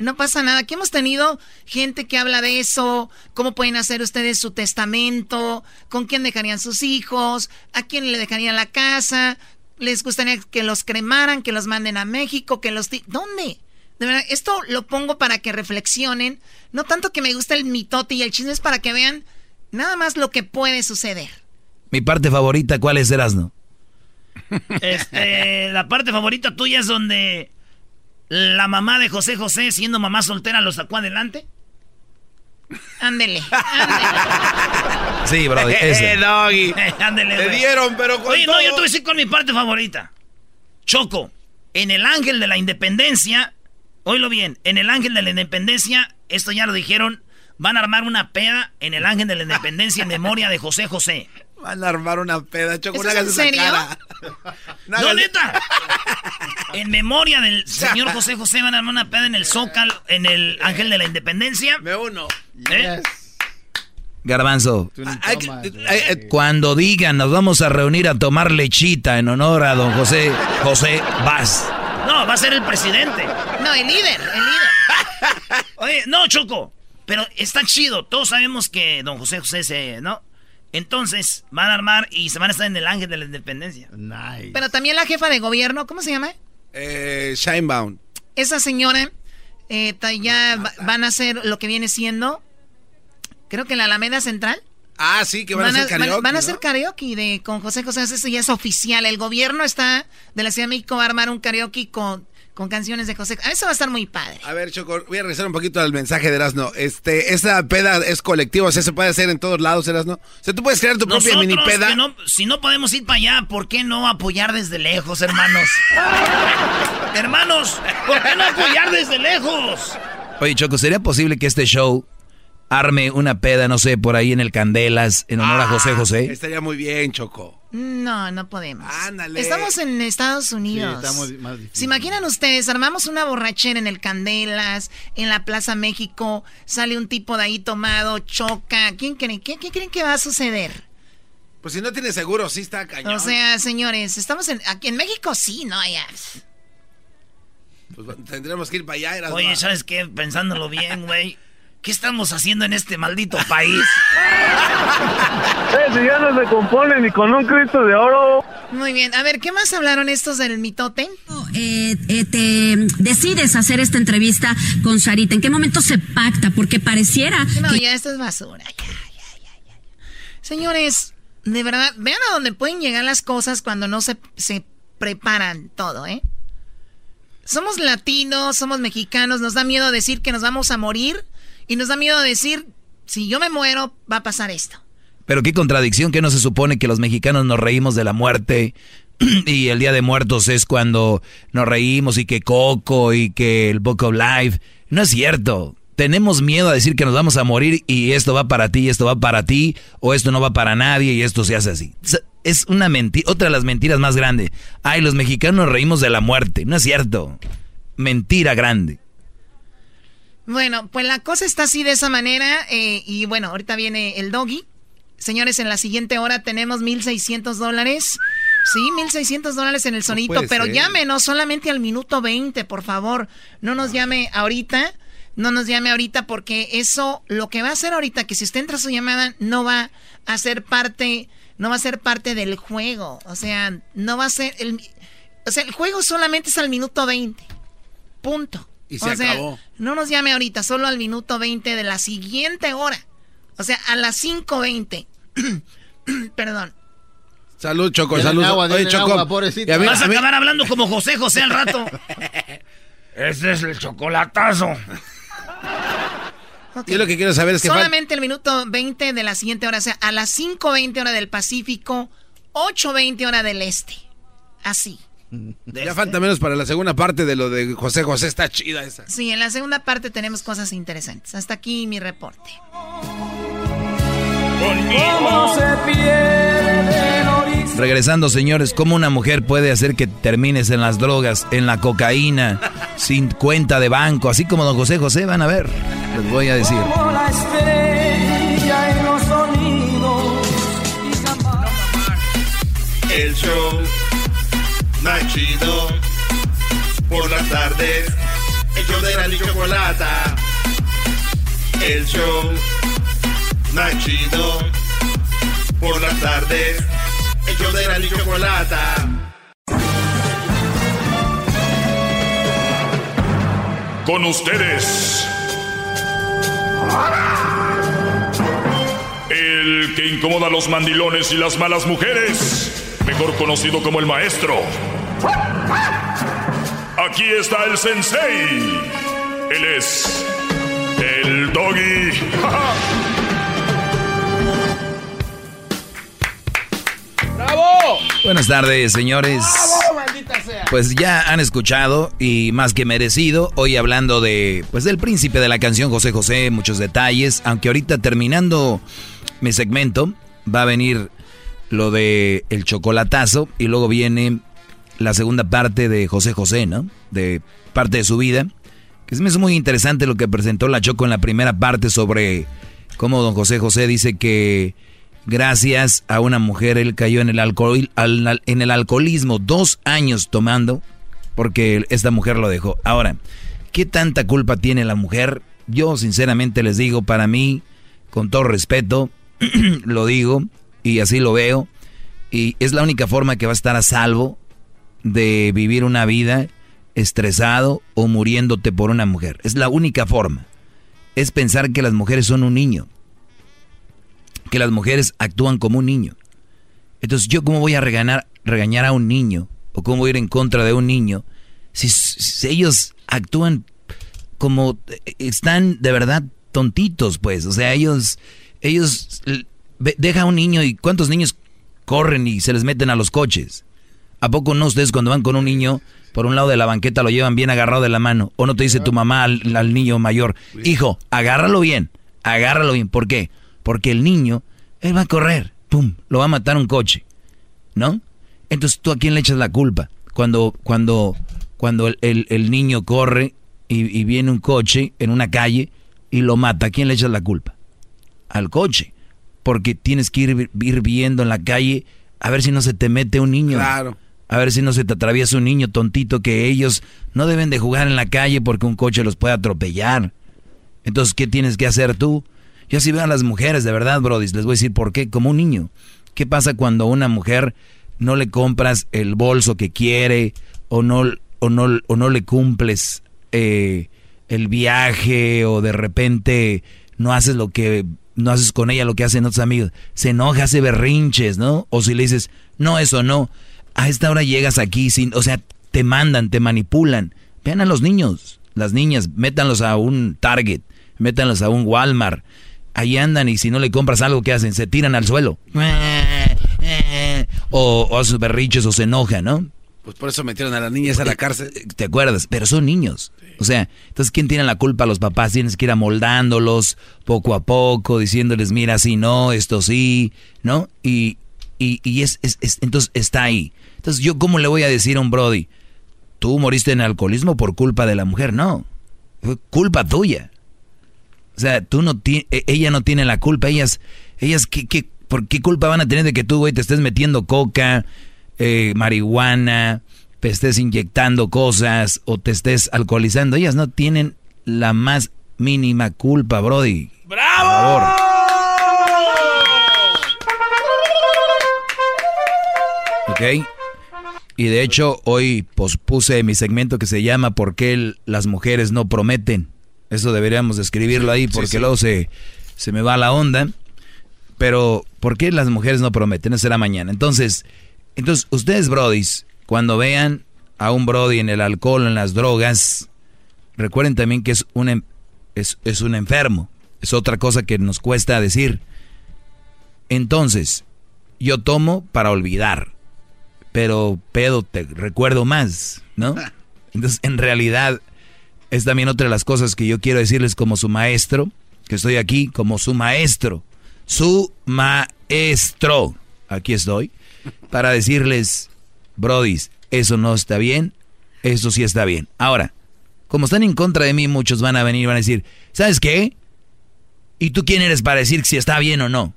Speaker 12: No pasa nada. Aquí hemos tenido gente que habla de eso, cómo pueden hacer ustedes su testamento, con quién dejarían sus hijos, a quién le dejarían la casa, les gustaría que los cremaran, que los manden a México, que los... ¿Dónde? De verdad, esto lo pongo para que reflexionen. No tanto que me gusta el mitote y el chisme, es para que vean nada más lo que puede suceder.
Speaker 8: Mi parte favorita, ¿cuál es, Erasno?
Speaker 4: Este, la parte favorita tuya es donde la mamá de José José, siendo mamá soltera, lo sacó adelante.
Speaker 12: Ándele, ándele.
Speaker 8: Sí, bro. Ese.
Speaker 6: Eh, doggy.
Speaker 4: Ándele,
Speaker 6: Te dieron, pero con
Speaker 4: Oye, no, yo te voy a decir con mi parte favorita. Choco, en el Ángel de la Independencia, oílo bien, en el Ángel de la Independencia, esto ya lo dijeron, van a armar una peda en el Ángel de la Independencia en memoria de José José.
Speaker 6: Van a armar una peda, Choco.
Speaker 4: ¿Eso es en serio?
Speaker 6: cara.
Speaker 4: No, neta. En memoria del señor José José van a armar una peda en el Zócalo, en el Ángel de la Independencia.
Speaker 6: Me uno.
Speaker 4: ¿Eh?
Speaker 8: Garbanzo.
Speaker 6: Hay que- hay- eh,
Speaker 8: Cuando digan, nos vamos a reunir a tomar lechita en honor a don José, José, vas.
Speaker 4: No, va a ser el presidente.
Speaker 12: No, el líder, el líder.
Speaker 4: Oye, no, Choco. Pero está chido. Todos sabemos que don José José se. ¿No? Entonces, van a armar y se van a estar en el Ángel de la Independencia.
Speaker 6: Nice.
Speaker 12: Pero también la jefa de gobierno, ¿cómo se llama?
Speaker 6: Eh, Shinebound.
Speaker 12: Esa señora, eh, ya va- van a hacer lo que viene siendo, creo que en la Alameda Central.
Speaker 6: Ah, sí, que van, a hacer
Speaker 12: van-
Speaker 6: karaoke.
Speaker 12: van a
Speaker 6: ¿no?
Speaker 12: hacer karaoke de, con José José, eso ya es oficial. El gobierno está de la Ciudad de México va a armar un karaoke con, con canciones de José. Eso va a estar muy padre.
Speaker 6: A ver, Choco, voy a regresar un poquito al mensaje de Erasno. Este, esa peda es colectiva, o sea, se puede hacer en todos lados, Erasno. O sea, tú puedes crear tu propia mini peda.
Speaker 4: que no- si no podemos ir para allá, ¿por qué no apoyar desde lejos, hermanos? hermanos, ¿por qué no apoyar desde lejos?
Speaker 8: Oye, Choco, ¿sería posible que este show arme una peda, no sé, por ahí en el Candelas, en honor a José José?
Speaker 6: Estaría muy bien, Choco.
Speaker 12: No, no podemos.
Speaker 6: Ándale.
Speaker 12: Estamos en Estados Unidos.
Speaker 11: Sí, está muy- más difícil.
Speaker 12: ¿Se imaginan ustedes? Armamos una borrachera en el Candelas, en la Plaza México, sale un tipo de ahí tomado, choca. ¿Quién creen? ¿Qué, qué creen que va a suceder?
Speaker 6: Pues si no tienes seguro, sí está cañón.
Speaker 12: O sea, señores, estamos en, aquí en México, sí, no, ya.
Speaker 6: Pues tendremos que ir para allá.
Speaker 4: Oye, ¿sabes qué? Pensándolo bien, güey. ¿Qué estamos haciendo en este maldito país?
Speaker 29: Eh, si ya no se compone ni con un Cristo de oro.
Speaker 12: Muy bien, a ver, ¿qué más hablaron estos del mitote?
Speaker 39: Eh, eh, te decides hacer esta entrevista con Sarita? ¿En qué momento se pacta? Porque pareciera
Speaker 12: No,
Speaker 39: que
Speaker 12: ya esto es basura. Ya, ya, ya, ya, ya. Señores, de verdad, vean a dónde pueden llegar las cosas cuando no se, se preparan todo, ¿eh? Somos latinos, somos mexicanos, nos da miedo decir que nos vamos a morir y nos da miedo decir, si yo me muero, va a pasar esto.
Speaker 8: Pero qué contradicción que no se supone que los mexicanos nos reímos de la muerte y el Día de Muertos es cuando nos reímos y que Coco y que el Book of Life. No es cierto. Tenemos miedo a decir que nos vamos a morir y esto va para ti, esto va para ti, o esto no va para nadie y esto se hace así. Es una mentira, otra de las mentiras más grandes. Ay, los mexicanos nos reímos de la muerte. No es cierto. Mentira grande.
Speaker 12: Bueno, pues la cosa está así de esa manera eh, y bueno, ahorita viene el doggy. Señores, en la siguiente hora tenemos 1.600 dólares. Sí, 1.600 dólares en el sonito, pero
Speaker 6: ser.
Speaker 12: llámenos solamente al minuto 20, por favor. No nos llame ahorita, no nos llame ahorita porque eso, lo que va a hacer ahorita, que si usted entra a su llamada, no va a ser parte, no va a ser parte del juego. O sea, no va a ser, el, o sea, el juego solamente es al minuto 20. Punto.
Speaker 6: Y se
Speaker 12: O sea,
Speaker 6: acabó.
Speaker 12: no nos llame ahorita, solo al minuto 20 de la siguiente hora. O sea, a las 5.20. Perdón.
Speaker 6: Salud, Choco,
Speaker 11: Denle
Speaker 6: salud.
Speaker 11: agua,
Speaker 6: Oye, Choco.
Speaker 11: agua, pobrecito.
Speaker 6: mí-
Speaker 4: Vas a
Speaker 6: a mí-
Speaker 4: acabar hablando como José José al rato. Ese es el chocolatazo.
Speaker 12: Ok.
Speaker 6: Yo lo que quiero saber es que fal-
Speaker 12: Solamente el minuto 20 de la siguiente hora. O sea, a las 5.20 hora del Pacífico, 8.20 hora del Este. Así.
Speaker 6: Ya falta menos para la segunda parte de lo de José José. Está chida esa.
Speaker 12: Sí, en la segunda parte tenemos cosas interesantes. Hasta aquí mi reporte.
Speaker 34: ¿Cómo se pierde el horizonte?
Speaker 8: Regresando, señores, ¿cómo una mujer puede hacer que termines en las drogas, en la cocaína, sin cuenta de banco? Así como don José José, van a ver. Les voy a decir.
Speaker 34: Como la estrella en los sonidos y
Speaker 2: El show más chido por las tardes. El show de la chocolata. El show más chido por las tardes. El show de la chocolata.
Speaker 3: Con ustedes. El que incomoda a los mandilones y las malas mujeres. Mejor conocido como el maestro. Aquí está el sensei. Él es el doggy.
Speaker 8: ¡Bravo! Buenas tardes, señores. ¡Bravo, maldita sea! Pues ya han escuchado y más que merecido, hoy hablando de pues del príncipe de la canción José José, muchos detalles, aunque ahorita terminando mi segmento va a venir lo de el chocolatazo y luego viene la segunda parte de José José, ¿no? De parte de su vida. Que es muy interesante lo que presentó la Choco en la primera parte sobre cómo don José José dice que gracias a una mujer él cayó en el, alcohol, en el alcoholismo dos años tomando porque esta mujer lo dejó. Ahora, ¿qué tanta culpa tiene la mujer? Yo sinceramente les digo, para mí, con todo respeto, lo digo y así lo veo. Y es la única forma que va a estar a salvo de vivir una vida estresado o muriéndote por una mujer. Es la única forma. Es pensar que las mujeres son un niño. Que las mujeres actúan como un niño. Entonces, ¿yo cómo voy a regañar, regañar a un niño? ¿O cómo voy a ir en contra de un niño? Si, si ellos actúan como eh, están de verdad tontitos, pues. O sea, ellos ellos deja a un niño y cuántos niños corren y se les meten a los coches. ¿A poco no ustedes cuando van con un niño por un lado de la banqueta lo llevan bien agarrado de la mano? ¿O no te dice tu mamá al, niño mayor, hijo, agárralo bien, agárralo bien? ¿Por qué? Porque el niño, él va a correr, pum, lo va a matar un coche, ¿no? Entonces tú a quién le echas la culpa cuando, cuando, cuando el, niño corre y, y viene un coche en una calle y lo mata, ¿a quién le echas la culpa? al coche. Porque tienes que ir, viendo en la calle a ver si no se te mete un niño.
Speaker 6: Claro.
Speaker 8: A ver si no se te atraviesa un niño tontito que ellos no deben de jugar en la calle porque un coche los puede atropellar. Entonces, ¿qué tienes que hacer tú? Yo así veo a las mujeres, de verdad, Brody, les voy a decir por qué, como un niño. ¿Qué pasa cuando a una mujer no le compras el bolso que quiere o no, o no, o no le cumples eh, el viaje o de repente no haces lo que no haces con ella lo que hacen otros amigos. Se enoja, hace berrinches, ¿no? O si le dices, no, eso no. A esta hora llegas aquí, sin, o sea, te mandan, te manipulan. Vean a los niños, las niñas, métanlos a un Target, métanlos a un Walmart. Ahí andan y si no le compras algo, ¿qué hacen? Se tiran al suelo. O, o berrinches o se enojan, ¿no?
Speaker 6: Pues por eso metieron a las niñas a la cárcel.
Speaker 8: ¿Te acuerdas? Pero son niños. O sea, entonces, ¿quién tiene la culpa? Los papás tienes que ir amoldándolos poco a poco, diciéndoles, mira, sí, no, esto sí, ¿no? Y, y, es, es, entonces está ahí. Entonces, ¿yo cómo le voy a decir a un Brody? Tú moriste en alcoholismo por culpa de la mujer. No, fue culpa tuya. O sea, tú no e, ella no tiene la culpa. Ellas, ellas, ¿qué, qué, por qué culpa van a tener de que tú, güey, te estés metiendo coca, eh, marihuana, te estés inyectando cosas o te estés alcoholizando. Ellas no tienen la más mínima culpa, Brody.
Speaker 4: ¡Bravo!
Speaker 8: Ok. Y de hecho, hoy pospuse mi segmento que se llama ¿Por qué las mujeres no prometen? Eso deberíamos escribirlo ahí porque luego se, se me va la onda. Pero, ¿por qué las mujeres no prometen? Eso será mañana. Entonces, entonces, ustedes, brodis, cuando vean a un brody en el alcohol, en las drogas, recuerden también que es un, em, es, es un enfermo. Es otra cosa que nos cuesta decir. Entonces, yo tomo para olvidar, pero pedo te recuerdo más, ¿no? Entonces, en realidad, es también otra de las cosas que yo quiero decirles como su maestro, que estoy aquí como su maestro. Su maestro. Aquí estoy para decirles, brodis, eso no está bien, eso sí está bien. Ahora, como están en contra de mí, muchos van a venir y van a decir, ¿sabes qué? ¿Y tú quién eres para decir si está bien o no?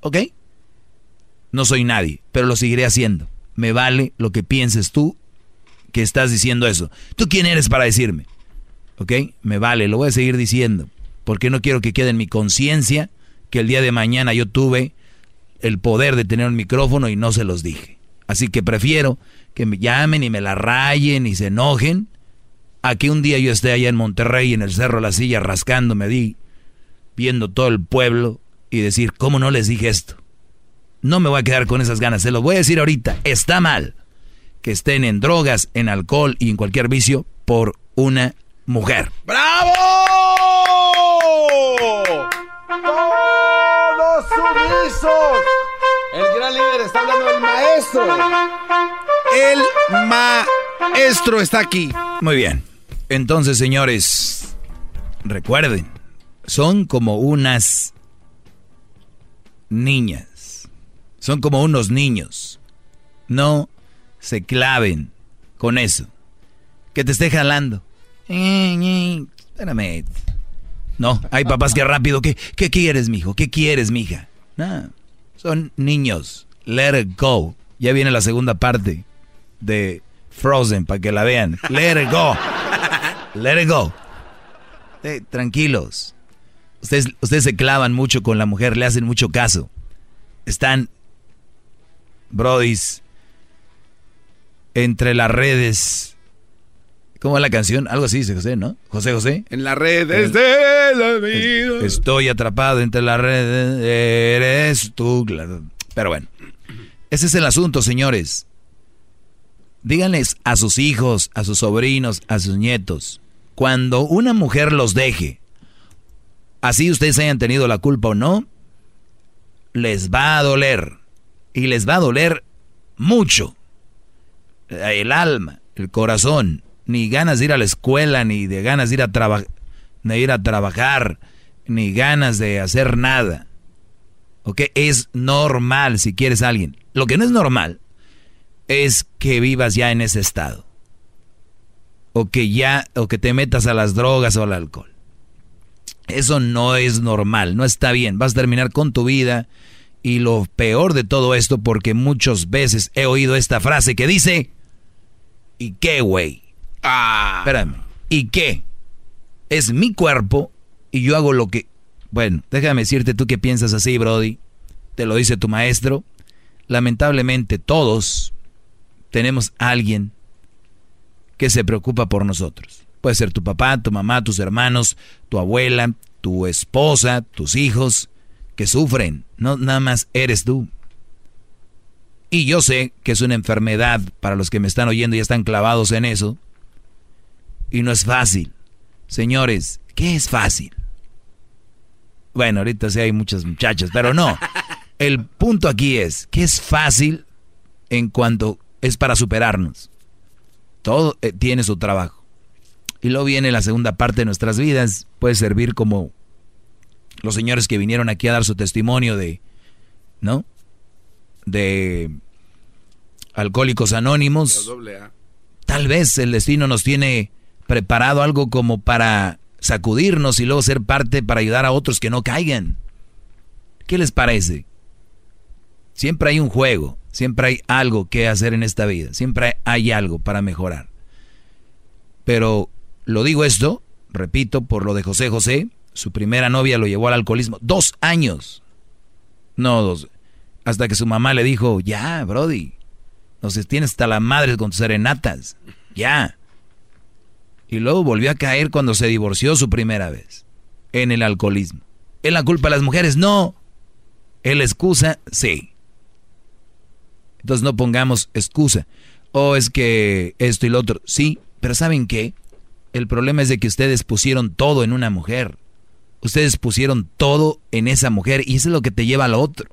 Speaker 8: ¿Ok? No soy nadie, pero lo seguiré haciendo. Me vale lo que pienses tú que estás diciendo eso. ¿Tú quién eres para decirme? ¿Ok? Me vale, lo voy a seguir diciendo. Porque no quiero que quede en mi conciencia que el día de mañana yo tuve el poder de tener un micrófono y no se los dije. Así que prefiero que me llamen y me la rayen y se enojen a que un día yo esté allá en Monterrey en el Cerro de la Silla rascándome di, viendo todo el pueblo y decir, ¿cómo no les dije esto? No me voy a quedar con esas ganas. Se lo voy a decir ahorita. Está mal que estén en drogas, en alcohol y en cualquier vicio por una mujer.
Speaker 6: ¡Bravo! Sumisos. El gran líder está hablando del maestro. El maestro está aquí.
Speaker 8: Muy bien. Entonces, señores, recuerden, son como unas niñas. Son como unos niños. No se claven con eso. Que te esté jalando. Espérame. No, hay papás que rápido. ¿Qué, qué quieres, mijo? ¿Qué quieres, mija? No, son niños. Let it go. Ya viene la segunda parte de Frozen para que la vean. Let it go. Let it go. Eh, tranquilos. Ustedes, ustedes se clavan mucho con la mujer, le hacen mucho caso. Están, brodis, entre las redes. ¿Cómo es la canción? Algo así dice José, ¿no? José José.
Speaker 6: En las redes de la vida.
Speaker 8: Estoy atrapado entre las redes. Eres tú. Pero bueno. Ese es el asunto, señores. Díganles a sus hijos, a sus sobrinos, a sus nietos. Cuando una mujer los deje, así ustedes hayan tenido la culpa o no, les va a doler. Y les va a doler mucho. El alma, el corazón. Ni ganas de ir a la escuela, ni de ganas de ir a, de ir a trabajar, ni ganas de hacer nada. ¿Ok? Es normal si quieres a alguien. Lo que no es normal es que vivas ya en ese estado. O que ya, o que te metas a las drogas o al alcohol. Eso no es normal, no está bien. Vas a terminar con tu vida. Y lo peor de todo esto, porque muchas veces he oído esta frase que dice, ¿y qué, güey? Ah. Espérame, ¿y qué? Es mi cuerpo y yo hago lo que... Bueno, déjame decirte tú que piensas así, Brody. Te lo dice tu maestro. Lamentablemente todos tenemos a alguien que se preocupa por nosotros. Puede ser tu papá, tu mamá, tus hermanos, tu abuela, tu esposa, tus hijos, que sufren. No nada más eres tú. Y yo sé que es una enfermedad para los que me están oyendo y están clavados en eso. Y no es fácil. Señores, ¿qué es fácil? Bueno, ahorita sí hay muchas muchachas, pero no. El punto aquí es que es fácil en cuanto es para superarnos. Todo eh, tiene su trabajo. Y luego viene la segunda parte de nuestras vidas. Puede servir como los señores que vinieron aquí a dar su testimonio de, ¿no? De alcohólicos anónimos. Tal vez el destino nos tiene preparado algo como para sacudirnos y luego ser parte para ayudar a otros que no caigan. ¿Qué les parece? Siempre hay un juego, siempre hay algo que hacer en esta vida, siempre hay algo para mejorar. Pero lo digo esto, repito, por lo de José José, su primera novia lo llevó al alcoholismo. Dos años. No, dos. Hasta que su mamá le dijo, ya, Brody. No sé, tienes hasta la madre con tus serenatas. Ya. Y luego volvió a caer cuando se divorció su primera vez. En el alcoholismo. ¿Es la culpa de las mujeres? No. ¿Es la excusa? Sí. Entonces no pongamos excusa. O es que esto y lo otro. Sí, pero ¿saben qué? El problema es de que ustedes pusieron todo en una mujer. Ustedes pusieron todo en esa mujer y eso es lo que te lleva a lo otro.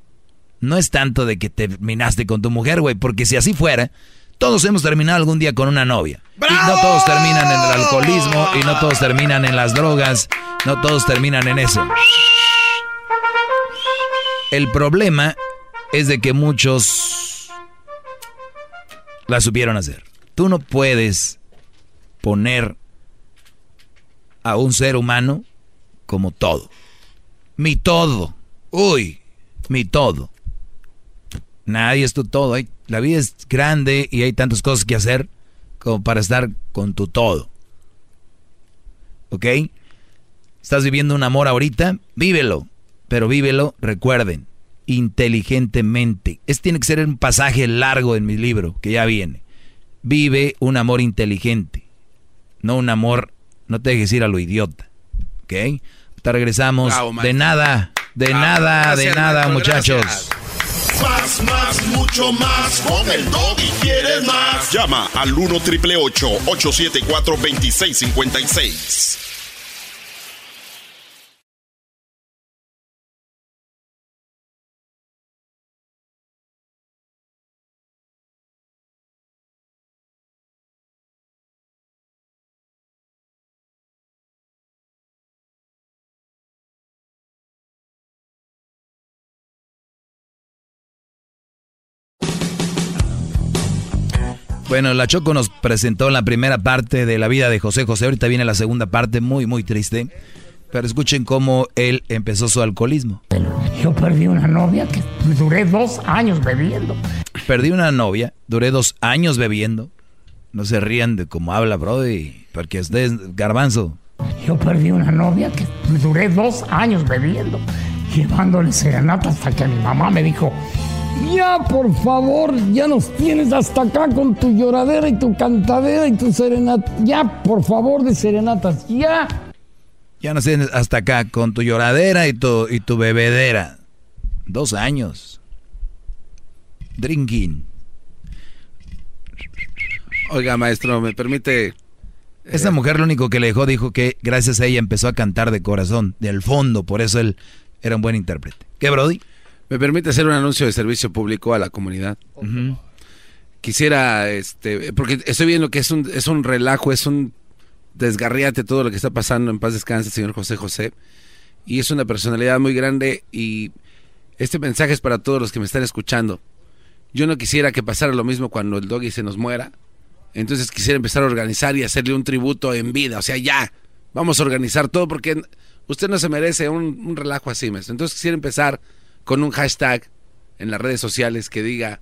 Speaker 8: No es tanto de que terminaste con tu mujer, güey, porque si así fuera, todos hemos terminado algún día con una novia. Y no todos terminan en el alcoholismo y no todos terminan en las drogas, no todos terminan en eso. El problema es de que muchos la supieron hacer. Tú no puedes poner a un ser humano como todo. Mi todo. Uy, mi todo. Nadie es tu todo. La vida es grande y hay tantas cosas que hacer como para estar con tu todo. ¿Ok? ¿Estás viviendo un amor ahorita? Vívelo. Pero vívelo, recuerden, inteligentemente. Este tiene que ser un pasaje largo en mi libro, que ya viene. Vive un amor inteligente. No un amor no te dejes ir a lo idiota. ¿Ok? Te regresamos. de nada, de nada, de nada, muchachos.
Speaker 36: Más, más, mucho más. Con el y quieres más. Llama al 1 triple 874 2656.
Speaker 8: Bueno, la Choco nos presentó la primera parte de la vida de José José. Ahorita viene la segunda parte, muy, muy triste. Pero escuchen cómo él empezó su alcoholismo.
Speaker 23: Yo perdí una novia que duré dos años bebiendo.
Speaker 8: Perdí una novia, duré dos años bebiendo. No se rían de cómo habla, Brody, porque ustedes, garbanzo.
Speaker 23: Yo perdí una novia que duré dos años bebiendo, llevándole serenata hasta que mi mamá me dijo, ya, por favor, ya nos tienes hasta acá con tu lloradera y tu cantadera y tu serenata. Ya, por favor, de serenatas, ya.
Speaker 8: Ya nos tienes hasta acá con tu lloradera y tu, y tu bebedera. Dos años. Drinking.
Speaker 6: Oiga, maestro, ¿me permite...?
Speaker 8: Esa mujer lo único que le dejó dijo que gracias a ella empezó a cantar de corazón, del fondo, por eso él era un buen intérprete. ¿Qué, Brody?
Speaker 6: ¿Me permite hacer un anuncio de servicio público a la comunidad? Quisiera, este, porque estoy viendo que es un, es un relajo, es un desgarriate todo lo que está pasando. En paz descanse, señor José José. Y es una personalidad muy grande y este mensaje es para todos los que me están escuchando. Yo no quisiera que pasara lo mismo cuando el doggy se nos muera. Entonces quisiera empezar a organizar y hacerle un tributo en vida. O sea, ya, vamos a organizar todo porque usted no se merece un, un relajo así, maestro. Entonces quisiera empezar con un hashtag en las redes sociales que diga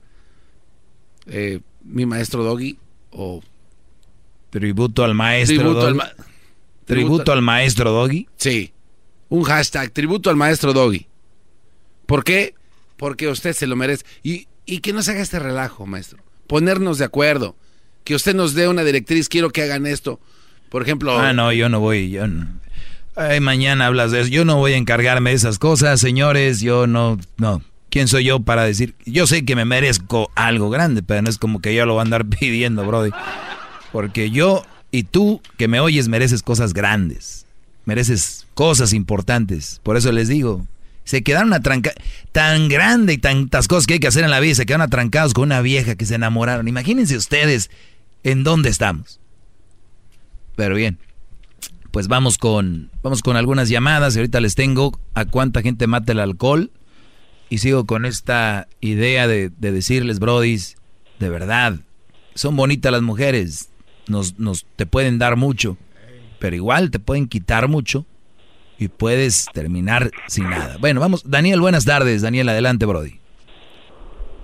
Speaker 6: eh, mi maestro Doggy o
Speaker 8: tributo al maestro tributo, Al, tributo, al maestro Doggy.
Speaker 6: Sí, un hashtag tributo al maestro Doggy. ¿Por qué? Porque usted se lo merece. Y, y que no se haga este relajo, maestro. Ponernos de acuerdo. Que usted nos dé una directriz, quiero que hagan esto. Por ejemplo...
Speaker 8: Ah, no, yo no voy, yo no. Ay, mañana hablas de eso. Yo no voy a encargarme de esas cosas, señores. Yo no, no. ¿Quién soy yo para decir? Yo sé que me merezco algo grande, pero no es como que yo lo voy a andar pidiendo, Brody. Porque yo y tú que me oyes mereces cosas grandes. Mereces cosas importantes. Por eso les digo, se quedaron atrancados, tan grande y tantas cosas que hay que hacer en la vida, se quedaron atrancados con una vieja que se enamoraron. Imagínense ustedes en dónde estamos. Pero bien, pues vamos con, vamos con algunas llamadas y ahorita les tengo a cuánta gente mata el alcohol y sigo con esta idea de, decirles, brodis, de verdad, son bonitas las mujeres, nos, nos, te pueden dar mucho, pero igual te pueden quitar mucho y puedes terminar sin nada. Bueno, vamos, Daniel, buenas tardes, Daniel, adelante, Brody.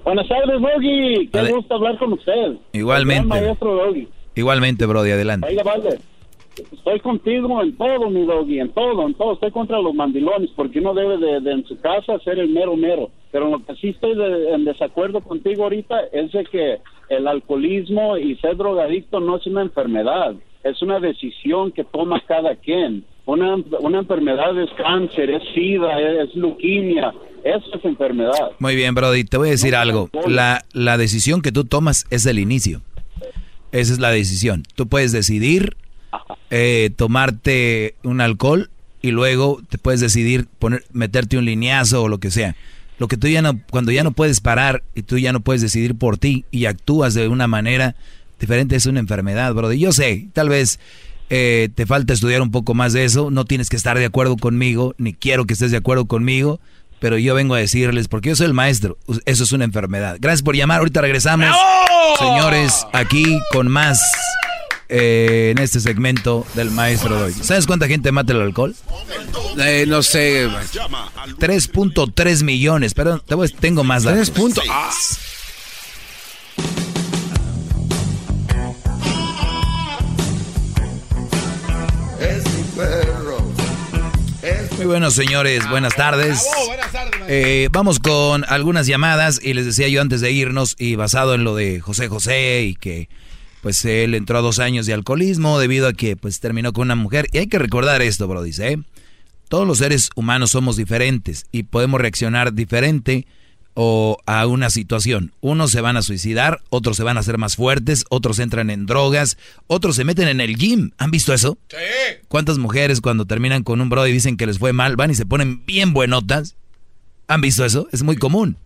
Speaker 43: Buenas tardes, Brody, qué gusto hablar con usted.
Speaker 8: Igualmente. Igualmente, Brody, adelante.
Speaker 43: Estoy contigo en todo, mi doggy, en todo, en todo. Estoy contra los mandilones porque uno debe de, en su casa ser el mero mero. Pero lo que sí estoy en desacuerdo contigo ahorita es de que el alcoholismo y ser drogadicto no es una enfermedad, es una decisión que toma cada quien. Una, una enfermedad es cáncer, es sida, es, leuquimia, eso es enfermedad.
Speaker 8: Muy bien, Brody, te voy a decir algo. La, la decisión que tú tomas es el inicio. Esa es la decisión. Tú puedes decidir eh, tomarte un alcohol y luego te puedes decidir poner, meterte un lineazo o lo que sea. Lo que tú ya no, cuando ya no puedes parar y tú ya no puedes decidir por ti y actúas de una manera diferente es una enfermedad, brother. Yo sé, tal vez eh, te falta estudiar un poco más de eso, no tienes que estar de acuerdo conmigo, ni quiero que estés de acuerdo conmigo, pero yo vengo a decirles, porque yo soy el maestro, eso es una enfermedad. Gracias por llamar, ahorita regresamos. Señores, aquí con más eh, en este segmento del maestro hoy. ¿Sabes cuánta gente mata el alcohol?
Speaker 6: Eh, no sé.
Speaker 8: 3.3 millones, pero tengo más
Speaker 6: datos. 3 puntos. Ah.
Speaker 8: Muy buenos señores, buenas tardes. Eh, vamos con algunas llamadas y les decía yo antes de irnos y basado en lo de José José y que pues él entró a dos años de alcoholismo debido a que pues terminó con una mujer. Y hay que recordar esto, bro, dice, ¿eh? todos los seres humanos somos diferentes y podemos reaccionar diferente o a una situación. Unos se van a suicidar, otros se van a hacer más fuertes, otros entran en drogas, otros se meten en el gym. ¿Han visto eso? Sí. ¿Cuántas mujeres cuando terminan con un bro y dicen que les fue mal, van y se ponen bien buenotas? ¿Han visto eso? Es muy común,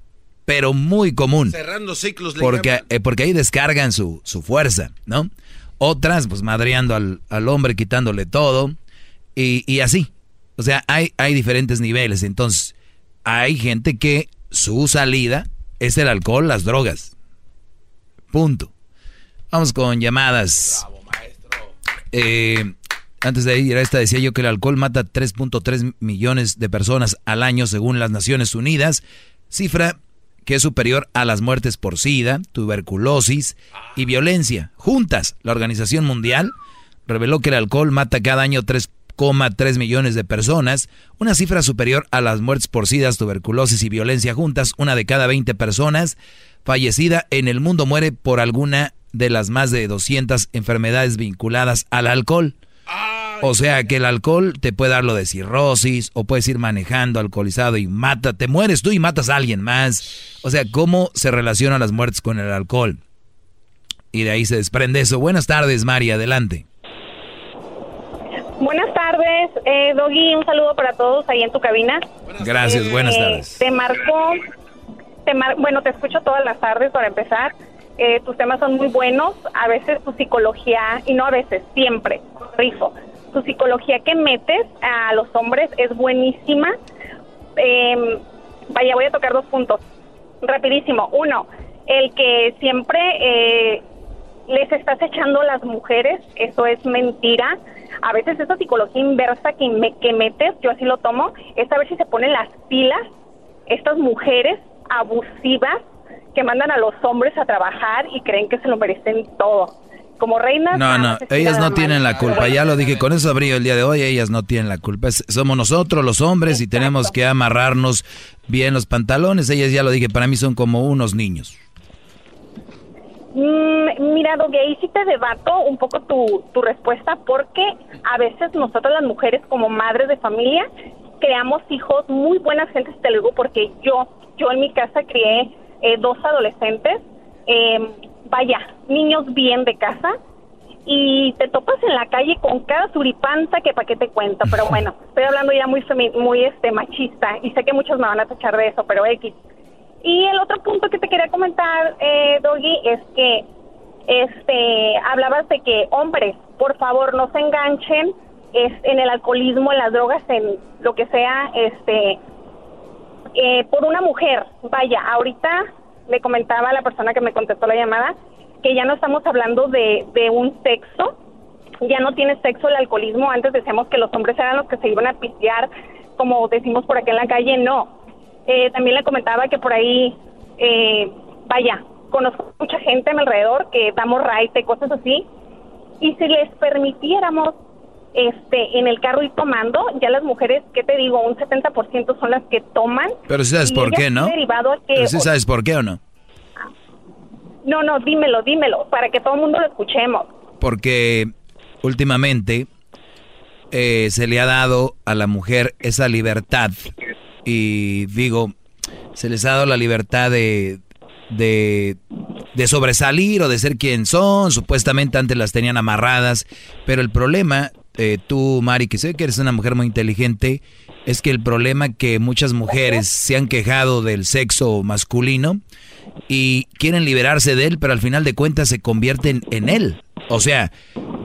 Speaker 8: pero muy común.
Speaker 6: Cerrando ciclos.
Speaker 8: Porque, eh, porque ahí descargan su, su, fuerza, ¿no? Otras, pues madreando al, al hombre, quitándole todo, y, y así. O sea, hay, hay diferentes niveles. Entonces, hay gente que su salida es el alcohol, las drogas. Punto. Vamos con llamadas. Bravo, maestro. Eh, antes de ir a esta decía yo que el alcohol mata 3.3 millones de personas al año según las Naciones Unidas, cifra que es superior a las muertes por SIDA, tuberculosis y violencia. Juntas, la Organización Mundial reveló que el alcohol mata cada año 3 3 millones de personas, una cifra superior a las muertes por SIDA, tuberculosis y violencia juntas. Una de cada 20 personas fallecida en el mundo muere por alguna de las más de 200 enfermedades vinculadas al alcohol. O sea que el alcohol te puede dar lo de cirrosis o puedes ir manejando alcoholizado y mata, te mueres tú y matas a alguien más. O sea, ¿cómo se relacionan las muertes con el alcohol? Y de ahí se desprende eso. Buenas tardes, María, adelante.
Speaker 44: Buenas tardes, eh, Doggy, un saludo para todos ahí en tu cabina.
Speaker 8: Gracias, buenas eh, tardes.
Speaker 44: Te marcó, te bueno, te escucho todas las tardes para empezar. Eh, tus temas son muy buenos, a veces tu psicología, y no a veces, siempre, rifo. Tu psicología que metes a los hombres es buenísima. Em, vaya, voy a tocar dos puntos. Rapidísimo. Uno, el que siempre eh, les estás echando las mujeres, eso es mentira a veces esa psicología inversa que, me, que metes, yo así lo tomo, es a ver si se ponen las pilas estas mujeres abusivas que mandan a los hombres a trabajar y creen que se lo merecen todo. Como reinas.
Speaker 8: No, no, ellas no tienen la culpa. Ya lo dije, con eso abrí el día de hoy, ellas no tienen la culpa. somos nosotros los hombres y tenemos que amarrarnos bien los pantalones. Ellas ya lo dije, para mí son como unos niños.
Speaker 44: Mm, mira, Dogue, ahí sí te debato un poco tu, tu respuesta porque a veces nosotros las mujeres como madres de familia creamos hijos muy buenas gentes, te lo digo porque yo, yo en mi casa crié eh, dos adolescentes, em, vaya, niños bien de casa, y te topas en la calle con cada suripanza que para qué te cuento, pero bueno, estoy hablando ya muy muy este machista y sé que muchos me van a tachar de eso, pero X. Y el otro punto que te quería comentar, eh, Doggy, es que este hablabas de que hombres, por favor, no se enganchen es, en el alcoholismo, en las drogas, en lo que sea, este, eh, por una mujer. Vaya, ahorita le comentaba a la persona que me contestó la llamada que ya no estamos hablando de, de un sexo, ya no tiene sexo el alcoholismo. Antes decíamos que los hombres eran los que se iban a pistear, como decimos por aquí en la calle, no eh, también le comentaba que por ahí, eh, vaya, conozco mucha gente a mi alrededor que damos raite, cosas así. Y si les permitiéramos este en el carro ir tomando, ya las mujeres, ¿qué te digo? Un 70% son las que toman.
Speaker 8: Pero si sabes por qué, ¿no? Derivado Pero si sabes por qué o no.
Speaker 44: No, no, dímelo, dímelo, para que todo el mundo lo escuchemos.
Speaker 8: Porque últimamente eh, se le ha dado a la mujer esa libertad y digo, se les ha dado la libertad de, de, sobresalir o de ser quien son, supuestamente antes las tenían amarradas, pero el problema, eh, tú Mari, que sé que eres una mujer muy inteligente, es que el problema que muchas mujeres se han quejado del sexo masculino y quieren liberarse de él, pero al final de cuentas se convierten en él. O sea,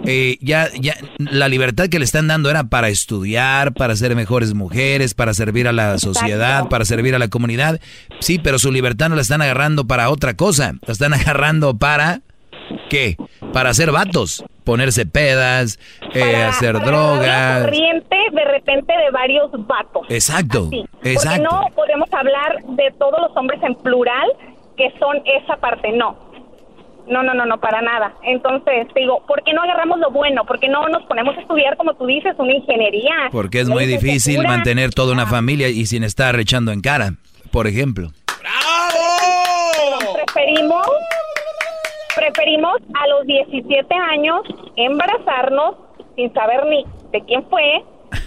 Speaker 8: eh, ya, ya la libertad que le están dando era para estudiar, para ser mejores mujeres, para servir a la sociedad, para servir a la comunidad. Sí, pero su libertad no la están agarrando para otra cosa. La están agarrando para ¿qué? Para hacer vatos, ponerse pedas, eh, hacer drogas.
Speaker 44: corriente de repente de varios vatos.
Speaker 8: Exacto, exacto.
Speaker 44: Porque no podemos hablar de todos los hombres en plural que son esa parte, no no, no, no, no, para nada. Entonces, digo, ¿por qué no agarramos lo bueno? ¿Por qué no nos ponemos a estudiar, como tú dices, una ingeniería?
Speaker 8: Porque es muy difícil mantener toda una familia y sin estar echando en cara, por ejemplo.
Speaker 44: ¡Bravo! Preferimos, preferimos a los 17 años embarazarnos sin saber ni de quién fue,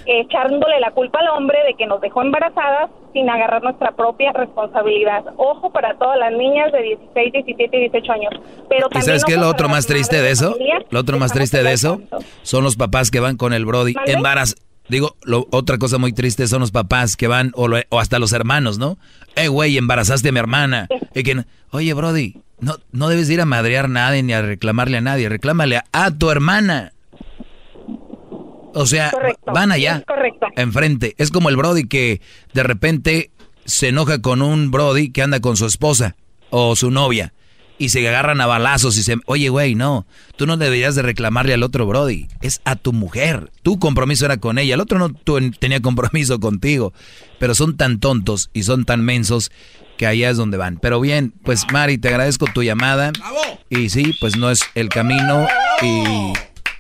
Speaker 44: echándole la culpa al hombre de que nos dejó embarazadas sin agarrar nuestra propia responsabilidad. Ojo para todas las niñas de 16, 17 y 18 años. Pero
Speaker 8: ¿Y sabes qué es lo otro más triste de eso? Lo otro más triste de eso son los papás que van con el Brody embaraz Digo, lo, otra cosa muy triste son los papás que van, o, hasta los hermanos, ¿no? Eh, güey, embarazaste a mi hermana. Y que, Oye, Brody, no, no debes ir a madrear a nadie ni a reclamarle a nadie. Reclámale a, tu hermana. O sea, van allá, enfrente. Es como el Brody que de repente se enoja con un Brody que anda con su esposa o su novia y se agarran a balazos y se... Oye, güey, no, tú no deberías de reclamarle al otro Brody, es a tu mujer. Tu compromiso era con ella, el otro no tenía compromiso contigo. Pero son tan tontos y son tan mensos que allá es donde van. Pero bien, pues Mari, te agradezco tu llamada. Y sí, pues no es el camino y,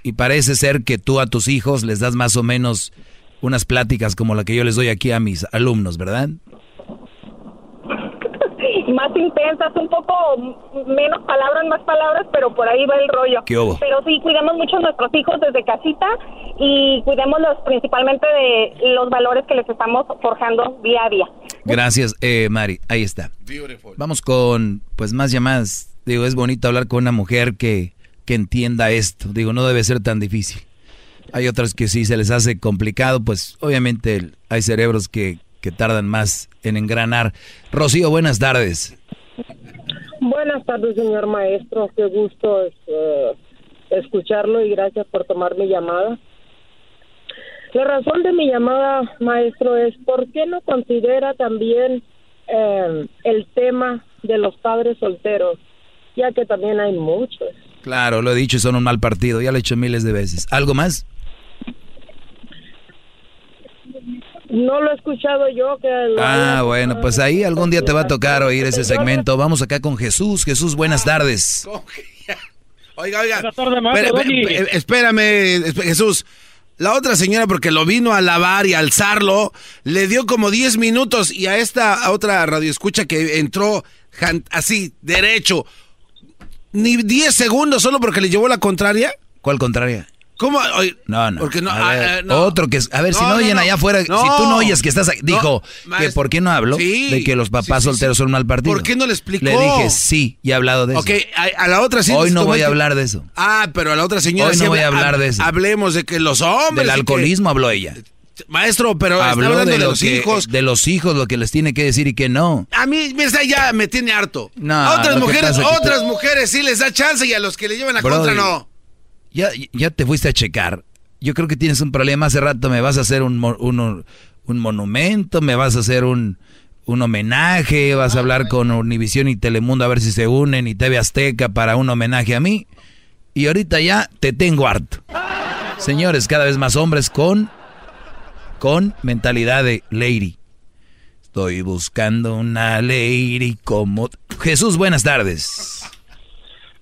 Speaker 8: y parece ser que tú a tus hijos les das más o menos unas pláticas como la que yo les doy aquí a mis alumnos, ¿verdad?
Speaker 44: Más intensas, un poco menos palabras, más palabras, pero por ahí va el rollo. Pero sí, cuidemos mucho a nuestros hijos desde casita y cuidémoslos principalmente de los valores que les estamos forjando día a día.
Speaker 8: Gracias, eh, Mari. Ahí está. Vamos con, pues, más llamadas. Digo, es bonito hablar con una mujer que, que entienda esto. Digo, no debe ser tan difícil. Hay otras que sí se les hace complicado, pues obviamente hay cerebros que, que tardan más en engranar. Rocío, buenas tardes.
Speaker 45: Buenas tardes, señor maestro. Qué gusto eh, escucharlo y gracias por tomar mi llamada. La razón de mi llamada, maestro, es por qué no considera también eh, el tema de los padres solteros, ya que también hay muchos.
Speaker 8: Claro, lo he dicho, son un mal partido, ya lo he hecho miles de veces. ¿Algo más?
Speaker 45: No lo he escuchado yo. Que
Speaker 8: ah, bueno, pues ahí algún día te va a tocar oír ese segmento. Vamos acá con Jesús. Jesús, buenas tardes.
Speaker 6: Oiga, oiga. Espérame, Jesús. La otra señora, porque lo vino a lavar y alzarlo, le dio como 10 minutos y a esta otra radioescucha que entró así, derecho, ni 10 segundos solo porque le llevó la contraria.
Speaker 8: ¿Cuál contraria?
Speaker 6: ¿Cómo?
Speaker 8: no, no. Porque no, ah, eh, Otro que. A ver, si no, oyen allá afuera. si tú no oyes que estás. Dijo que por qué no hablo de que los papás solteros son mal partido.
Speaker 6: ¿Por qué no le explicó?
Speaker 8: Le dije sí y he hablado de eso.
Speaker 6: Ok, a, la otra sí.
Speaker 8: Hoy no voy a hablar de eso.
Speaker 6: Ah, pero a la otra señora
Speaker 8: Hoy no voy a hablar de eso.
Speaker 6: Hablemos de que los hombres.
Speaker 8: Del alcoholismo habló ella.
Speaker 6: Maestro, pero habló de, los hijos.
Speaker 8: De los hijos, lo que les tiene que decir y que no.
Speaker 6: A mí ya me tiene harto. No. A otras mujeres, otras mujeres sí les da chance y a los que le llevan a contra no.
Speaker 8: Ya, ya te fuiste a checar. Yo creo que tienes un problema. Hace rato me vas a hacer un, un, monumento, me vas a hacer un, un homenaje, vas a hablar con Univisión y Telemundo a ver si se unen y TV Azteca para un homenaje a mí. Y ahorita ya te tengo harto. Señores, cada vez más hombres con, con mentalidad de lady. Estoy buscando una lady como... Jesús, buenas tardes.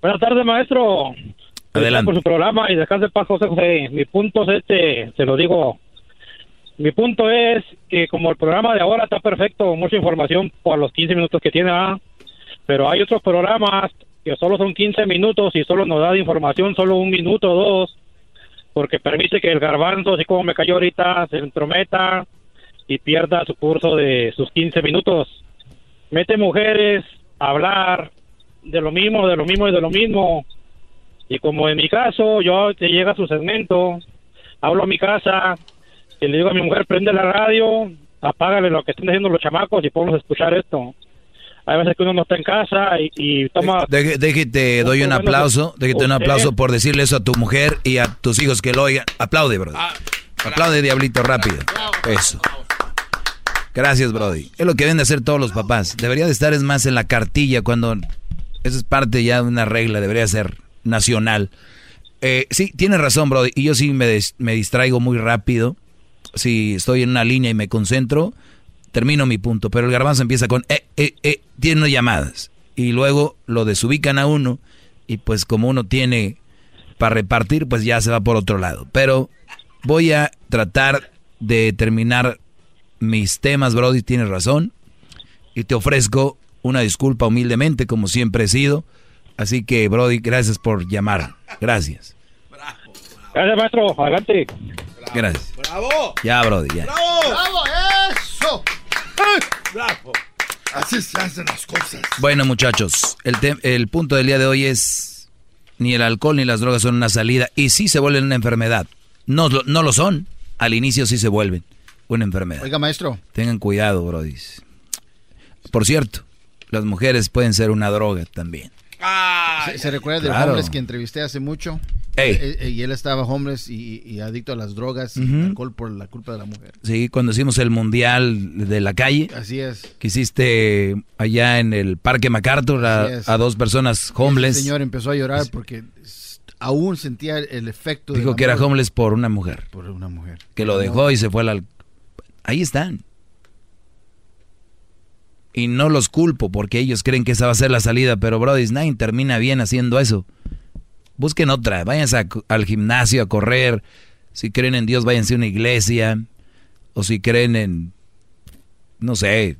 Speaker 46: Buenas tardes, maestro.
Speaker 8: Adelante.
Speaker 46: Por su programa y dejarse paz, José José. Mi punto es este, se lo digo. Mi punto es que como el programa de ahora está perfecto, mucha información por los 15 minutos que tiene, pero hay otros programas que solo son 15 minutos y solo nos da de información solo un minuto o dos, porque permite que el garbanzo, así como me cayó ahorita, se entrometa y pierda su curso de sus 15 minutos. Mete mujeres a hablar de lo mismo, de lo mismo y de lo mismo y como en mi caso, yo te llega su segmento, hablo a mi casa, y le digo a mi mujer, prende la radio, apágale lo que están diciendo los chamacos y podemos escuchar esto. Hay veces que uno no está en casa y, toma...
Speaker 8: Déjate, doy un aplauso, déjate un aplauso por decirle eso a tu mujer y a tus hijos que lo oigan. Aplaude, brother. Ah, Aplaude, diablito, rápido. Eso. Gracias, Brody. Es lo que deben de hacer todos los papás. Debería de estar es más en la cartilla cuando... Eso es parte ya de una regla, debería ser nacional. Eh, sí, tienes razón, Brody. Y yo sí me, me distraigo muy rápido. Si estoy en una línea y me concentro, termino mi punto. Pero el garbanzo empieza con, eh, eh, eh, tiene llamadas. Y luego lo desubican a uno. Y pues como uno tiene para repartir, pues ya se va por otro lado. Pero voy a tratar de terminar mis temas, Brody. Tienes razón. Y te ofrezco una disculpa humildemente, como siempre he sido. Así que, Brody, gracias por llamar. Gracias.
Speaker 46: Gracias, maestro. Adelante.
Speaker 8: Gracias.
Speaker 6: ¡Bravo!
Speaker 8: Ya, Brody, ya.
Speaker 6: ¡Bravo!
Speaker 11: ¡Bravo! ¡Eso!
Speaker 6: ¡Bravo!
Speaker 47: Así se hacen las cosas.
Speaker 8: Bueno, muchachos, el, el punto del día de hoy es ni el alcohol ni las drogas son una salida y sí se vuelven una enfermedad. No, no lo son. Al inicio sí se vuelven una enfermedad.
Speaker 11: Oiga, maestro.
Speaker 8: Tengan cuidado, Brody. Por cierto, las mujeres pueden ser una droga también.
Speaker 11: ¿Se, recuerda del homeless que entrevisté hace mucho? Eh, eh, y él estaba homeless y, adicto a las drogas y alcohol por la culpa de la mujer.
Speaker 8: Sí, cuando hicimos el mundial de la calle.
Speaker 11: Así es.
Speaker 8: Que hiciste allá en el Parque MacArthur a, dos personas homeless.
Speaker 11: El señor empezó a llorar porque aún sentía el efecto.
Speaker 8: Dijo que era homeless por una mujer.
Speaker 11: Por una mujer.
Speaker 8: Que lo dejó y se fue al... Ahí están. Y no los culpo porque ellos creen que esa va a ser la salida, pero Brody, nadie termina bien haciendo eso. Busquen otra, váyanse al gimnasio a correr. Si creen en Dios, váyanse a una iglesia. O si creen en, no sé,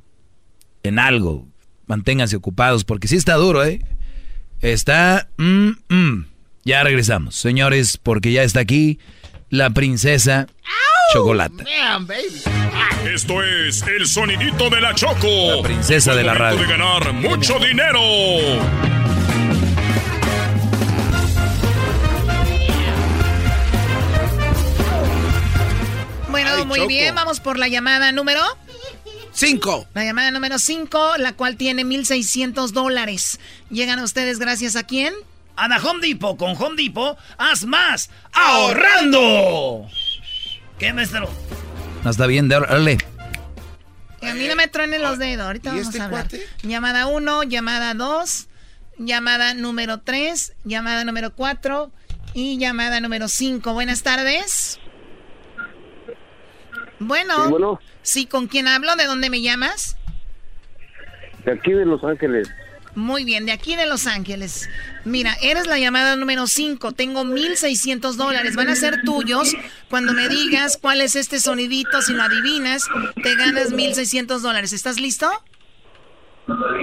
Speaker 8: en algo. Manténganse ocupados porque sí está duro, ¿eh? Está... Mm, mm. Ya regresamos, señores, porque ya está aquí la princesa Chocolate.
Speaker 3: Esto es el sonidito de la Choco.
Speaker 8: La princesa de la radio.
Speaker 3: de ganar mucho dinero.
Speaker 12: Bueno, muy bien, vamos por la llamada número
Speaker 6: 5.
Speaker 12: La llamada número 5, la cual tiene 1.600 dólares. ¿Llegan a ustedes gracias a quién?
Speaker 4: A la Home Depot. Con Home Depot, haz más ahorrando. ¿Qué, maestro?
Speaker 8: No está bien, dale.
Speaker 12: A mí no me truenen los dedos. Ahorita vamos este a hablar. Llamada 1, llamada 2, llamada número 3, llamada número 4 y llamada número 5. Buenas tardes. Bueno, bueno, sí, ¿con quién hablo? ¿De dónde me llamas?
Speaker 29: De aquí de Los Ángeles.
Speaker 12: Muy bien, de aquí de Los Ángeles. Mira, eres la llamada número 5. Tengo 1.600 dólares. Van a ser tuyos. Cuando me digas cuál es este sonidito, si lo adivinas, te ganas 1.600 dólares. ¿Estás listo?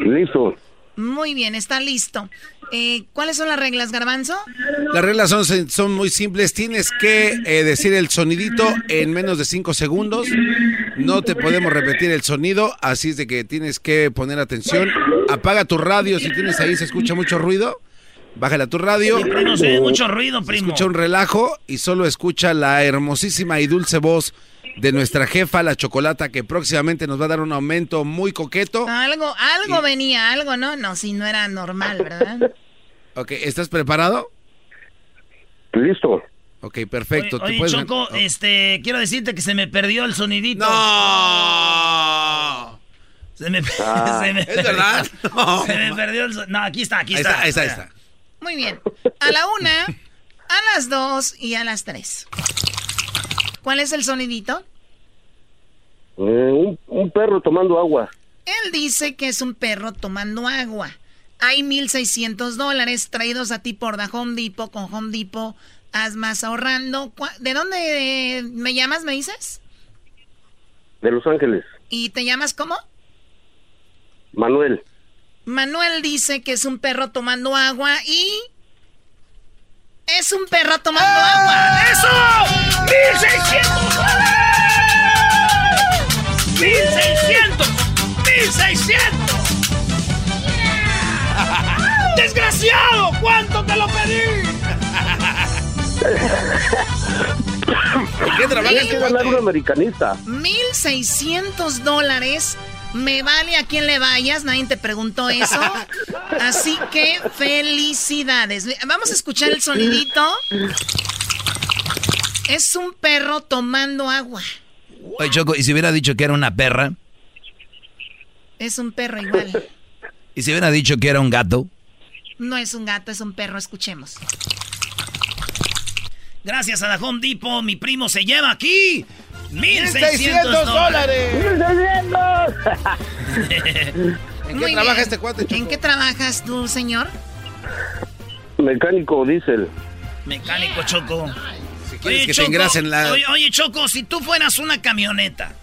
Speaker 29: Listo.
Speaker 12: Muy bien, está listo. Eh, ¿Cuáles son las reglas, Garbanzo?
Speaker 6: Las reglas son, son muy simples. Tienes que eh, decir el sonidito en menos de 5 segundos. No te podemos repetir el sonido, así es de que tienes que poner atención. Apaga tu radio si tienes ahí, se escucha mucho ruido. Bájale a tu radio.
Speaker 4: No se mucho ruido, primo.
Speaker 6: escucha un relajo y solo escucha la hermosísima y dulce voz de nuestra jefa, la chocolata, que próximamente nos va a dar un aumento muy coqueto.
Speaker 12: Algo, algo venía, algo, ¿no? No, si no era normal, ¿verdad?
Speaker 6: ok, ¿estás preparado?
Speaker 29: Listo.
Speaker 6: Ok, perfecto.
Speaker 4: Oye, Choco, oh. este, quiero decirte que se me perdió el sonidito.
Speaker 6: ¡No!
Speaker 4: Se me,
Speaker 6: ah,
Speaker 4: se me
Speaker 6: ¿Es verdad?
Speaker 4: No. Se me perdió el sonido. No, aquí está, aquí está.
Speaker 6: Ahí está, ahí está.
Speaker 12: Muy bien. A la una, a las dos y a las tres. ¿Cuál es el sonidito?
Speaker 29: Eh, un, perro tomando agua.
Speaker 12: Él dice que es un perro tomando agua. Hay 1.600 dólares traídos a ti por The Home Depot. Con Home Depot haz más ahorrando. ¿De dónde me llamas, me dices?
Speaker 29: De Los Ángeles.
Speaker 12: ¿Y te llamas cómo?
Speaker 29: Manuel.
Speaker 12: Manuel dice que es un perro tomando agua y es un perro tomando agua.
Speaker 4: ¡Eso! ¡1600 dólares! ¡1600! ¡1600! ¡Desgraciado! ¿Cuánto te lo pedí?
Speaker 29: ¿Qué trabajas? que ganar un americanista.
Speaker 12: 1600 dólares me vale a quien le vayas, nadie te preguntó eso. Así que felicidades. Vamos a escuchar el sonidito. Es un perro tomando agua.
Speaker 8: Oye, Choco, ¿y si hubiera dicho que era una perra?
Speaker 12: Es un perro igual.
Speaker 8: ¿Y si hubiera dicho que era un gato?
Speaker 12: No es un gato, es un perro, escuchemos.
Speaker 4: Gracias a la Home Depot, mi primo se lleva aquí
Speaker 6: 1.600 dólares.
Speaker 12: ¿En qué trabaja este cuate, ¿En qué trabajas tú, señor?
Speaker 29: Mecánico diésel.
Speaker 4: Mecánico Choco.
Speaker 6: oye, que Choco, la...
Speaker 4: oye, Choco, si tú fueras una camioneta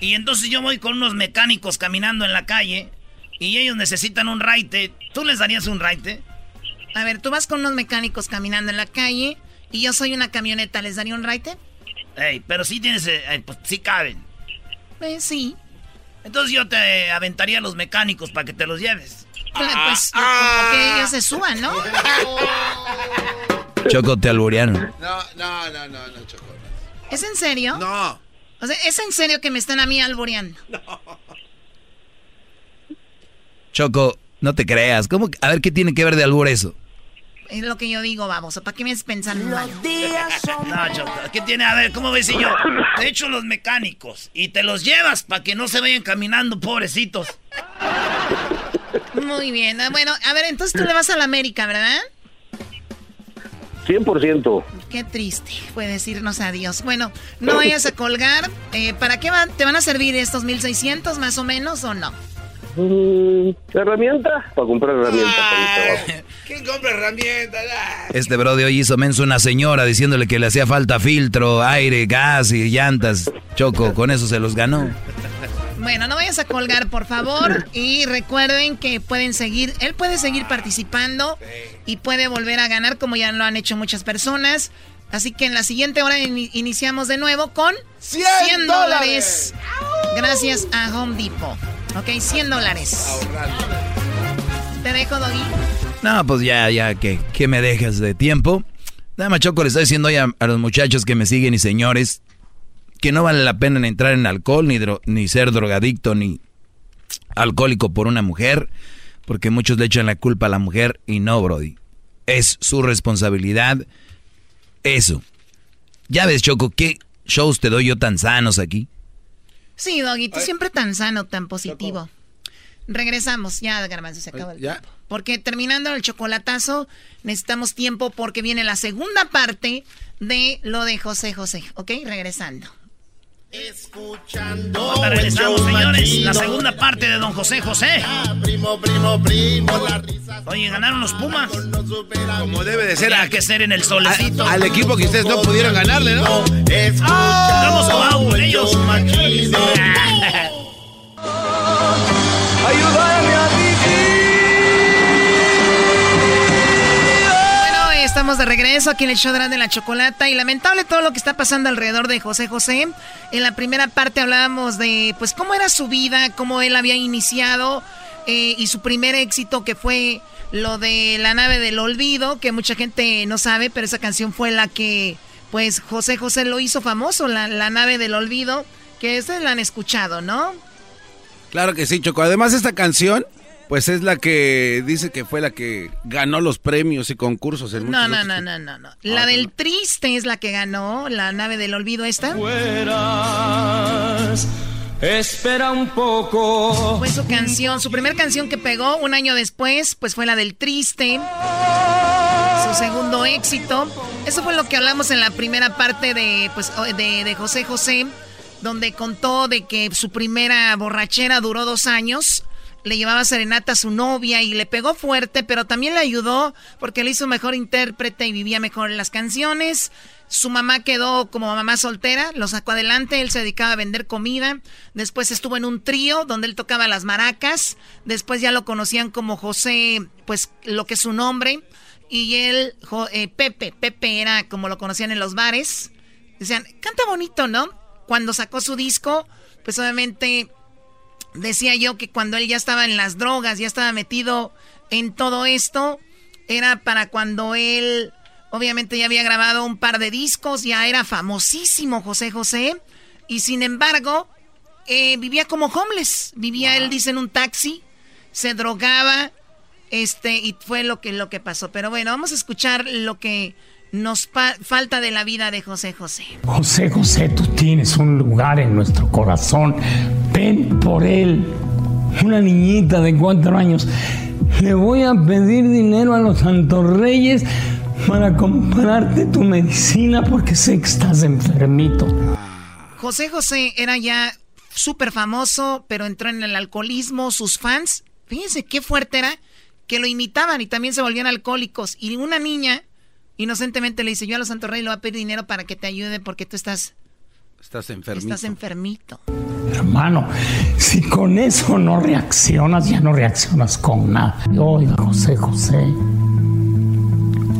Speaker 4: y entonces yo voy con unos mecánicos caminando en la calle y ellos necesitan un raite, ¿tú les darías un raite?
Speaker 12: A ver, tú vas con unos mecánicos caminando en la calle y yo soy una camioneta, ¿les daría un raite?
Speaker 4: Ey, pero sí tienes, eh, pues sí caben.
Speaker 12: Eh, sí.
Speaker 4: Entonces yo te aventaría a los mecánicos para que te los lleves.
Speaker 12: pues ah, que ellos se suban, ¿no?
Speaker 8: Choco, te alburearon.
Speaker 6: No, no, no, no, no, Choco.
Speaker 12: ¿Es en serio?
Speaker 6: No.
Speaker 12: O sea, ¿es en serio que me están a mí alboreando? No.
Speaker 8: Choco, no te creas. ¿Cómo? A ver, ¿qué tiene que ver de albur eso?
Speaker 12: Es lo que yo digo, vamos. ¿Para qué me estás pensando mal?
Speaker 4: No, Choco, ¿qué tiene? A ver, ¿cómo ves si yo te echo los mecánicos y te los llevas para que no se vayan caminando, pobrecitos?
Speaker 12: Muy bien. Ah, bueno, a ver, entonces tú le vas a la América, ¿verdad?
Speaker 29: 100%.
Speaker 12: Qué triste, fue decirnos adiós. Bueno, no vayas a colgar. Eh, ¿Para qué van, te van a servir estos 1600 más o menos o no?
Speaker 29: Mm, ¿Herramienta? Para comprar herramientas.
Speaker 6: ¿Quién compra herramientas?
Speaker 8: Este bro de hoy hizo menso una señora diciéndole que le hacía falta filtro, aire, gas y llantas. Choco, con eso se los ganó.
Speaker 12: Bueno, no vayas a colgar, por favor. Y recuerden que pueden seguir, él puede seguir participando y puede volver a ganar como ya lo han hecho muchas personas. Así que en la siguiente hora iniciamos de nuevo con 100, dólares. Gracias a Home Depot. Ok, 100 dólares. Te dejo, Doggy.
Speaker 8: No, pues ya, ya, que, ¿qué me dejas de tiempo? Nada más, Choco, le estoy diciendo hoy a los muchachos que me siguen y señores, que no vale la pena entrar en alcohol, ni, ni ser drogadicto, ni alcohólico por una mujer, porque muchos le echan la culpa a la mujer y no, Brody. Es su responsabilidad eso. Ya ves, Choco, ¿qué shows te doy yo tan sanos aquí?
Speaker 12: Sí, Doggy, tú siempre tan sano, tan positivo. Regresamos, ya, Garbanzo, se acaba el ¿Ya? Porque terminando el chocolatazo, necesitamos tiempo porque viene la segunda parte de lo de José José, ¿ok? Regresando.
Speaker 4: Escuchando. regresamos, señores. La segunda parte de Don José José.
Speaker 2: Primo, primo, primo, la risa.
Speaker 4: Oye, ganaron los Pumas.
Speaker 6: Como debe de ser.
Speaker 4: Hay que ser en el solecito.
Speaker 6: al equipo que ustedes no pudieron ganarle, ¿no?
Speaker 4: Escuchamos con ellos.
Speaker 34: Ayúdame a
Speaker 12: estamos de regreso aquí en el show de la chocolata y lamentable todo lo que está pasando alrededor de José José. En la primera parte hablábamos de pues cómo era su vida, cómo él había iniciado eh, y su primer éxito que fue lo de la nave del olvido, que mucha gente no sabe, pero esa canción fue la que pues José José lo hizo famoso, la, la nave del olvido, que ustedes la han escuchado, ¿no?
Speaker 6: Claro que sí, Choco. Además esta canción pues es la que dice que fue la que ganó los premios y concursos en
Speaker 12: No, no, no, no, no, no. La ah, del triste es la que ganó, la nave del olvido esta.
Speaker 34: Fueras, espera un poco.
Speaker 12: Fue su canción, su primera canción que pegó un año después, pues fue la del triste. Su segundo éxito. Eso fue lo que hablamos en la primera parte de, pues, de, de José José, donde contó de que su primera borrachera duró dos años le llevaba serenata a su novia y le pegó fuerte, pero también le ayudó porque le hizo mejor intérprete y vivía mejor en las canciones. Su mamá quedó como mamá soltera, lo sacó adelante, él se dedicaba a vender comida. Después estuvo en un trío donde él tocaba las maracas. Después ya lo conocían como José, pues lo que es su nombre. Y él, eh, Pepe, Pepe era como lo conocían en los bares. Decían, canta bonito, ¿no? Cuando sacó su disco, pues obviamente decía yo que cuando él ya estaba en las drogas, ya estaba metido en todo esto, era para cuando él obviamente ya había grabado un par de discos, ya era famosísimo José José, y sin embargo eh, vivía como homeless, vivía él dice en un taxi, se drogaba, este, y fue lo que, lo que pasó. Pero bueno, vamos a escuchar lo que nos falta de la vida de José José.
Speaker 23: José José, tú tienes un lugar en nuestro corazón. Ven por él. Una niñita de cuatro años. Le voy a pedir dinero a los santos reyes para comprarte tu medicina porque sé que estás enfermito.
Speaker 12: José José era ya súper famoso, pero entró en el alcoholismo. Sus fans, fíjense qué fuerte era, que lo imitaban y también se volvían alcohólicos. Y una niña Inocentemente le dice, yo a los Santos Reyes le voy a pedir dinero para que te ayude porque tú estás...
Speaker 6: Estás enfermito.
Speaker 12: Estás enfermito.
Speaker 23: Hermano, si con eso no reaccionas, ya no reaccionas con nada. Oiga, José José,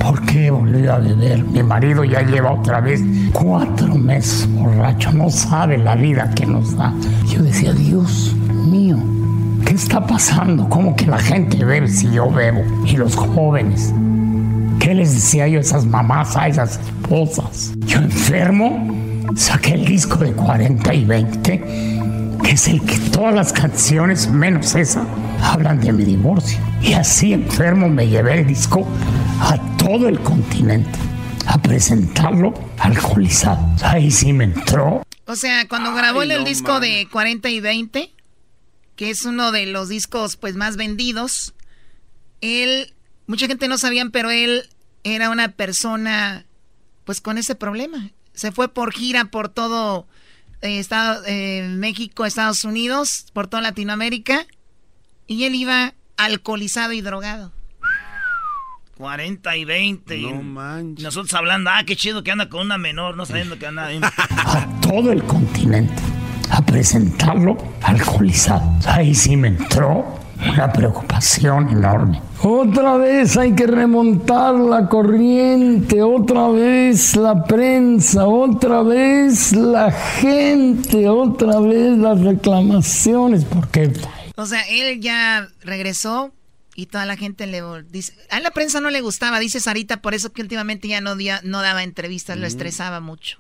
Speaker 23: ¿Por qué volvió a beber? Mi marido ya lleva otra vez cuatro meses borracho, no sabe la vida que nos da. Yo decía, Dios mío, ¿qué está pasando? ¿Cómo que la gente bebe si yo bebo? Y los jóvenes. ¿Qué les decía yo a esas mamás, a esas esposas? Yo enfermo, saqué el disco de 40 y 20 que es el que todas las canciones, menos esa, hablan de mi divorcio. Y así enfermo me llevé el disco a todo el continente a presentarlo alcoholizado. Ahí sí me entró.
Speaker 12: O sea, cuando grabó el disco de 40 y 20, que es uno de los discos pues más vendidos, él, mucha gente no sabían, pero él era una persona pues con ese problema. Se fue por gira por todo eh, Estado, eh, México, Estados Unidos, por toda Latinoamérica, y él iba alcoholizado y drogado.
Speaker 4: 40 y 20. No manches. Nosotros hablando, ah, qué chido que anda con una menor, no sabiendo que anda.
Speaker 23: a todo el continente a presentarlo alcoholizado. Ahí sí me entró una preocupación enorme. Otra vez hay que remontar la corriente, otra vez la prensa, otra vez la gente, otra vez las reclamaciones, porque...
Speaker 12: O sea, él ya regresó y toda la gente le dice... A la prensa no le gustaba, dice Sarita, por eso que últimamente ya no, no daba entrevistas, lo mm. estresaba mucho.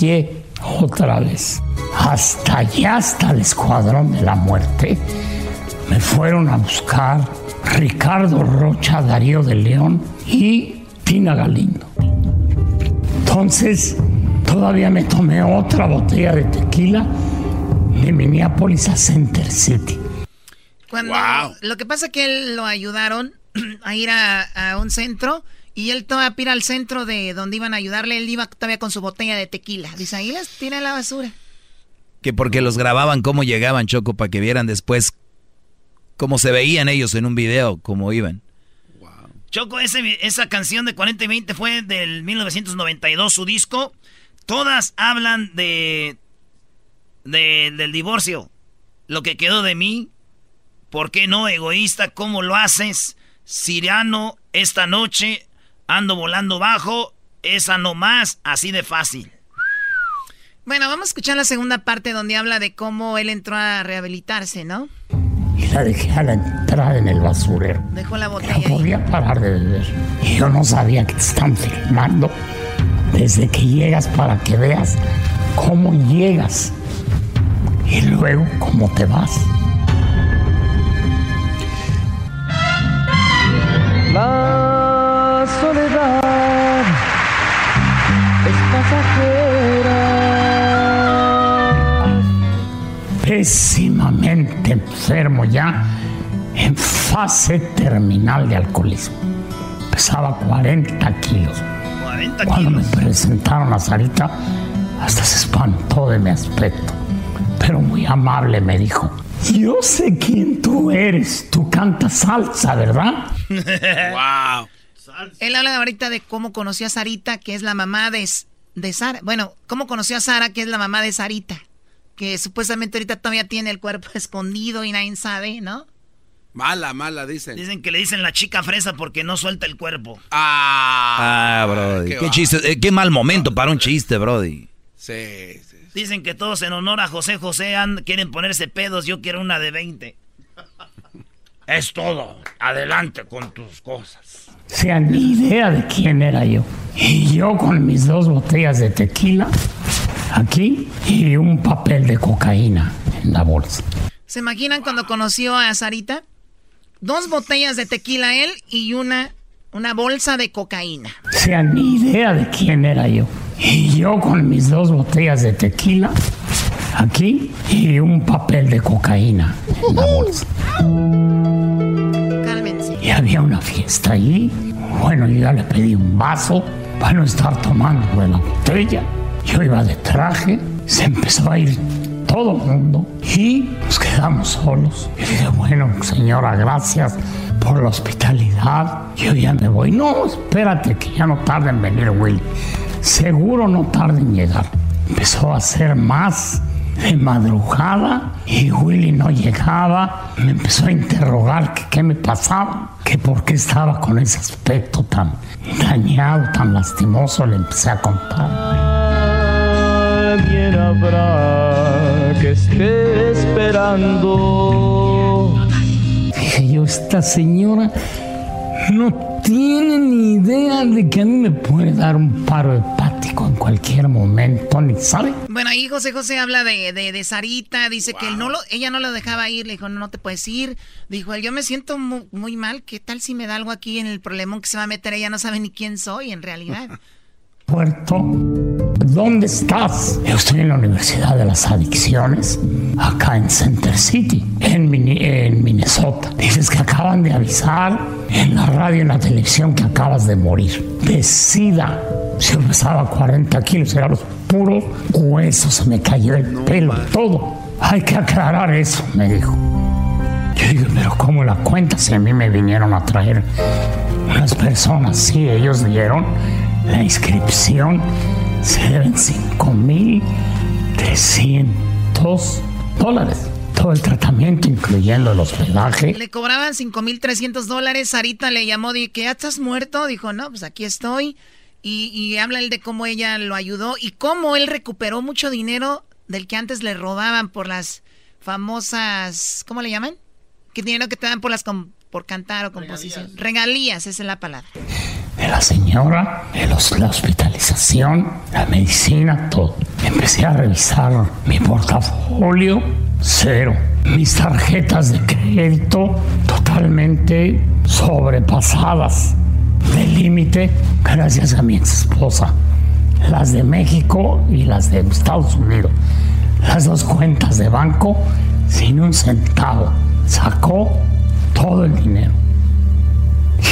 Speaker 23: Y otra vez, hasta allá, hasta el escuadrón de la muerte me fueron a buscar Ricardo Rocha, Darío de León y Tina Galindo. Entonces, todavía me tomé otra botella de tequila de Minneapolis a Center City.
Speaker 12: Cuando, Lo que pasa es que él lo ayudaron a ir a, un centro y él todavía ir al centro de donde iban a ayudarle. Él iba todavía con su botella de tequila. Dice, ahí las tira la basura.
Speaker 8: Que porque los grababan cómo llegaban, Choco, para que vieran después como se veían ellos en un video, como iban.
Speaker 4: Choco, esa canción de 40 y 20 fue del 1992, su disco. Todas hablan de, de, del divorcio. Lo que quedó de mí. ¿Por qué no, egoísta? ¿Cómo lo haces? Siriano, esta noche ando volando bajo. Esa no más, así de fácil.
Speaker 12: Bueno, vamos a escuchar la segunda parte donde habla de cómo él entró a rehabilitarse, ¿no?
Speaker 23: Y la dejé a la entrada en el basurero.
Speaker 12: Dejó la botella.
Speaker 23: No podía parar de beber. Y yo no sabía que te están filmando desde que llegas para que veas cómo llegas y luego cómo te vas.
Speaker 34: La soledad es pasajera
Speaker 23: pésimamente enfermo ya, en fase terminal de alcoholismo. Pesaba 40 kilos. 40 Cuando me presentaron a Sarita, hasta se espantó de mi aspecto. Pero muy amable me dijo, yo sé quién tú eres, tú cantas salsa, ¿verdad?
Speaker 12: wow. Él habla ahorita de cómo conoció a Sarita, que es la mamá de, de Sara. Bueno, cómo conoció a Sara, que es la mamá de Sarita que supuestamente ahorita todavía tiene el cuerpo escondido y nadie sabe, ¿no?
Speaker 6: Mala, mala, dicen.
Speaker 4: Dicen que le dicen la chica fresa porque no suelta el cuerpo.
Speaker 8: Ah, ah Brody. Qué, chiste, eh, qué mal momento para un chiste, Brody.
Speaker 4: Sí, sí, Dicen que todos en honor a José José quieren ponerse pedos. Yo quiero una de 20. es todo. Adelante con tus cosas.
Speaker 23: sea, ni idea de quién era yo. Y yo con mis dos botellas de tequila aquí y un papel de cocaína en la bolsa.
Speaker 12: ¿Se imaginan cuando conoció a Sarita? Dos botellas de tequila él y una, una bolsa de cocaína.
Speaker 23: O sea, ni idea de quién era yo. Y yo con mis dos botellas de tequila aquí y un papel de cocaína en la bolsa.
Speaker 12: Cálmense.
Speaker 23: Y había una fiesta allí. Bueno, yo ya le pedí un vaso para no estar tomando de la botella. Yo iba de traje, se empezó a ir todo el mundo y nos quedamos solos. Y dije, bueno, señora, gracias por la hospitalidad. Yo ya me voy. No, espérate, que ya no tarde en venir Willy. Seguro no tarde en llegar. Empezó a hacer más de madrugada y Willy no llegaba. Me empezó a interrogar que qué me pasaba, que por qué estaba con ese aspecto tan dañado, tan lastimoso. Le empecé a contar.
Speaker 34: Habrá que esté esperando.
Speaker 23: Dije yo, esta señora no tiene ni idea de que a mí me puede dar un paro hepático en cualquier momento, ni sabe.
Speaker 12: Bueno, ahí José José habla de, de, Sarita, dice que no lo, ella no lo dejaba ir, le dijo, no, no te puedes ir. Dijo, yo me siento muy, mal, ¿qué tal si me da algo aquí en el problemón que se va a meter? Ella no sabe ni quién soy en realidad.
Speaker 23: Puerto, ¿dónde estás? Yo estoy en la Universidad de las Adicciones, acá en Center City, en, en Minnesota. Dices que acaban de avisar en la radio y en la televisión que acabas de morir. De sida. Yo pesaba 40 kilos, eran los puros huesos, se me cayó el pelo, todo. Hay que aclarar eso, me dijo. Yo digo, pero ¿cómo la cuenta si a mí me vinieron a traer unas personas? Sí, ellos dieron la inscripción se deben 5.300 dólares. Todo el tratamiento, incluyendo el hospedaje.
Speaker 12: Le cobraban 5.300 dólares. Sarita le llamó, dije, ¿ya estás muerto? Dijo, no, pues aquí estoy. Y, y habla él de cómo ella lo ayudó y cómo él recuperó mucho dinero del que antes le robaban por las famosas, ¿cómo le llaman? ¿Qué dinero que te dan por las por cantar o composición? Regalías, esa es la palabra
Speaker 23: de la señora, de los, la hospitalización, la medicina, todo. Empecé a revisar mi portafolio, cero. Mis tarjetas de crédito totalmente sobrepasadas del límite gracias a mi esposa. Las de México y las de Estados Unidos. Las dos cuentas de banco sin un centavo. Sacó todo el dinero.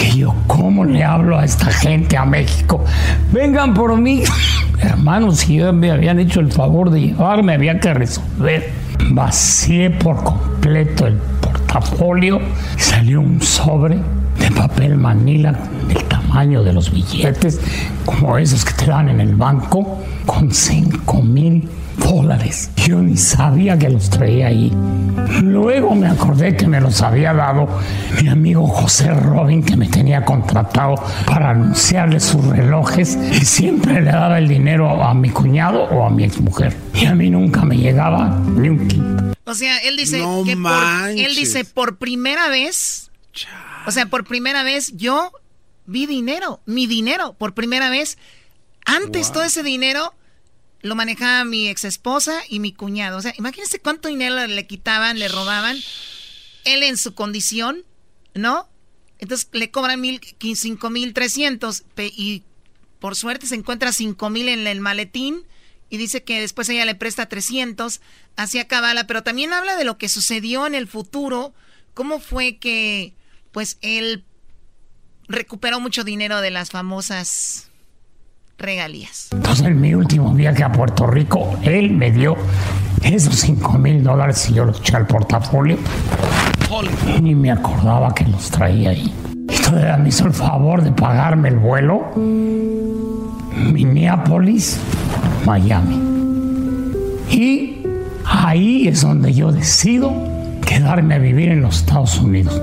Speaker 23: Y yo, ¿cómo le hablo a esta gente a México? Vengan por mí. Hermanos, si yo me habían hecho el favor de llevarme, había que resolver. Vacié por completo el portafolio. Salió un sobre de papel manila del tamaño de los billetes, como esos que te dan en el banco, con 5 mil dólares. Yo ni sabía que los traía ahí. Luego me acordé que me los había dado mi amigo José Robin, que me tenía contratado para anunciarle sus relojes y siempre le daba el dinero a mi cuñado o a mi exmujer. Y a mí nunca me llegaba ni un quinto.
Speaker 12: O sea, él dice que por, él dice por primera vez, o sea, por primera vez yo vi dinero, mi dinero, por primera vez. Antes todo ese dinero lo manejaba mi ex esposa y mi cuñado. O sea, imagínense cuánto dinero le quitaban, le robaban. Él en su condición, ¿no? Entonces le cobran mil, cinco mil trescientos y por suerte se encuentra cinco mil en el maletín y dice que después ella le presta 300, así acabala, pero también habla de lo que sucedió en el futuro, cómo fue que pues él recuperó mucho dinero de las famosas regalías.
Speaker 23: Entonces, en mi último viaje a Puerto Rico, él me dio esos 5 mil dólares y yo los eché al portafolio. Y ni me acordaba que los traía ahí. Y todavía me hizo el favor de pagarme el vuelo Minneapolis, Miami. Y ahí es donde yo decido quedarme a vivir en los Estados Unidos.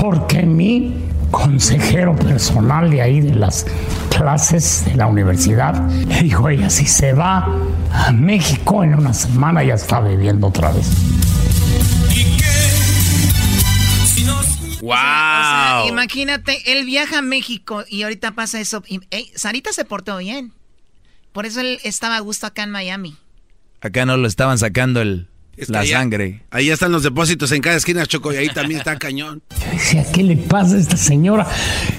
Speaker 23: Porque mi consejero personal de ahí de las clases de la universidad. Le dijo ella, si se va a México en una semana ya está viviendo otra vez.
Speaker 12: Wow. imagínate, él viaja a México y ahorita pasa eso. Sarita se portó bien. Por eso él estaba a gusto acá en Miami.
Speaker 8: Acá no lo estaban sacando el, la sangre.
Speaker 6: Ahí están los depósitos en cada esquina, Choco, y ahí también está cañón.
Speaker 23: decía, ¿qué le pasa a esta señora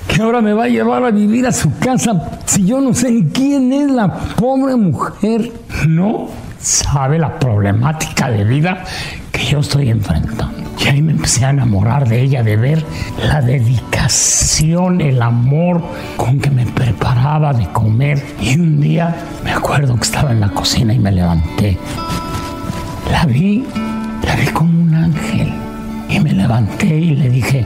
Speaker 23: que ahora me va a llevar a vivir a su casa si yo no sé ni quién es la pobre mujer? No sabe la problemática de vida que yo estoy enfrentando. Y ahí me empecé a enamorar de ella, de ver la dedicación, el amor con que me preparaba de comer. Y un día me acuerdo que estaba en la cocina y me levanté la vi, la vi como un ángel. Y me levanté y le dije,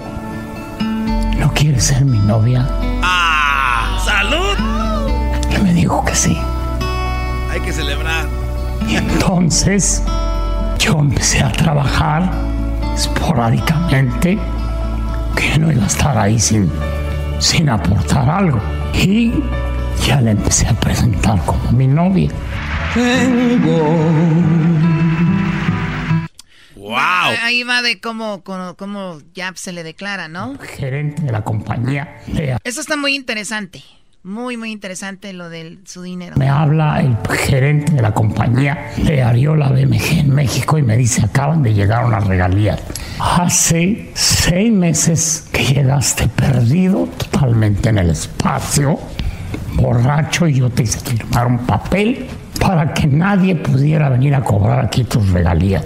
Speaker 23: ¿no quieres ser mi novia?
Speaker 4: ¡Ah! ¡Salud!
Speaker 23: Y me dijo que sí.
Speaker 6: Hay que celebrar.
Speaker 23: Y entonces yo empecé a trabajar esporádicamente, que no iba a estar ahí sin, sin aportar algo. Y ya le empecé a presentar como mi novia.
Speaker 12: Wow. Ahí va de cómo, cómo, ya se le declara, ¿no?
Speaker 23: Gerente de la compañía.
Speaker 12: Eso está muy interesante. Muy, muy interesante lo de su dinero.
Speaker 23: Me habla el gerente de la compañía de Ariola BMG en México y me dice, acaban de llegar unas regalías. Hace seis meses que llegaste perdido totalmente en el espacio, borracho, y yo te hice firmar un papel para que nadie pudiera venir a cobrar aquí tus regalías.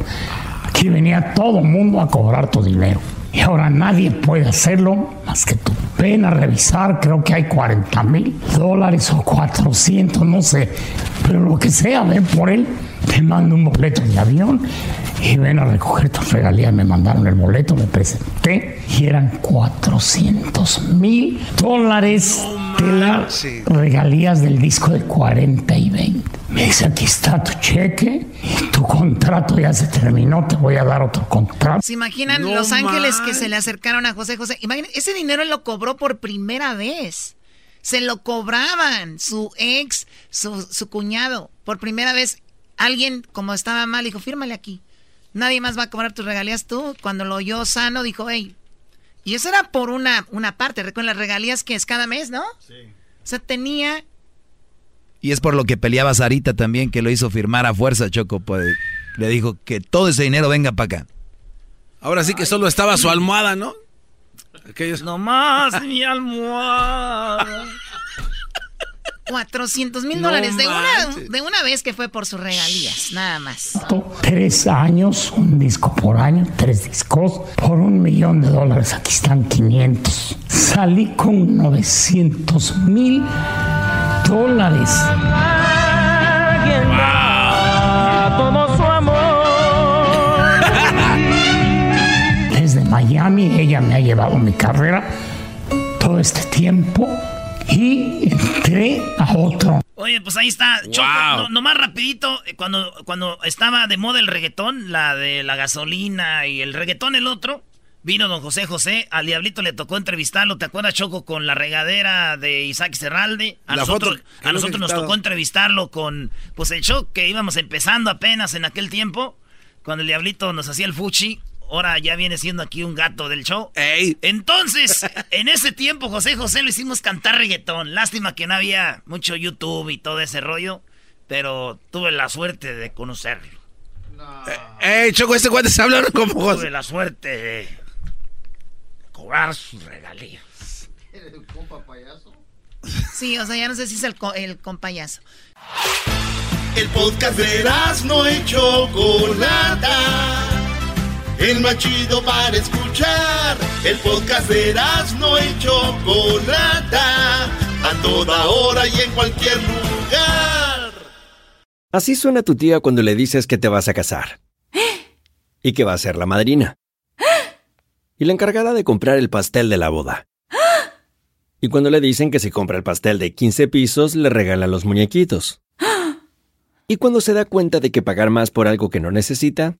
Speaker 23: Aquí venía todo mundo a cobrar tu dinero. Y ahora nadie puede hacerlo más que tú. Ven a revisar, creo que hay 40 mil dólares o 400, no sé. Pero lo que sea, ven por él. Te mando un boleto de avión y ven a recoger tus regalías. Me mandaron el boleto, me presenté y eran 400 mil dólares regalías del disco de 40 y 20. Me dice, aquí está tu cheque, tu contrato ya se terminó, te voy a dar otro contrato.
Speaker 12: ¿Se imaginan Los Ángeles que se le acercaron a José José? Imaginen, ese dinero lo cobró por primera vez. Se lo cobraban su ex, su, su cuñado. Por primera vez, alguien, como estaba mal, dijo, fírmale aquí. Nadie más va a cobrar tus regalías tú. Cuando lo oyó sano, dijo, hey. Y eso era por una, una parte. Recuerden las regalías que es cada mes, ¿no? Sí. O sea, tenía
Speaker 8: y es por lo que peleaba Sarita también, que lo hizo firmar a fuerza, Choco. Pues, le dijo que todo ese dinero venga para acá.
Speaker 6: Ahora sí que solo estaba su almohada, ¿no?
Speaker 12: Aquellos... No más mi almohada. 400 mil dólares de una, de una vez que fue por sus regalías, nada más.
Speaker 23: Tres años, un disco por año, tres discos por un millón de dólares. Aquí están 500. Salí con 900 mil dólares. Amor. Desde Miami ella me ha llevado mi carrera todo este tiempo y entré a otro.
Speaker 4: Oye, pues ahí está. Choco, nomás rapidito, eh, cuando, cuando estaba de moda el reggaetón, la de la gasolina y el reggaetón el otro, Vino don José José, al Diablito le tocó entrevistarlo, ¿te acuerdas, Choco, con la regadera de Isaac Serralde? A nosotros, a nosotros nos tocó entrevistarlo con, pues el show que íbamos empezando apenas en aquel tiempo, cuando el Diablito nos hacía el fuchi, ahora ya viene siendo aquí un gato del show. Entonces, en ese tiempo, José José lo hicimos cantar reggaetón. Lástima que no había mucho YouTube y todo ese rollo, pero tuve la suerte de conocerlo.
Speaker 6: No. Eh, Choco, este cuate está hablando como José.
Speaker 4: Tuve la suerte de cobrar sus regalías. ¿El
Speaker 12: compa payaso? Sí, o sea, ya no sé si es el, el compayaso.
Speaker 2: El podcast de no hecho Chocolata. El más chido para escuchar. El podcast de no hecho Chocolata. A toda hora y en cualquier lugar.
Speaker 48: Así suena tu tía cuando le dices que te vas a casar. Y que va a ser la madrina y la encargada de comprar el pastel de la boda. Y cuando le dicen que si compra el pastel de 15 pisos, le regala los muñequitos. Y cuando se da cuenta de que pagar más por algo que no necesita,